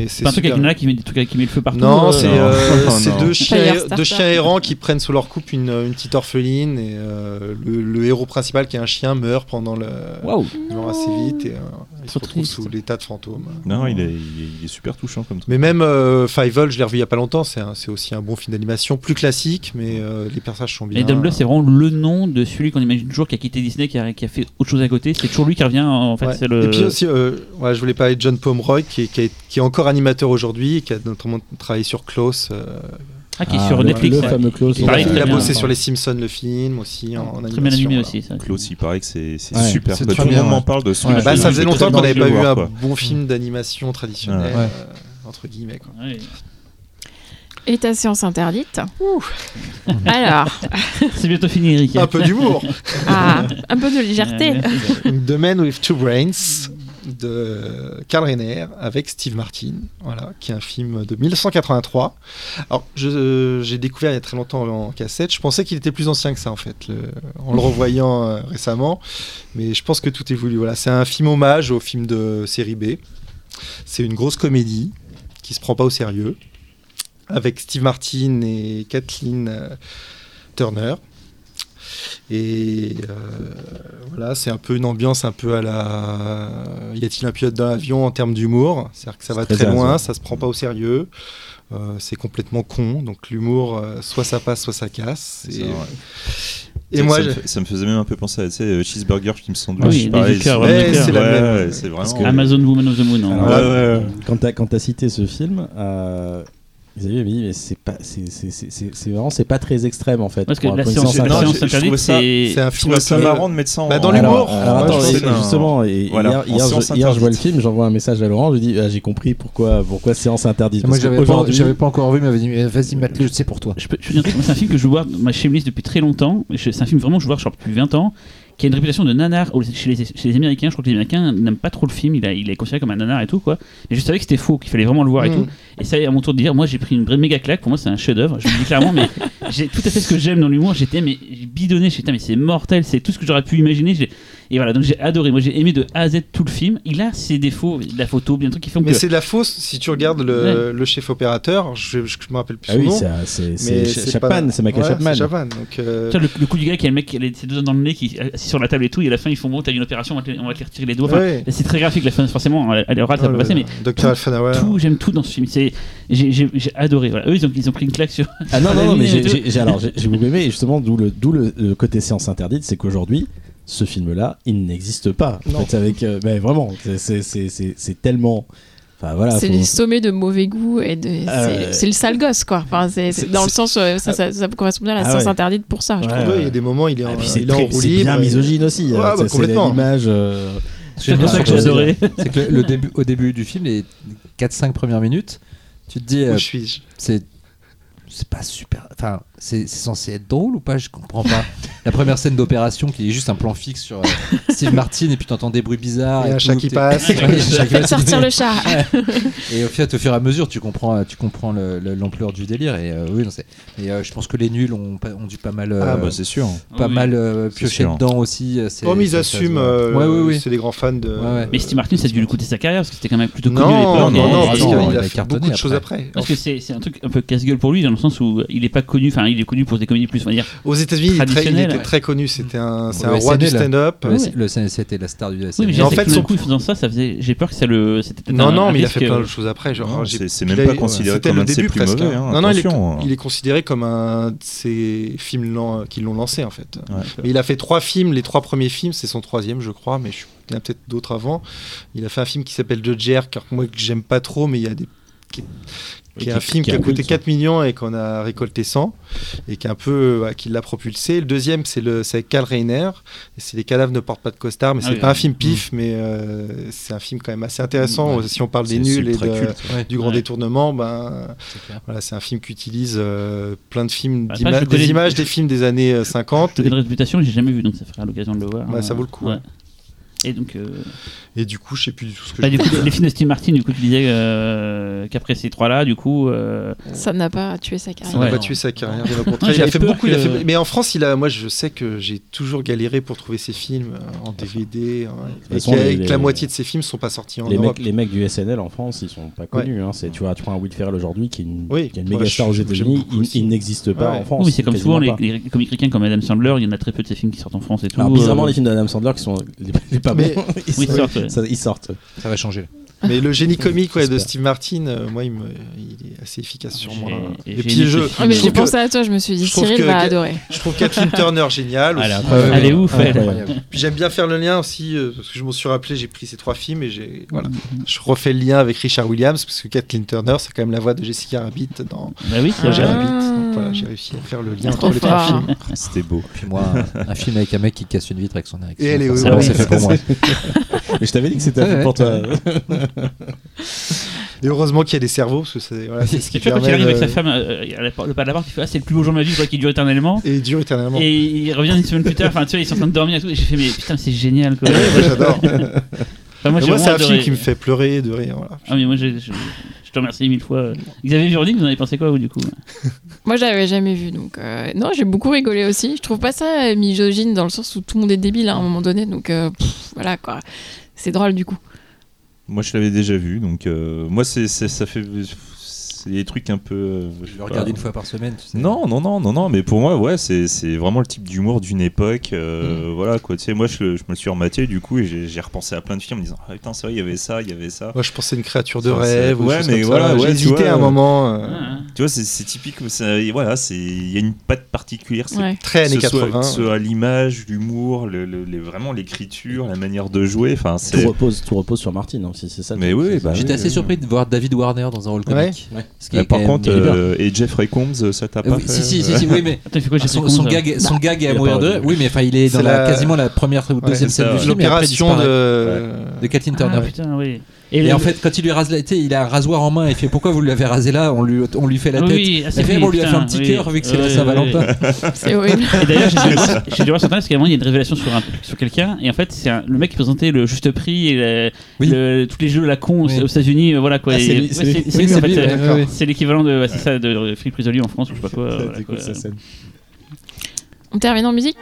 C'est un truc avec nana qui met des trucs qui met le feu partout. Non, euh, c'est euh, deux chiens, Firestarter. deux chiens errants qui prennent sous leur coupe une, une petite orpheline et euh, le, le héros principal qui est un chien meurt pendant le Waouh. il meurt assez vite et euh, il se retrouve triste. sous l'état de fantôme. Non, il est, il est- il est super touchant comme truc. Mais même euh, Fievel, je l'ai revu il y a pas longtemps, c'est aussi un bon film d'animation, plus classique, mais euh, les personnages sont bien. Et Dumbledore, c'est vraiment le nom de celui qu'on imagine toujours qui a quitté Disney, qui a, qui a fait autre chose à côté. C'est toujours lui qui revient. En fait, Ouais. le. Et puis aussi, euh, ouais, je voulais parler de John Pomeroy, qui est, qui est- qui est encore animateur aujourd'hui, qui a notamment travaillé sur Klaus. Ah, qui est Ah, sur le- Netflix. Le fameux Klaus. Il il, paraît a, bossé sur les Simpsons, le film aussi, en, en Très bien animé aussi. Klaus, il paraît que c'est super. Bah, tout le bien, monde m'en parle de ce Ouais. film. Bah, ça faisait longtemps qu'on n'avait pas voir, un bon film d'animation traditionnel, Ouais. euh, entre guillemets. Et ta séance interdite Alors, C'est bientôt fini, Eric. Un peu d'humour. ah, un peu de légèreté. Man with Two Brains de Karl Reiner avec Steve Martin, voilà, qui est un film de 1983. Alors, j'ai découvert il y a très longtemps en cassette. Je pensais qu'il était plus ancien que ça en fait, le- en le revoyant euh, récemment. Mais je pense que tout est voulu. Voilà, c'est un film hommage au film de série B. C'est une grosse comédie qui se prend pas au sérieux, avec Steve Martin et Kathleen euh, Turner. Et euh, voilà, c'est un peu une ambiance un peu à la. Y a-t-il un pilote dans l'avion en termes d'humour? C'est-à-dire que ça va très très loin, ça se prend pas au sérieux. euh, c'est complètement con, donc l'humour, euh, soit ça passe, soit ça casse. C'est Et, vrai. et Ça- moi, ça, je- me fait, ça me faisait même un peu penser à tu sais, Cheeseburger qui me semble. Ah oui, c'est la ouais, même. ouais, vraiment. Amazon Woman of the Moon. hein. Alors, Ouais, là, ouais, ouais. Quand t'as quand t'as cité ce film, euh, Dit mais c'est pas c'est vraiment c'est pas très extrême en fait. Parce que la séance, interdite. c'est. un film peu- marrant de mettre ça en. Bah, dans l'humour. Justement, et Voilà, hier, je, hier, je vois le film, j'envoie un message à Laurent, je lui dis ah, j'ai compris pourquoi pourquoi séance interdite? Moi, j'avais pas, encore vu, mais vas-y, mais vas-y, Matt-le, c'est pour toi. Je peux, je peux dire c'est un film que je vois ma list depuis très longtemps. C'est un film vraiment que je vois genre, depuis 20 ans, qui a une réputation de nanar chez les, chez les Américains. Je crois que les Américains n'aiment pas trop le film. Il, a- il est considéré comme un nanar et tout quoi. Mais je savais que c'était faux, qu'il fallait vraiment le voir et Mm. tout. Et ça, à mon tour de dire, moi j'ai pris une vraie méga claque. Pour moi, c'est un chef-d'œuvre. Je le dis clairement, mais j'ai tout à fait ce que j'aime dans l'humour. J'étais mais j'ai bidonné. J'étais mais c'est mortel. C'est tout ce que j'aurais pu imaginer. J'ai- Et voilà, donc j'ai adoré. Moi, j'ai aimé de A à Z tout le film. Il a ses défauts, la photo, bien des trucs qui font Mais que. c'est de la fausse. Si tu regardes le, le chef opérateur, je, je, me rappelle plus Ah son oui, nom. c'est mais Chapman, c'est Michael Chapman. Chapman. Donc, euh, Tu vois, le, le coup du gars qui a le mec qui a les- ses deux dans le nez, qui est assis sur la table et tout, et à la fin ils font bon, t'as une opération, on va te, on va te les retirer les doigts. Enfin, ouais. C'est très graphique, la fin, forcément, à l'oral ça peut le passer, mais Dr. tout- j'aime tout dans ce film. C'est, j'ai, adoré. Voilà. Eux ils ont, ils ont pris une claque sur. Ah non, non, non, mais j'ai- alors, j'ai beaucoup aimé, et justement, d'où le, d'où le, le côté séance interdite, c'est qu'aujourd'hui, ce film-là, il n'existe pas. En fait, avec, euh, mais vraiment, c'est- tellement. Enfin voilà. c'est faut- les sommets de mauvais goût et de, Euh, c'est, le sale gosse quoi. Enfin, c'est- dans le sens euh, ça, ça, ça correspond bien à la Ah science ouais. interdite pour ça. je Ouais, il y a des moments, il est en, Et puis c'est il est en très- roue c'est libre. bien et- misogyne aussi. Ouais, hein, bah, c'est- l'image. euh, C'est pour ça que j'ai adoré. C'est que le, le début, au début du film, les 4-5 premières minutes, tu te dis, euh, Où suis-je? c'est c'est pas super. Enfin, c'est censé être drôle ou pas? Je comprends pas. La première scène d'opération qui est juste un plan fixe sur euh, Steve Martin et puis t'entends des bruits bizarres. Il y a un chat qui passe. Sortir le chat. Et au fait, au fur et à mesure, tu comprends, tu comprends le- le- l'ampleur du délire. Et euh, oui, non, c'est- et euh, je pense que les nuls ont, dû pas mal, euh, Ah bah c'est sûr. pas Oui. mal euh, piocher dedans aussi. mais ils assument. voit. euh, Ouais, ouais, ouais. C'est des grands fans de. Ouais, ouais. Mais Steve Martin, ça a dû lui coûter sa carrière parce que c'était quand même plutôt connu Non, non, non, et- et- parce qu'il a a fait beaucoup de choses après. Parce que c'est c'est un truc un peu casse-gueule pour lui dans le sens où il est pas connu, enfin il est connu pour des comédies plus, on va dire. Aux États-unis, il, est très- il Traditionnel, était très connu. C'était un, c'est un roi du SNL. stand-up. Le, Ouais. le CNC était la star du Oui, mais SNL. en fait, son- coup, faisant ça, ça faisait. J'ai peur que ça le. C'était Non, un- non, un mais il a fait plein euh, de choses après. Genre, c'est- même a- pas considéré c'était comme le un de ses début plus presque, mauvais, hein. hein, Non, non, il est, attention, hein. il est considéré comme un de ces films qui l'ont lancé en fait. Mais il a fait trois films. Les trois premiers films, c'est son troisième, je crois, mais je- il y en a peut-être d'autres avant. Il a fait un film qui s'appelle The Jerk, car moi que j'aime pas trop, mais il y a des qui qui est un film qui, a coûté 4 millions et qu'on a récolté 100 et qui un peu ouais, qui l'a propulsé. Le deuxième c'est le c'est avec Karl Reiner. C'est les cadavres ne portent pas de costard mais Ah c'est pas un film pif mais euh, c'est un film quand même assez intéressant. Ouais. si on parle des nuls et du grand détournement ben voilà c'est un film qui utilise euh, plein de films des images des films des années euh, 50 J'ai une réputation j'ai jamais vu, donc ça fera l'occasion de le voir. Bah, ça vaut le coup, ouais. Et donc, euh, et du coup je sais plus du tout ce que bah, je du coup, les films de Steve Martin, du coup, tu disais euh, qu'après ces trois-là, du coup, euh, Ça n'a pas tué sa carrière. Ça n'a Ouais. pas tué sa carrière, bien au contraire. Il a fait beaucoup, il a fait- mais en France, il a, moi je sais que j'ai toujours galéré pour trouver ses films en DVD, hein, et façon, que, les- et que les- la moitié de ses films sont pas sortis en Les Europe. mecs, les mecs du SNL en France, ils sont pas connus. hein. C'est, tu vois, tu prends un Will Ferrell aujourd'hui qui est une, Oui, qui est une moi, méga star aux États-Unis, il, n'existe pas Ouais. en France. oui, c'est comme souvent les, pas. comiques ricains comme Adam Sandler, il y en a très peu de ces films qui sortent en France et tout. Bizarrement, les films d'Adam Sandler qui sont les, les pas Mais- ils, Oui, sortent, ouais. ça- ils sortent. Ça va changer. Mais le génie comique ouais, de. Steve Martin, euh, moi, il, me, il est assez efficace sur moi. et puis je, Ah, mais j'ai trouve pensé à toi, je me suis dit Cyril va que- adorer. je trouve Kathleen Turner géniale. Elle est aussi. incroyable. Elle est ouf, elle. Incroyable. Puis j'aime bien faire le lien aussi, euh, parce que je m'en suis rappelé, j'ai pris ces trois films et j'ai voilà, je refais le lien avec Richard Williams, parce que Kathleen Turner, c'est quand même la voix de Jessica Rabbit dans Bah oui, c'est Ah. Rabbit. Ah. Donc voilà, j'ai réussi à faire le lien entre les trois films. C'était beau. Puis moi, un, film avec un mec qui casse une vitre avec son érection. Et elle est- c'est fait pour moi. Mais je t'avais dit que c'était Ouais, fait ouais. pour toi. Et heureusement qu'il y a des cerveaux, parce que c'est voilà, ce qui Et tu vois, quand il permet. arrive avec sa femme, euh, le pas de la porte, il fait Ah, c'est le plus beau jour de ma vie, je vois qu'il dure éternellement. Et il dure éternellement. Et il revient une semaine plus tard, enfin tu vois, ils sont en train de dormir et tout. Et j'ai fait, mais putain, c'est génial quoi. Ouais, moi, j'adore. Enfin, moi, c'est un film qui me fait pleurer de rire. Voilà. Ah, mais moi, j'ai- te remercie mille fois. Xavier Véronique, vous en avez pensé quoi, vous, du coup? Moi, j'avais jamais vu, donc euh, non, j'ai beaucoup rigolé aussi. Je trouve pas ça misogyne dans le sens où tout le monde est débile à un moment donné, donc euh, pff, voilà quoi. C'est drôle du coup. Moi, je l'avais déjà vu, donc euh, moi, c'est- ça fait. C'est des trucs un peu. euh, je le regarde une fois par semaine. Tu sais. Non, non, non, non, non, mais pour moi, ouais, c'est, c'est vraiment le type d'humour d'une époque. euh, Voilà, quoi. Tu sais, moi, je, me le suis rematé, du coup, et j'ai, repensé à plein de films en me disant, ah putain, c'est vrai, il y avait ça, il y avait ça. Moi, je pensais une créature de rêve. ou ouais, mais comme voilà, ouais, hésité vois, à un euh, moment. euh, Tu vois, c'est, typique, voilà, c'est, il y a une patte particulière. C'est Ouais. Très années ce soit- 80. que ce soit l'image, l'humour, le, le- les- vraiment l'écriture, la manière de jouer. Enfin, tout, repose, tout repose sur Martine, c'est, ça. Mais oui, bah J'étais assez surpris de voir David Warner dans un rôle comique. Ouais. Qui est Euh, par contre, est euh, et Jeffrey Combs, ça t'a Euh, pas oui, fait si, si, si, si, oui, mais Attends, quoi, j'ai son, son gag, son gag est à a mourir de. Oui, mais enfin, il est dans C'est la, quasiment la première ou Ouais, deuxième c'est scène du ouais. film. et après, L'opération de. de Kathleen Ah, Turner. putain, oui. Et, le- en fait, quand il lui rase la tête, il a un rasoir en main et il fait pourquoi vous l'avez rasé là? On lui, on lui fait la tête. Oui, fait, lui, on lui a fait un petit oui. cœur vu que c'est la Saint-Valentin. ouais. C'est horrible. Et d'ailleurs, j'ai dû voir- sur internet parce qu'à un moment, il y a une révélation sur, un, sur quelqu'un. Et en fait, c'est un- le mec qui présentait le juste prix et le- Oui. le- tous les jeux à la con aux- Oui. aux États-unis. euh, Voilà quoi. Ah, c'est Oui, euh, l'équivalent de, ça, de Philippe Risoli en France ou je sais pas quoi. Scène. On termine en musique?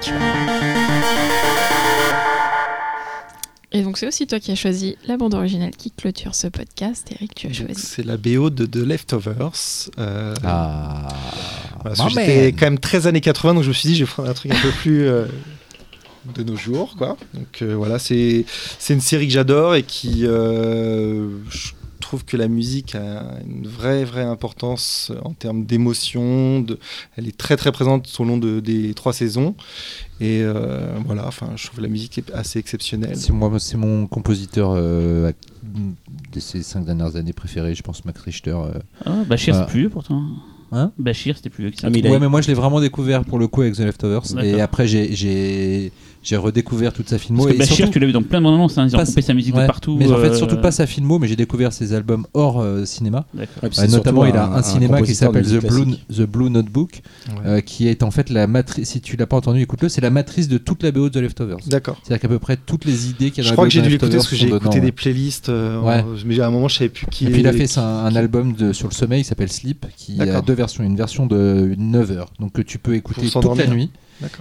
Et donc c'est aussi toi qui as choisi la bande originale qui clôture ce podcast. Eric, tu as choisi. C'est la BO de The Leftovers. Euh, Ah. Voilà, parce My que j'étais quand même très années 80, donc je me suis dit, je vais prendre un truc un peu plus euh, de nos jours, quoi. Donc euh, voilà, c'est c'est une série que j'adore et qui, euh, je- trouve que la musique a une vraie, vraie importance en termes d'émotion. De... Elle est très, très présente au long de, des trois saisons. Et euh, voilà, enfin, je trouve la musique est assez exceptionnelle. C'est moi, c'est mon compositeur euh, de ces cinq dernières années préféré, je pense Max Richter. euh. Ah, Bachir, Voilà. c'est plus vieux pourtant. Hein? Bachir, c'était plus vieux que ça. Ah, mais il a- Ouais, mais moi je l'ai vraiment découvert pour le coup avec The Leftovers. D'accord. Et après j'ai j'ai redécouvert toute sa filmo. Parce que et Bachir, surtout- tu l'as vu dans plein de bandes annonces, hein, ils ont coupé sa musique ouais, de partout. Mais en fait euh, surtout pas sa filmo, mais j'ai découvert ses albums hors euh, cinéma. D'accord. Ouais, Euh, notamment, il a un, cinéma qui s'appelle The Blue, classique. The Blue Notebook, Ouais. euh, qui est en fait la matrice. Si tu l'as pas entendu, écoute-le. C'est la matrice de toute la BO de The Leftovers. D'accord. C'est-à-dire qu'à peu près toutes les idées qu'il y a dans Je crois que j'ai dû l'écouter parce que j'ai écouté des playlists. Mais à un moment, je savais plus qui Et puis il a fait un, album sur le sommeil qui s'appelle Sleep, qui a deux versions. Une version de 9 heures, donc que tu peux écouter toute la nuit.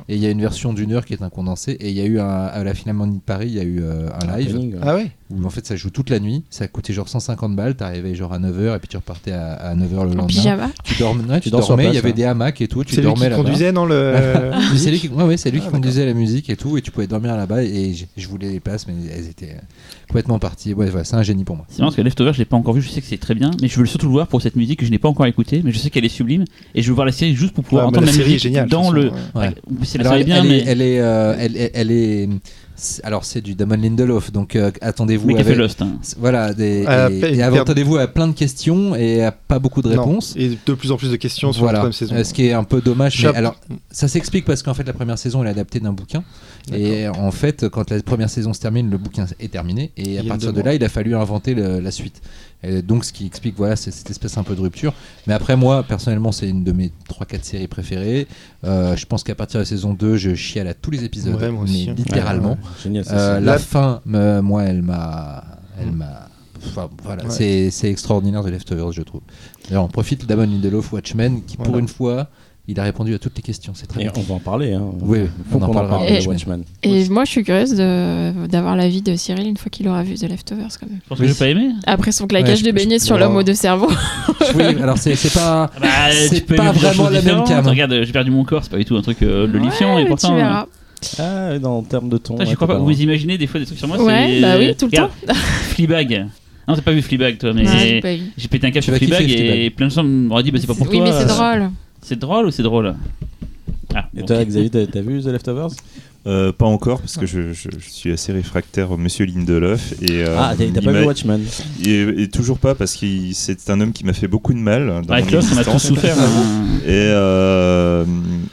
Et il y a une version d'une heure qui est un condensé. Et il y a eu un, à la Philharmonie de Paris, il y a eu euh, un live. Ah ouais? Où en fait ça joue toute la nuit. Ça coûté genre 150 balles. T'arrivais genre à 9h et puis tu repartais à, à 9h le En lendemain. pyjama. Tu, dormais, ouais, tu dormais, il y avait hein. des hamacs et tout. Tu C'est lui dormais qui là-bas. conduisait dans le. C'est lui qui, ouais, ouais, c'est lui Ah, qui d'accord. conduisait la musique et tout, et tu pouvais dormir là-bas. Et je voulais les places, mais elles étaient euh, complètement parties. Ouais, voilà, c'est un génie pour moi. C'est marrant parce que Leftover, je l'ai pas encore vu, je sais que c'est très bien, mais je veux surtout le voir pour cette musique que je n'ai pas encore écoutée, mais je sais qu'elle est sublime, et je veux voir la série juste pour pouvoir entendre la la, série est musique dans le. façon, ouais. Ouais. C'est la Alors, série elle, bien, mais. est, elle est, euh, elle, est- alors c'est du Damon Lindelof, donc euh, attendez-vous. Avec- Lost. hein. Voilà, des, Euh, et, attendez-vous à plein de questions et à pas beaucoup de Non. réponses. Et de plus en plus de questions sur Voilà, la troisième saison. Euh, ce qui est un peu dommage. Mais alors, ça s'explique parce qu'en fait, la première saison elle est adaptée d'un bouquin. Et en fait, quand la première saison se termine, le bouquin est terminé. Et à partir de là, il a fallu inventer le- la suite. Et donc, ce qui explique voilà, c'est cette espèce un peu de rupture. Mais après, moi, personnellement, c'est une de mes 3-4 séries préférées. Euh, je pense qu'à partir de la saison 2, je chiale à tous les épisodes. Ouais, moi aussi. mais littéralement. Ouais, Génial. ça, Euh, la fin, me- moi, elle m'a. Elle Mm. m'a. Enfin, voilà, Ouais. c'est, c'est extraordinaire de Leftovers, je trouve. D'ailleurs, on profite d'Amon Lindelof, Watchmen, qui pour Voilà. une fois, il a répondu à toutes les questions. C'est très Et bien. on va en parler. Hein. Oui, faut on en parlera. parle Et- Watchmen. Et moi, je suis curieuse de- d'avoir l'avis de Cyril une fois qu'il aura vu The Leftovers quand même. Je pense que j'ai pas aimé. Après son claquage Ouais, je- de beignets je- sur l'homme aux deux cerveaux. oui, alors c'est, c'est pas. Bah, C'est tu peux pas aimer plusieurs vraiment la même cam. Regarde, j'ai perdu mon corps, c'est pas du tout un truc euh, lolifiant, Ouais, et pourtant. tu euh, verras. Ah, dans en termes de ton. putain, ouais, crois pas. Vous imaginez des fois des trucs sur moi Ouais, bah oui, tout le Regarde, Fleabag. Non, t'as pas vu Fleabag, toi, mais Ouais, j'ai pas vu. j'ai pété un câble sur Fleabag et plein de gens m'auraient dit, bah c'est pas pour Oui, toi. mais c'est drôle. C'est drôle ou c'est drôle? Ah, Et bon. toi, Xavier, t'as t'as vu The Leftovers? Euh, pas encore, parce que je, je- je suis assez réfractaire au monsieur Lindelof. Et, euh, Ah, t'as il pas vu Watchmen et, et toujours pas, parce que c'est un homme qui m'a fait beaucoup de mal. Dans Avec on a tous souffert. hein. Et, euh,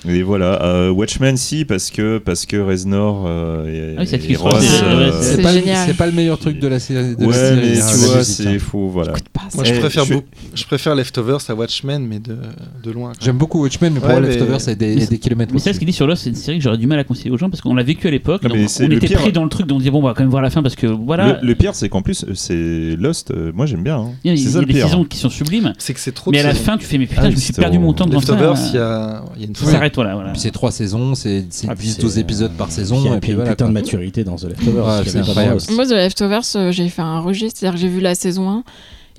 et voilà, Euh, Watchmen si parce que parce que Reznor euh, et, Ah oui, c'est et Ross, euh, ouais, pas, le- génial. c'est pas le meilleur truc de la série. De la ouais, série, mais hein, tu vois, hein. c'est faux, voilà. Pas, Moi, je préfère, je- je préfère Leftovers à Watchmen, mais de, de loin. J'aime beaucoup Watchmen, mais pour Ouais, Leftovers, c'est des, Mais des kilomètres. Mais c'est ce qu'il dit sur Lost, c'est une série que j'aurais du mal à conseiller aux gens parce qu'on l'a vécu à l'époque. On était pire. pris dans le truc, donc on disait bon, on va quand même voir la fin parce que voilà. Le, le pire, c'est qu'en plus, euh, c'est Lost. euh, moi, j'aime bien. hein. Il y a, y des pire. saisons qui sont sublimes, C'est que c'est trop mais à la fin, tu fais mais putain, Ah, je me suis perdu mon temps devant ça. Leftovers, il y a, il y a une s'arrête, voilà. c'est trois saisons, c'est, c'est Ah, puis 10-12 c'est- épisodes par saison. Il y a et puis une voilà. putain de maturité dans The Leftovers. Y c'est dans incroyable. Moi, The Leftovers, euh, j'ai fait un rejet, c'est-à-dire que j'ai vu la saison 1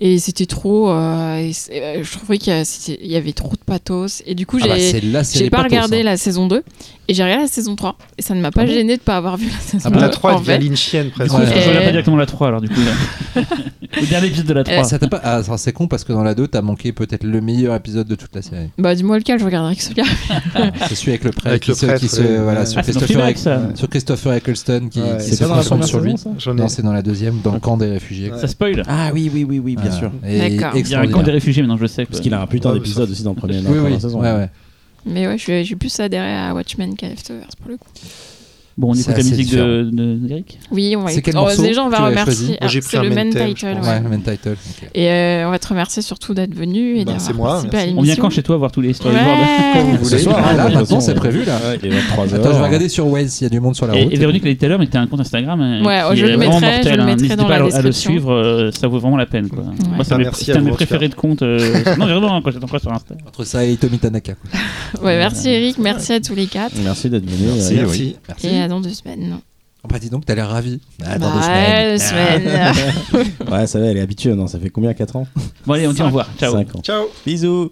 et c'était trop. euh, et euh, je trouvais qu'il y, a- c'était- il y avait trop de pathos. Et du coup, Ah bah, j'ai c'est la série j'ai pas pathos, regardé hein. la saison 2 et j'ai regardé la saison 3. Et ça ne m'a pas Ah bon gêné de pas avoir vu la saison Ah 2. bah, La 3 en devient fait. lynchienne presque. Ouais. je regarde Et- pas directement la 3 alors du coup. là. le dernier épisode de la 3. Ça t'a pas... ah, ça, c'est con parce que dans la 2, t'as manqué peut-être le meilleur épisode de toute la série. Bah, dis-moi lequel, je regarderai que celui-là. c'est celui avec le prêtre Avec qui, le se, prêtre, qui se- ouais. voilà, sur, Christopher. Ouais. sur Christopher Eccleston qui, Ouais, qui se sur lui. ai. Non, c'est dans la deuxième, dans le camp des réfugiés. Ça spoil. Ah oui, oui, oui, oui, bien sûr. Et D'accord. Il y a un camp des réfugiés maintenant, je le sais. Parce qu'il a un putain d'épisode aussi dans le premier Oui, oui, Mais ouais, je suis- plus adhéré à Watchmen qu'à Leftovers pour le coup. Bon, on C'est écoute la musique de, de, d'Eric. Oui, on va écouter. Oh, déjà, on va tu as remercier. Ah, j'ai pris c'est le main je title. pense. ouais. Ouais, le main title. ok. Et euh, on va te remercier surtout d'être venu et Bah, d'avoir c'est moi, participé à. On vient quand chez toi voir tous les Ouais. storyboards Quand vous Ce voulez. soir, Ah, hein, là, maintenant, c'est prévu là. Ouais, il est 23 Attends, je vais regarder sur Waze s'il y a du monde sur la Et, route. et Véronique l'a dit tout à l'heure, mais t'as un compte Instagram euh, Ouais, qui je est le vraiment mettrai, je mortel. le hein. mettrai N'hésitez dans pas la à, le- à le description. suivre, euh, ça vaut vraiment la peine. Moi, c'est à un de mes préférés de compte. euh, non, vraiment, hein, quand j'étais encore sur Insta. Entre ça et Tommy Tanaka. Ouais, merci Eric, merci à tous les quatre. Merci d'être venu. Merci dans deux semaines. Non. Bah dis donc, t'as l'air ravi. Ah, dans deux ouais, semaines. deux semaines. Ah. ouais, ça va, elle est habituée, non Ça fait combien 4 ans? Bon allez, on dit au revoir. Ciao. Ciao. Bisous.